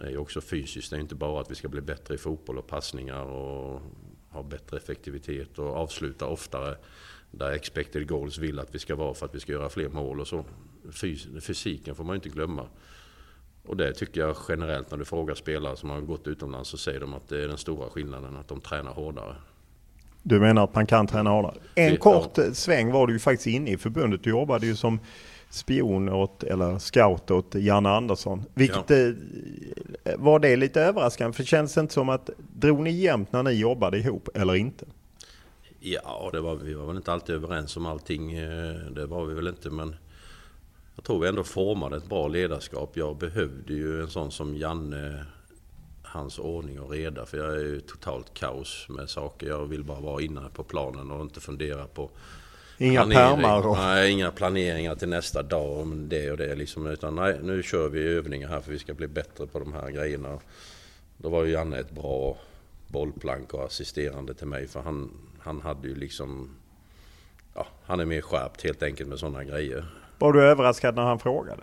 Speaker 7: är ju också fysiskt. Det är inte bara att vi ska bli bättre i fotboll och passningar och ha bättre effektivitet och avsluta oftare där expected goals vill att vi ska vara för att vi ska göra fler mål och så. Fys fysiken får man ju inte glömma. Och det tycker jag generellt när du frågar spelare som har gått utomlands så säger de att det är den stora skillnaden, att de tränar hårdare.
Speaker 6: Du menar att man kan träna hårdare? En
Speaker 7: Det-
Speaker 6: kort eh, sväng var du ju faktiskt inne i förbundet. Du jobbade ju som spion åt, eller scout åt Janne Andersson. Vilket eh, var det lite överraskande? För det känns inte som att, drog ni jämnt när ni jobbade ihop eller inte?
Speaker 7: Ja, det var, vi var väl inte alltid överens om allting. eh, Det var vi väl inte men jag tror vi ändå formade ett bra ledarskap. Jag behövde ju en sån som Janne, hans ordning och reda. För jag är ju totalt kaos med saker. Jag vill bara vara inne på planen och inte fundera på
Speaker 6: Inga pärmar och-
Speaker 7: Nej, inga planeringar till nästa dag om det och det liksom. Utan nej, nu kör vi övningar här för vi ska bli bättre på de här grejerna. Då var ju Janne ett bra bollplank och assisterande till mig för han, han hade ju liksom... Ja, han är mer skärpt helt enkelt med sådana grejer.
Speaker 6: Var du överraskad när han frågade?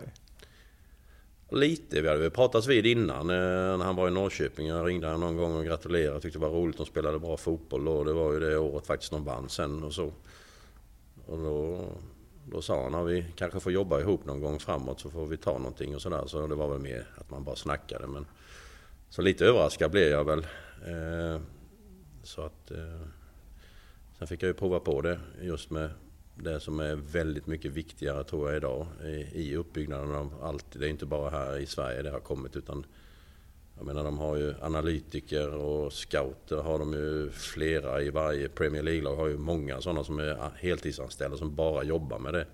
Speaker 7: Lite, vi hade väl pratats vid innan eh, när han var i Norrköping. Jag ringde honom någon gång och gratulerade. Tyckte det var roligt. De spelade bra fotboll och det var ju det året faktiskt de vann sen och så. Och då, då sa han att vi kanske får jobba ihop någon gång framåt så får vi ta någonting och sådär. Så det var väl mer att man bara snackade. Men, så lite överraskad blev jag väl. Eh, så att... Eh, sen fick jag ju prova på det just med det som är väldigt mycket viktigare tror jag idag i, uppbyggnaden av allt. Det är inte bara här i Sverige det har kommit utan jag menar de har ju analytiker och scouter har de ju flera i varje Premier League-lag har ju många sådana som är heltidsanställda som bara jobbar med det.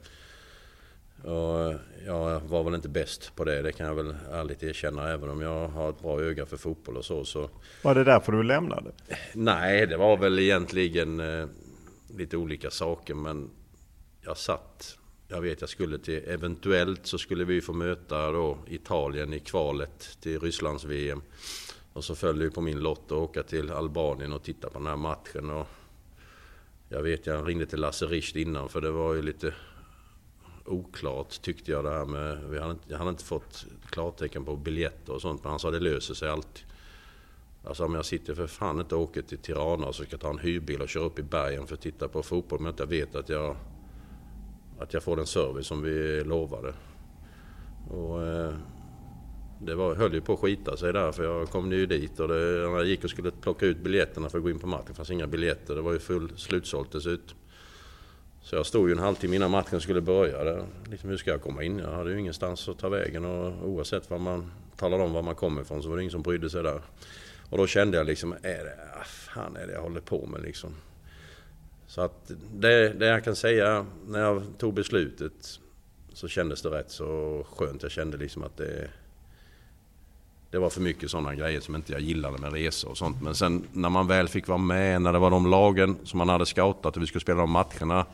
Speaker 7: Och jag var väl inte bäst på det, det kan jag väl ärligt erkänna även om jag har ett bra öga för fotboll och så. så
Speaker 6: Var det därför du lämnade?
Speaker 7: Nej, det var väl egentligen eh, lite olika saker men jag satt, jag vet jag skulle till, eventuellt så skulle vi få möta då Italien i kvalet till Rysslands VM. Och så föll det ju på min lott att åka till Albanien och titta på den här matchen. Och jag vet, jag ringde till Lasse Richt innan för det var ju lite oklart tyckte jag det här med, vi hade inte, jag hade inte fått klartecken på biljetter och sånt men han sa det löser sig alltid. Alltså om jag sitter för fan inte och åker till Tirana och så ska jag ta en hyrbil och köra upp i bergen för att titta på fotboll men inte vet att jag, att jag får den service som vi lovade. Och, eh, det var, höll ju på att skita sig där för jag kom ju dit och det, när jag gick och skulle plocka ut biljetterna för att gå in på matchen det fanns inga biljetter. Det var ju full slutsålt dessutom. Så jag stod ju en halvtimme innan matchen skulle börja. Där. Liksom, hur ska jag komma in? Jag hade ju ingenstans att ta vägen och oavsett vad man talade om var man kommer ifrån så var det ingen som brydde sig där. Och då kände jag liksom, är det, ah, fan är det jag håller på med liksom? Så att det, det jag kan säga när jag tog beslutet så kändes det rätt så skönt. Jag kände liksom att det, det var för mycket sådana grejer som inte jag gillade med resor och sånt. Men sen när man väl fick vara med, när det var de lagen som man hade scoutat och vi skulle spela de matcherna.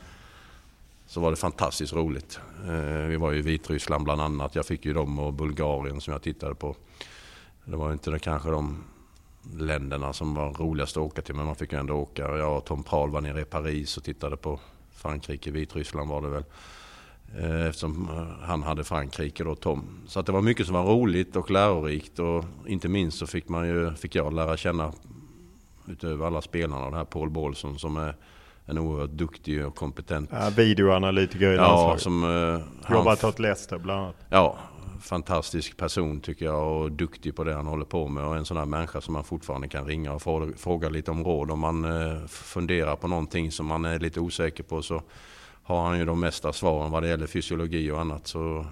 Speaker 7: Så var det fantastiskt roligt. Eh, vi var ju i Vitryssland bland annat. Jag fick ju dem och Bulgarien som jag tittade på. Det var inte det, kanske de länderna som var roligast att åka till men man fick ju ändå åka. Jag och Tom Prahl var nere i Paris och tittade på Frankrike, Vitryssland var det väl. Eh, Eftersom eh, han hade Frankrike då, Tom. Så att det var mycket som var roligt och lärorikt och inte minst så fick, man ju, fick jag lära känna utöver alla spelarna den här Paul Bålsson som är en oerhört duktig och kompetent
Speaker 6: Ja, videoanalytiker i
Speaker 7: Ja,
Speaker 6: landslaget.
Speaker 7: som... eh, han-
Speaker 6: Jobbat åt Leicester bland annat.
Speaker 7: Ja, fantastisk person tycker jag och duktig på det han håller på med och en sån här människa som man fortfarande kan ringa och fråga, lite om råd. Om man eh, funderar på någonting som man är lite osäker på så har han ju de mesta svaren vad det gäller fysiologi och annat. Så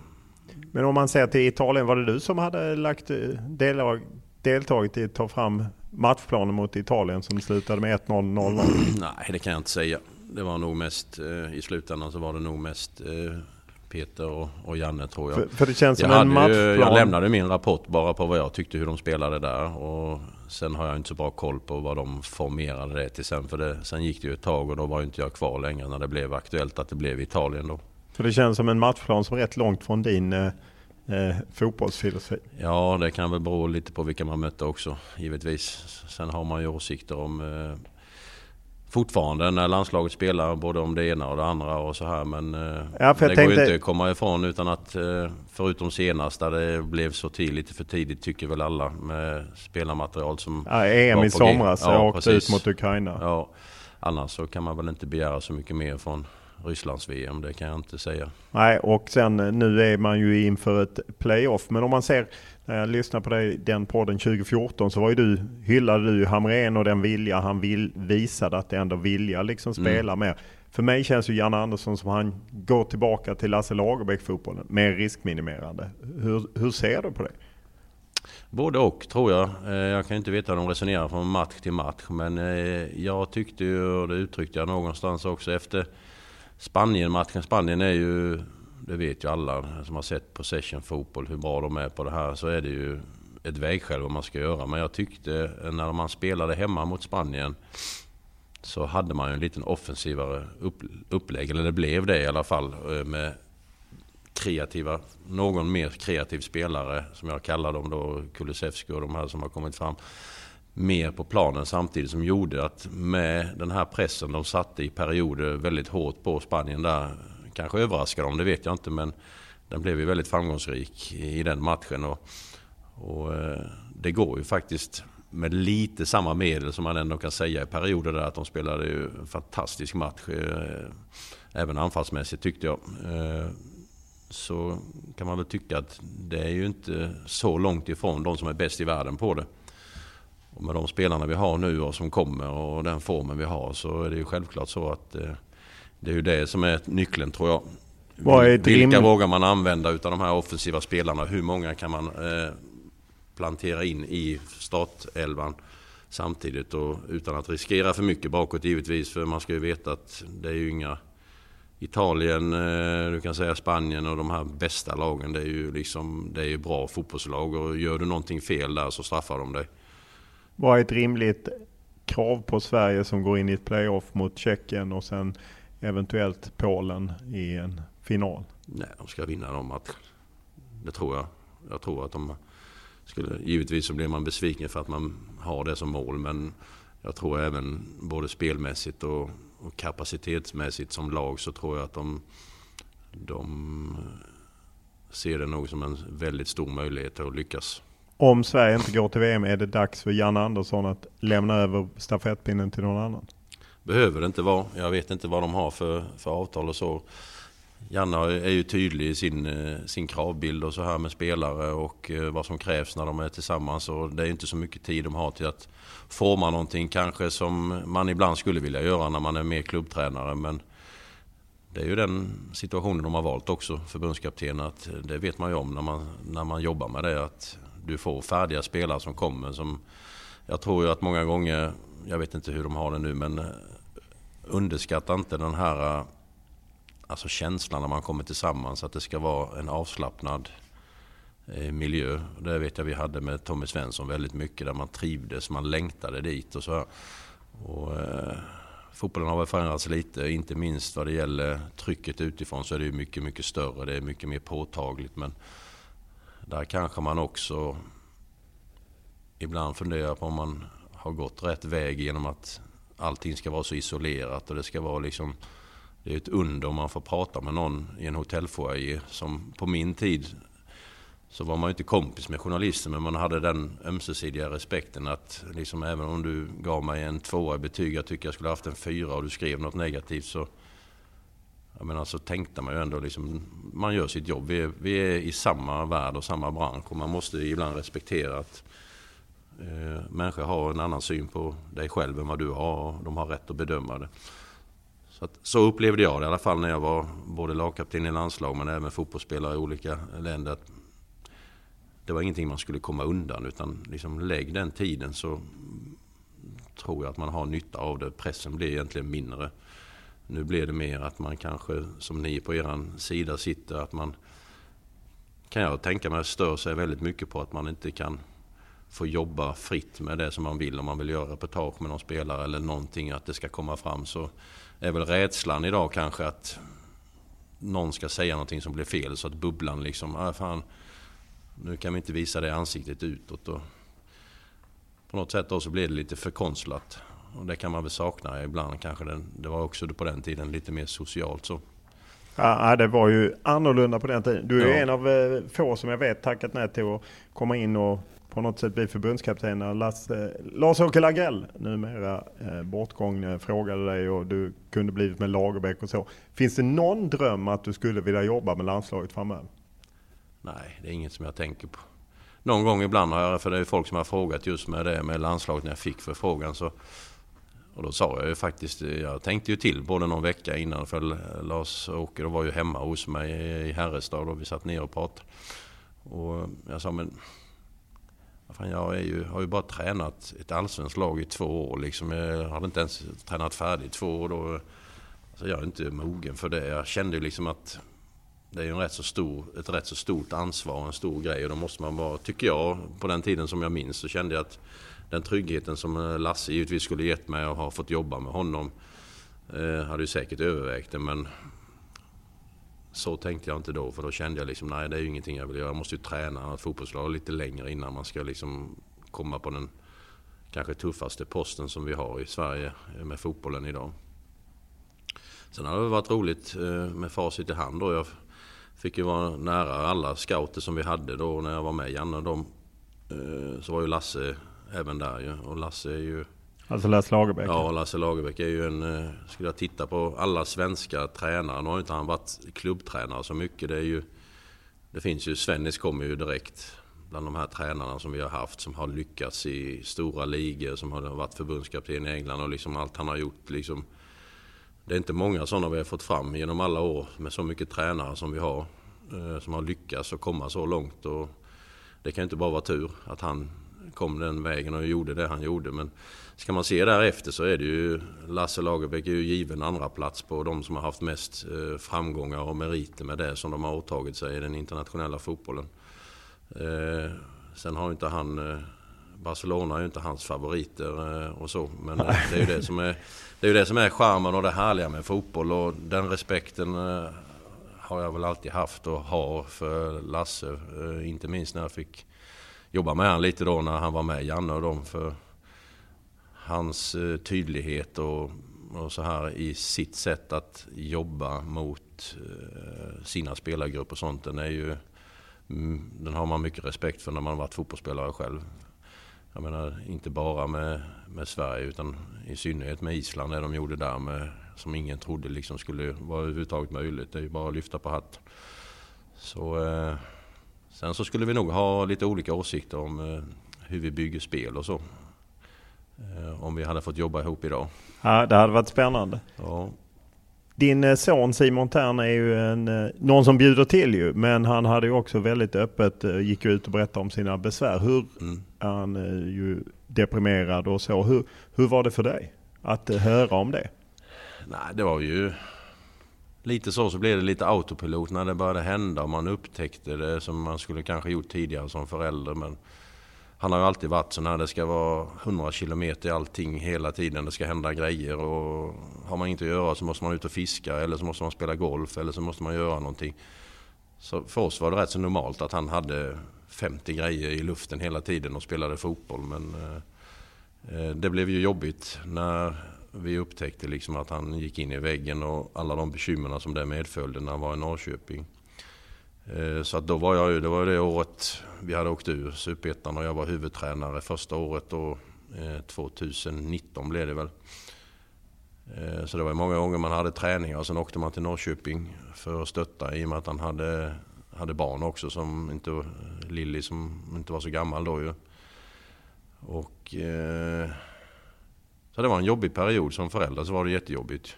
Speaker 6: Men om man ser till Italien, var det du som hade lagt, eh, delag, deltagit i att ta fram matchplanen mot Italien som slutade med 1-0, 0-0?
Speaker 7: nej, det kan jag inte säga. Det var nog mest, eh, i slutändan så var det nog mest Peter och, och Janne tror jag.
Speaker 6: För- för det känns
Speaker 7: jag
Speaker 6: som en
Speaker 7: hade ju- Jag
Speaker 6: matchplan.
Speaker 7: lämnade min rapport bara på vad jag tyckte hur de spelade där. Och sen har jag inte så bra koll på vad de formerade det till sen. För det, sen gick det ju ett tag och då var inte jag kvar längre när det blev aktuellt att det blev Italien då.
Speaker 6: För det känns som en matchplan som är rätt långt från din eh, eh, fotbollsfilosofi.
Speaker 7: Ja, det kan väl bero lite på vilka man mötte också, givetvis. Sen har man ju åsikter om eh, fortfarande när landslaget spelar både om det ena och det andra och så här. Men eh,
Speaker 6: Ja,
Speaker 7: det
Speaker 6: jag
Speaker 7: går ju
Speaker 6: tänkte-
Speaker 7: inte att komma ifrån utan att eh, förutom senast där det blev så tid, lite för tidigt tycker väl alla med spelarmaterial som
Speaker 6: Ja, EM i somras, jag åkte ut mot Ukraina.
Speaker 7: Ja, annars så kan man väl inte begära så mycket mer från, Rysslands-VM, det kan jag inte säga.
Speaker 6: Nej, och sen eh, nu är man ju inför ett playoff. Men om man ser, när jag lyssnade på dig, den podden 2014 så var ju du, hyllade du Hamrén och den vilja han vill, visade att det ändå vilja liksom
Speaker 7: Mm.
Speaker 6: spela mer. För mig känns ju Janne Andersson som han går tillbaka till Lasse Lagerbäck-fotbollen, mer riskminimerande. Hur, hur ser du på det?
Speaker 7: Både och tror jag. Eh, Jag kan inte veta hur de resonerar från match till match. Men eh, jag tyckte ju, och det uttryckte jag någonstans också efter Spanien-matchen. Spanien är ju, det vet ju alla som har sett possession fotboll hur bra de är på det här. Så är det ju ett vägskäl vad man ska göra. Men jag tyckte eh, när man spelade hemma mot Spanien så hade man ju en liten offensivare upp, upplägg. Eller det blev det i alla fall. Eh, med kreativa, någon mer kreativ spelare som jag kallar dem då, Kulusevski och de här som har kommit fram mer på planen samtidigt som gjorde att med den här pressen de satte i perioder väldigt hårt på Spanien där, kanske överraskade dem, det vet jag inte men den blev ju väldigt framgångsrik i den matchen och, och eh, det går ju faktiskt med lite samma medel som man ändå kan säga i perioder där att de spelade ju en fantastisk match. Eh, även anfallsmässigt tyckte jag. Eh, så kan man väl tycka att det är ju inte så långt ifrån de som är bäst i världen på det. Och med de spelarna vi har nu och som kommer och den formen vi har så är det ju självklart så att eh, det är ju det som är nyckeln tror jag. Vilka
Speaker 6: rim-
Speaker 7: vågar man använda utav de här offensiva spelarna? Hur många kan man eh, plantera in i startelvan samtidigt och utan att riskera för mycket bakåt givetvis. För man ska ju veta att det är ju inga Italien, eh, du kan säga Spanien och de här bästa lagen. Det är ju liksom, det är ju bra fotbollslag och gör du någonting fel där så straffar de dig.
Speaker 6: Vad är ett rimligt krav på Sverige som går in i ett playoff mot Tjeckien och sen eventuellt Polen i en final?
Speaker 7: Nej, de ska vinna de matcherna. Det tror jag. Jag tror att de skulle... Givetvis så blir man besviken för att man har det som mål. Men jag tror även både spelmässigt och, och kapacitetsmässigt som lag så tror jag att de, de ser det nog som en väldigt stor möjlighet att lyckas.
Speaker 6: Om Sverige inte går till VM är det dags för Janne Andersson att lämna över stafettpinnen till någon annan?
Speaker 7: Behöver det inte vara. Jag vet inte vad de har för, för avtal och så. Janne är ju tydlig i sin, eh, sin kravbild och så här med spelare och eh, vad som krävs när de är tillsammans. Och det är inte så mycket tid de har till att forma någonting kanske som man ibland skulle vilja göra när man är mer klubbtränare. Men det är ju den situationen de har valt också, förbundskaptenen. Att det vet man ju om när man, när man jobbar med det. Att du får färdiga spelare som kommer. Som, jag tror ju att många gånger, jag vet inte hur de har det nu, men eh, underskatta inte den här eh, alltså känslan när man kommer tillsammans. Att det ska vara en avslappnad eh, miljö. Det vet jag vi hade med Tommy Svensson väldigt mycket. Där man trivdes, man längtade dit och så här. Och, eh, fotbollen har väl förändrats lite, inte minst vad det gäller trycket utifrån så är det ju mycket, mycket större. Det är mycket mer påtagligt. Men där kanske man också ibland funderar på om man har gått rätt väg genom att allting ska vara så isolerat och det ska vara liksom det är ett under om man får prata med någon i en hotellfoyer som på min tid så var man ju inte kompis med journalister men man hade den ömsesidiga respekten att liksom även om du gav mig en tvåa i betyg, jag tycker jag skulle haft en fyra och du skrev något negativt så jag menar, så tänkte man ju ändå liksom, man gör sitt jobb. Vi är, vi är i samma värld och samma bransch och man måste ibland respektera att eh, människor har en annan syn på dig själv än vad du har och de har rätt att bedöma det. Så, att, så upplevde jag det i alla fall när jag var både lagkapten i landslag men även fotbollsspelare i olika länder. Att det var ingenting man skulle komma undan utan liksom lägg den tiden så tror jag att man har nytta av det. Pressen blir egentligen mindre. Nu blir det mer att man kanske, som ni på er sida sitter, att man kan jag tänka mig stör sig väldigt mycket på att man inte kan få jobba fritt med det som man vill. Om man vill göra reportage med någon spelare eller någonting, att det ska komma fram. Så är väl rädslan idag kanske att någon ska säga någonting som blir fel så att bubblan liksom, ah, fan, nu kan vi inte visa det ansiktet utåt. Och på något sätt då så blir det lite för konstlat. Och det kan man väl sakna ibland kanske. Den, det var också på den tiden lite mer socialt så.
Speaker 6: Ja, det var ju annorlunda på den tiden. Du är
Speaker 7: Ja.
Speaker 6: en av eh, få som jag vet tackat nej till att komma in och på något sätt bli förbundskapten när Lars-Åke Lagrell, numera eh, bortgång, frågade dig och du kunde blivit med Lagerbäck och så. Finns det någon dröm att du skulle vilja jobba med landslaget framöver?
Speaker 7: Nej, det är inget som jag tänker på. Någon gång ibland har jag, för det är folk som har frågat just med det med landslaget när jag fick förfrågan så och då sa jag ju faktiskt, jag tänkte ju till både någon vecka innan för Lars-Åke var ju hemma hos mig i Herrestad och vi satt ner och pratade. Och jag sa men Fan, jag är ju, har ju bara tränat ett allsvenskt lag i två år. Liksom. Jag hade inte ens tränat färdigt två år. Då. Alltså, jag är inte mogen för det. Jag kände ju liksom att det är en rätt så stor, ett rätt så stort ansvar, en stor grej. Och då måste man vara, tycker jag, på den tiden som jag minns så kände jag att den tryggheten som eh, Lasse givetvis skulle gett mig och ha fått jobba med honom eh, hade ju säkert övervägt det. Men så tänkte jag inte då för då kände jag liksom nej det är ju ingenting jag vill göra. Jag måste ju träna ett fotbollslag lite längre innan man ska liksom komma på den kanske tuffaste posten som vi har i Sverige med fotbollen idag. Sen har det varit roligt eh, med facit i hand då. Jag fick ju vara nära alla scouter som vi hade då när jag var med Janne. De, eh, så var ju Lasse även där ju. Och Lasse är ju
Speaker 6: Alltså Lasse Lagerbäck?
Speaker 7: Ja, Lasse Lagerbäck är ju en... Eh, skulle jag titta på alla svenska tränare, nu har inte han varit klubbtränare så mycket. Det är ju... Det finns ju, Svennis kommer ju direkt bland de här tränarna som vi har haft som har lyckats i stora ligor, som har varit förbundskapten i England och liksom allt han har gjort liksom. Det är inte många sådana vi har fått fram genom alla år med så mycket tränare som vi har. Eh, som har lyckats och komma så långt och det kan inte bara vara tur att han kom den vägen och gjorde det han gjorde. Men ska man se därefter så är det ju Lasse Lagerbäck är ju given andra plats på de som har haft mest eh, framgångar och meriter med det som de har åtagit sig i den internationella fotbollen. Eh, sen har inte han eh, Barcelona är ju inte hans favoriter och så. Men det är ju det som är, det är, ju det som är charmen och det härliga med fotboll. Och den respekten har jag väl alltid haft och har för Lasse. Inte minst när jag fick jobba med han lite då när han var med Janne och dem. För hans eh, tydlighet och, och så här i sitt sätt att jobba mot eh, sina spelargrupper och sånt. Den, är ju, mm, den har man mycket respekt för när man har varit fotbollsspelare själv. Jag menar inte bara med, med Sverige utan i synnerhet med Island, det de gjorde där med, som ingen trodde liksom skulle vara överhuvudtaget möjligt. Det är ju bara att lyfta på hatten. Så eh, Sen så skulle vi nog ha lite olika åsikter om eh, hur vi bygger spel och så. Eh, om vi hade fått jobba ihop idag.
Speaker 6: Ja, det hade varit spännande.
Speaker 7: Ja.
Speaker 6: Din eh, son Simon Tern är ju en, någon som bjuder till ju, men han hade ju också väldigt öppet, gick ut och berättade om sina besvär. Hur, mm. Han är ju deprimerad och så. Hur, hur var det för dig att höra om det?
Speaker 7: Nej, det var ju lite så, så blev det lite autopilot när det började hända och man upptäckte det som man skulle kanske gjort tidigare som förälder. Men han har ju alltid varit så när det ska vara 100 km allting hela tiden. Det ska hända grejer och har man inte att göra så måste man ut och fiska eller så måste man spela golf eller så måste man göra någonting. Så för oss var det rätt så normalt att han hade 50 grejer i luften hela tiden och spelade fotboll. Men eh, eh det blev ju jobbigt när vi upptäckte liksom att han gick in i väggen och alla de bekymmerna som det medföljde när han var i Norrköping. Eh, så att då var jag ju, det var det året vi hade åkt ur Superettan och jag var huvudtränare första året då, eh, 2019 blev det väl. Eh, så det var många gånger man hade träningar och sen åkte man till Norrköping för att stötta i och med att han hade, hade barn också som inte, Lilly som inte var så gammal då ju. Och så det var en jobbig period som förälder, så var det jättejobbigt.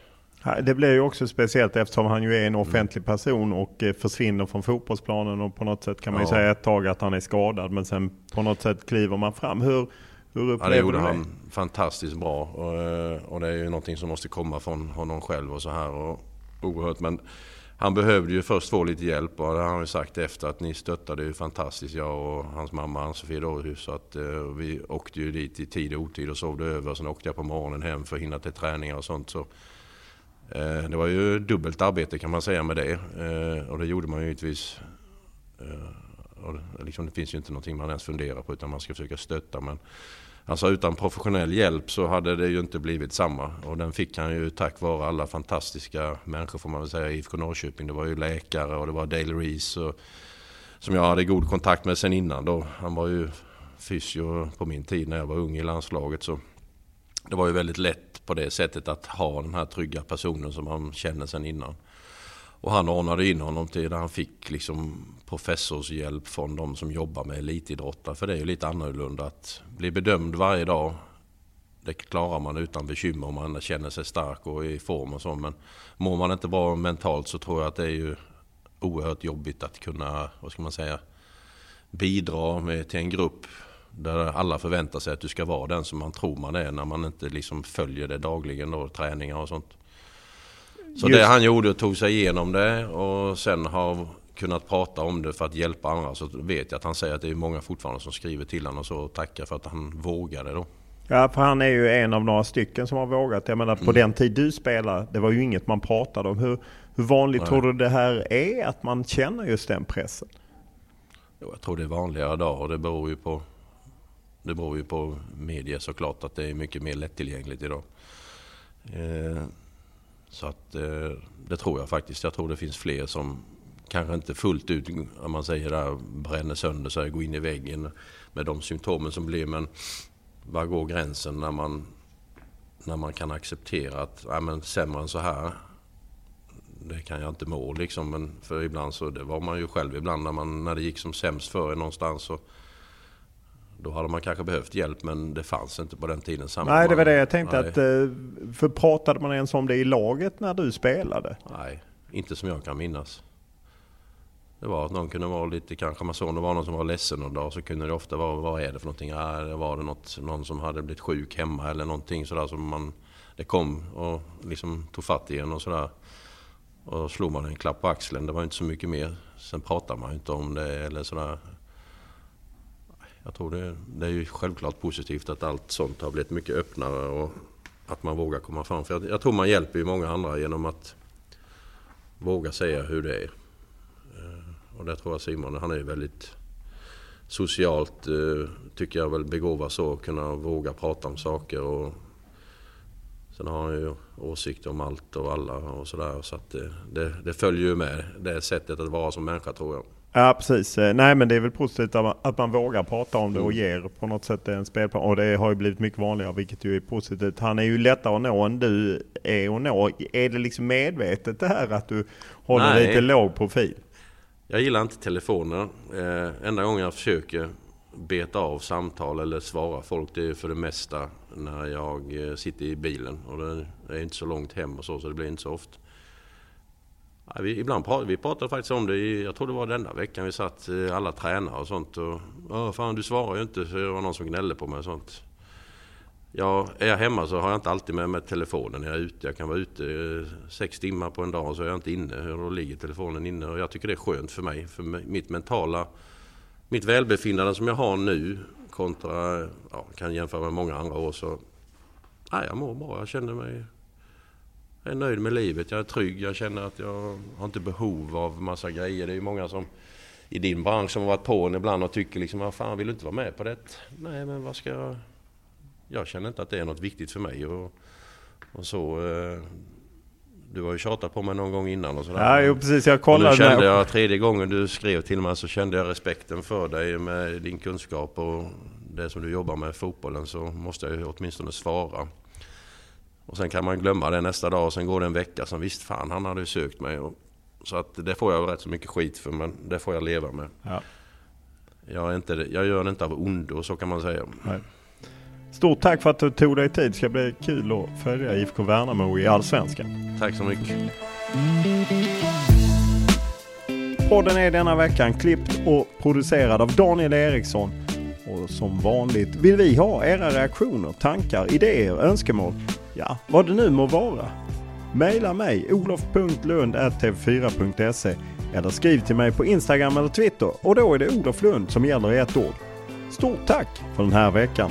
Speaker 6: Det blir ju också speciellt eftersom han ju är en offentlig person och eh, försvinner från fotbollsplanen och på något sätt kan man ju ja. säga ett tag att han är skadad men sen på något sätt kliver man fram. Hur, hur upplever ja, det gjorde
Speaker 7: du det? han fantastiskt bra och, eh, och det är ju någonting som måste komma från honom själv och så här och oerhört. Men han behövde ju först få lite hjälp och det har han ju sagt efter att ni stöttade ju fantastiskt, jag och hans mamma Ann-Sofie. Så att uh, vi åkte ju dit i tid och otid och sovde över. Sen åkte jag på morgonen hem för att hinna till träningar och sånt. Så, Eh, det var ju dubbelt arbete kan man säga med det. Eh, och det gjorde man ju givetvis. Eh, och liksom, det finns ju inte någonting man ens funderar på utan man ska försöka stötta. Men Alltså utan professionell hjälp så hade det ju inte blivit samma. Och den fick han ju tack vare alla fantastiska människor får man väl säga i IFK Norrköping. Det var ju läkare och det var Dale Reese och, som jag hade god kontakt med sen innan då. Han var ju fysio på min tid när jag var ung i landslaget. Så det var ju väldigt lätt på det sättet att ha den här trygga personen som man känner sedan innan. Och han ordnade in honom till där han fick liksom professorshjälp från de som jobbar med elitidrottare. För det är ju lite annorlunda att bli bedömd varje dag. Det klarar man utan bekymmer om man känner sig stark och i form och så. Men mår man inte bra mentalt så tror jag att det är ju oerhört jobbigt att kunna, vad ska man säga, bidra med, till en grupp där alla förväntar sig att du ska vara den som man tror man är när man inte liksom följer det dagligen då, träningar och sånt. Så Just. det han gjorde tog sig igenom det och sen har kunnat prata om det för att hjälpa andra så vet jag att han säger att det är många fortfarande som skriver till honom och så och tackar för att han vågade då.
Speaker 6: Ja, för han är ju en av några stycken som har vågat. Jag menar på mm. den tid du spelade, det var ju inget man pratade om. Hur, hur vanligt Nej. tror du det här är att man känner just den pressen?
Speaker 7: Jo, jag tror det är vanligare idag och det beror ju på det beror ju på media såklart att det är mycket mer lättillgängligt idag. Eh, så att eh, det tror jag faktiskt. Jag tror det finns fler som kanske inte fullt ut, om man säger där, bränner sönder sig, går in i väggen med de symptomen som blir. Men var går gränsen när man, när man kan acceptera att ja, men sämre än så här, det kan jag inte må liksom. Men för ibland så, det var man ju själv ibland när, man, när det gick som sämst för någonstans. Så, då hade man kanske behövt hjälp men det fanns inte på den tiden.
Speaker 6: Samma Nej, det var det jag tänkte. Att, eh, för pratade man ens om det i laget när du spelade?
Speaker 7: Nej, inte som jag kan minnas. Det var att någon kunde vara lite, kanske man såg om det var någon som var ledsen någon dag så kunde det ofta vara, vad är det för någonting? Ja, var det något, någon som hade blivit sjuk hemma eller någonting sådär som man, det kom och liksom tog fatt i en och sådär. Och slog man en klapp på axeln, det var inte så mycket mer. Sen pratade man inte om det eller sådär. Jag tror det, det är ju självklart positivt att allt sånt har blivit mycket öppnare och att man vågar komma fram. För jag, jag tror man hjälper ju många andra genom att våga säga hur det är. Eh, och det tror jag Simon, han är väldigt socialt, eh, tycker jag väl begåvad så, att kunna våga prata om saker. Och sen har han ju åsikter om allt och alla och sådär. Så att det, det, det följer ju med det sättet att vara som människa tror jag.
Speaker 6: Ja precis. Eh, nej men det är väl positivt att man vågar prata om det och mm. ger på något sätt en spelplan. Och det har ju blivit mycket vanligare vilket ju är positivt. Han är ju lättare att nå än du är att nå. Är det liksom medvetet det här att du håller Nej. lite låg profil?
Speaker 7: Jag gillar inte telefoner. Eh, enda gången jag försöker beta av samtal eller svara folk det är för det mesta när jag eh, sitter i bilen. Och det är inte så långt hem och så så det blir inte så ofta. Ja, vi, ibland pratade, vi pratade faktiskt om det, i, jag tror det var denna veckan vi satt eh, alla tränare och sånt. Och, Åh, fan du svarar ju inte, så det var någon som gnällde på mig och sånt. Ja, är jag hemma så har jag inte alltid med mig telefonen när jag är ute. Jag kan vara ute eh, sex timmar på en dag och så är jag inte inne. Och då ligger telefonen inne och jag tycker det är skönt för mig. För mitt mentala, mitt välbefinnande som jag har nu kontra, ja, kan jämföra med många andra år så, nej jag mår bra. Jag känner mig jag är nöjd med livet, jag är trygg, jag känner att jag har inte behov av massa grejer. Det är ju många som i din bransch som har varit på en ibland och tycker liksom, vad fan vill du inte vara med på det? Nej men vad ska jag... Jag känner inte att det är något viktigt för mig och, och så... Eh, du har ju tjatat på mig någon gång innan och sådär.
Speaker 6: Ja, jo, precis. Jag kollade.
Speaker 7: Och nu kände jag, tredje gången du skrev till mig så kände jag respekten för dig med din kunskap och det som du jobbar med, fotbollen, så måste jag ju åtminstone svara. Och sen kan man glömma det nästa dag och sen går det en vecka. Sen visst fan, han hade ju sökt mig. Och, så att det får jag rätt så mycket skit för, men det får jag leva med. Ja. Jag, är inte, jag gör det inte av ondo, så kan man säga. Nej.
Speaker 6: Stort tack för att du tog dig tid. Det ska bli kul att följa IFK Värnamo i Allsvenskan.
Speaker 7: Tack så mycket.
Speaker 6: Podden är denna veckan klippt och producerad av Daniel Eriksson. Och som vanligt vill vi ha era reaktioner, tankar, idéer, önskemål ja, vad det nu må vara. Maila mig olof.lund.tv4.se eller skriv till mig på Instagram eller Twitter och då är det Olof Lund som gäller i ett ord. Stort tack för den här veckan!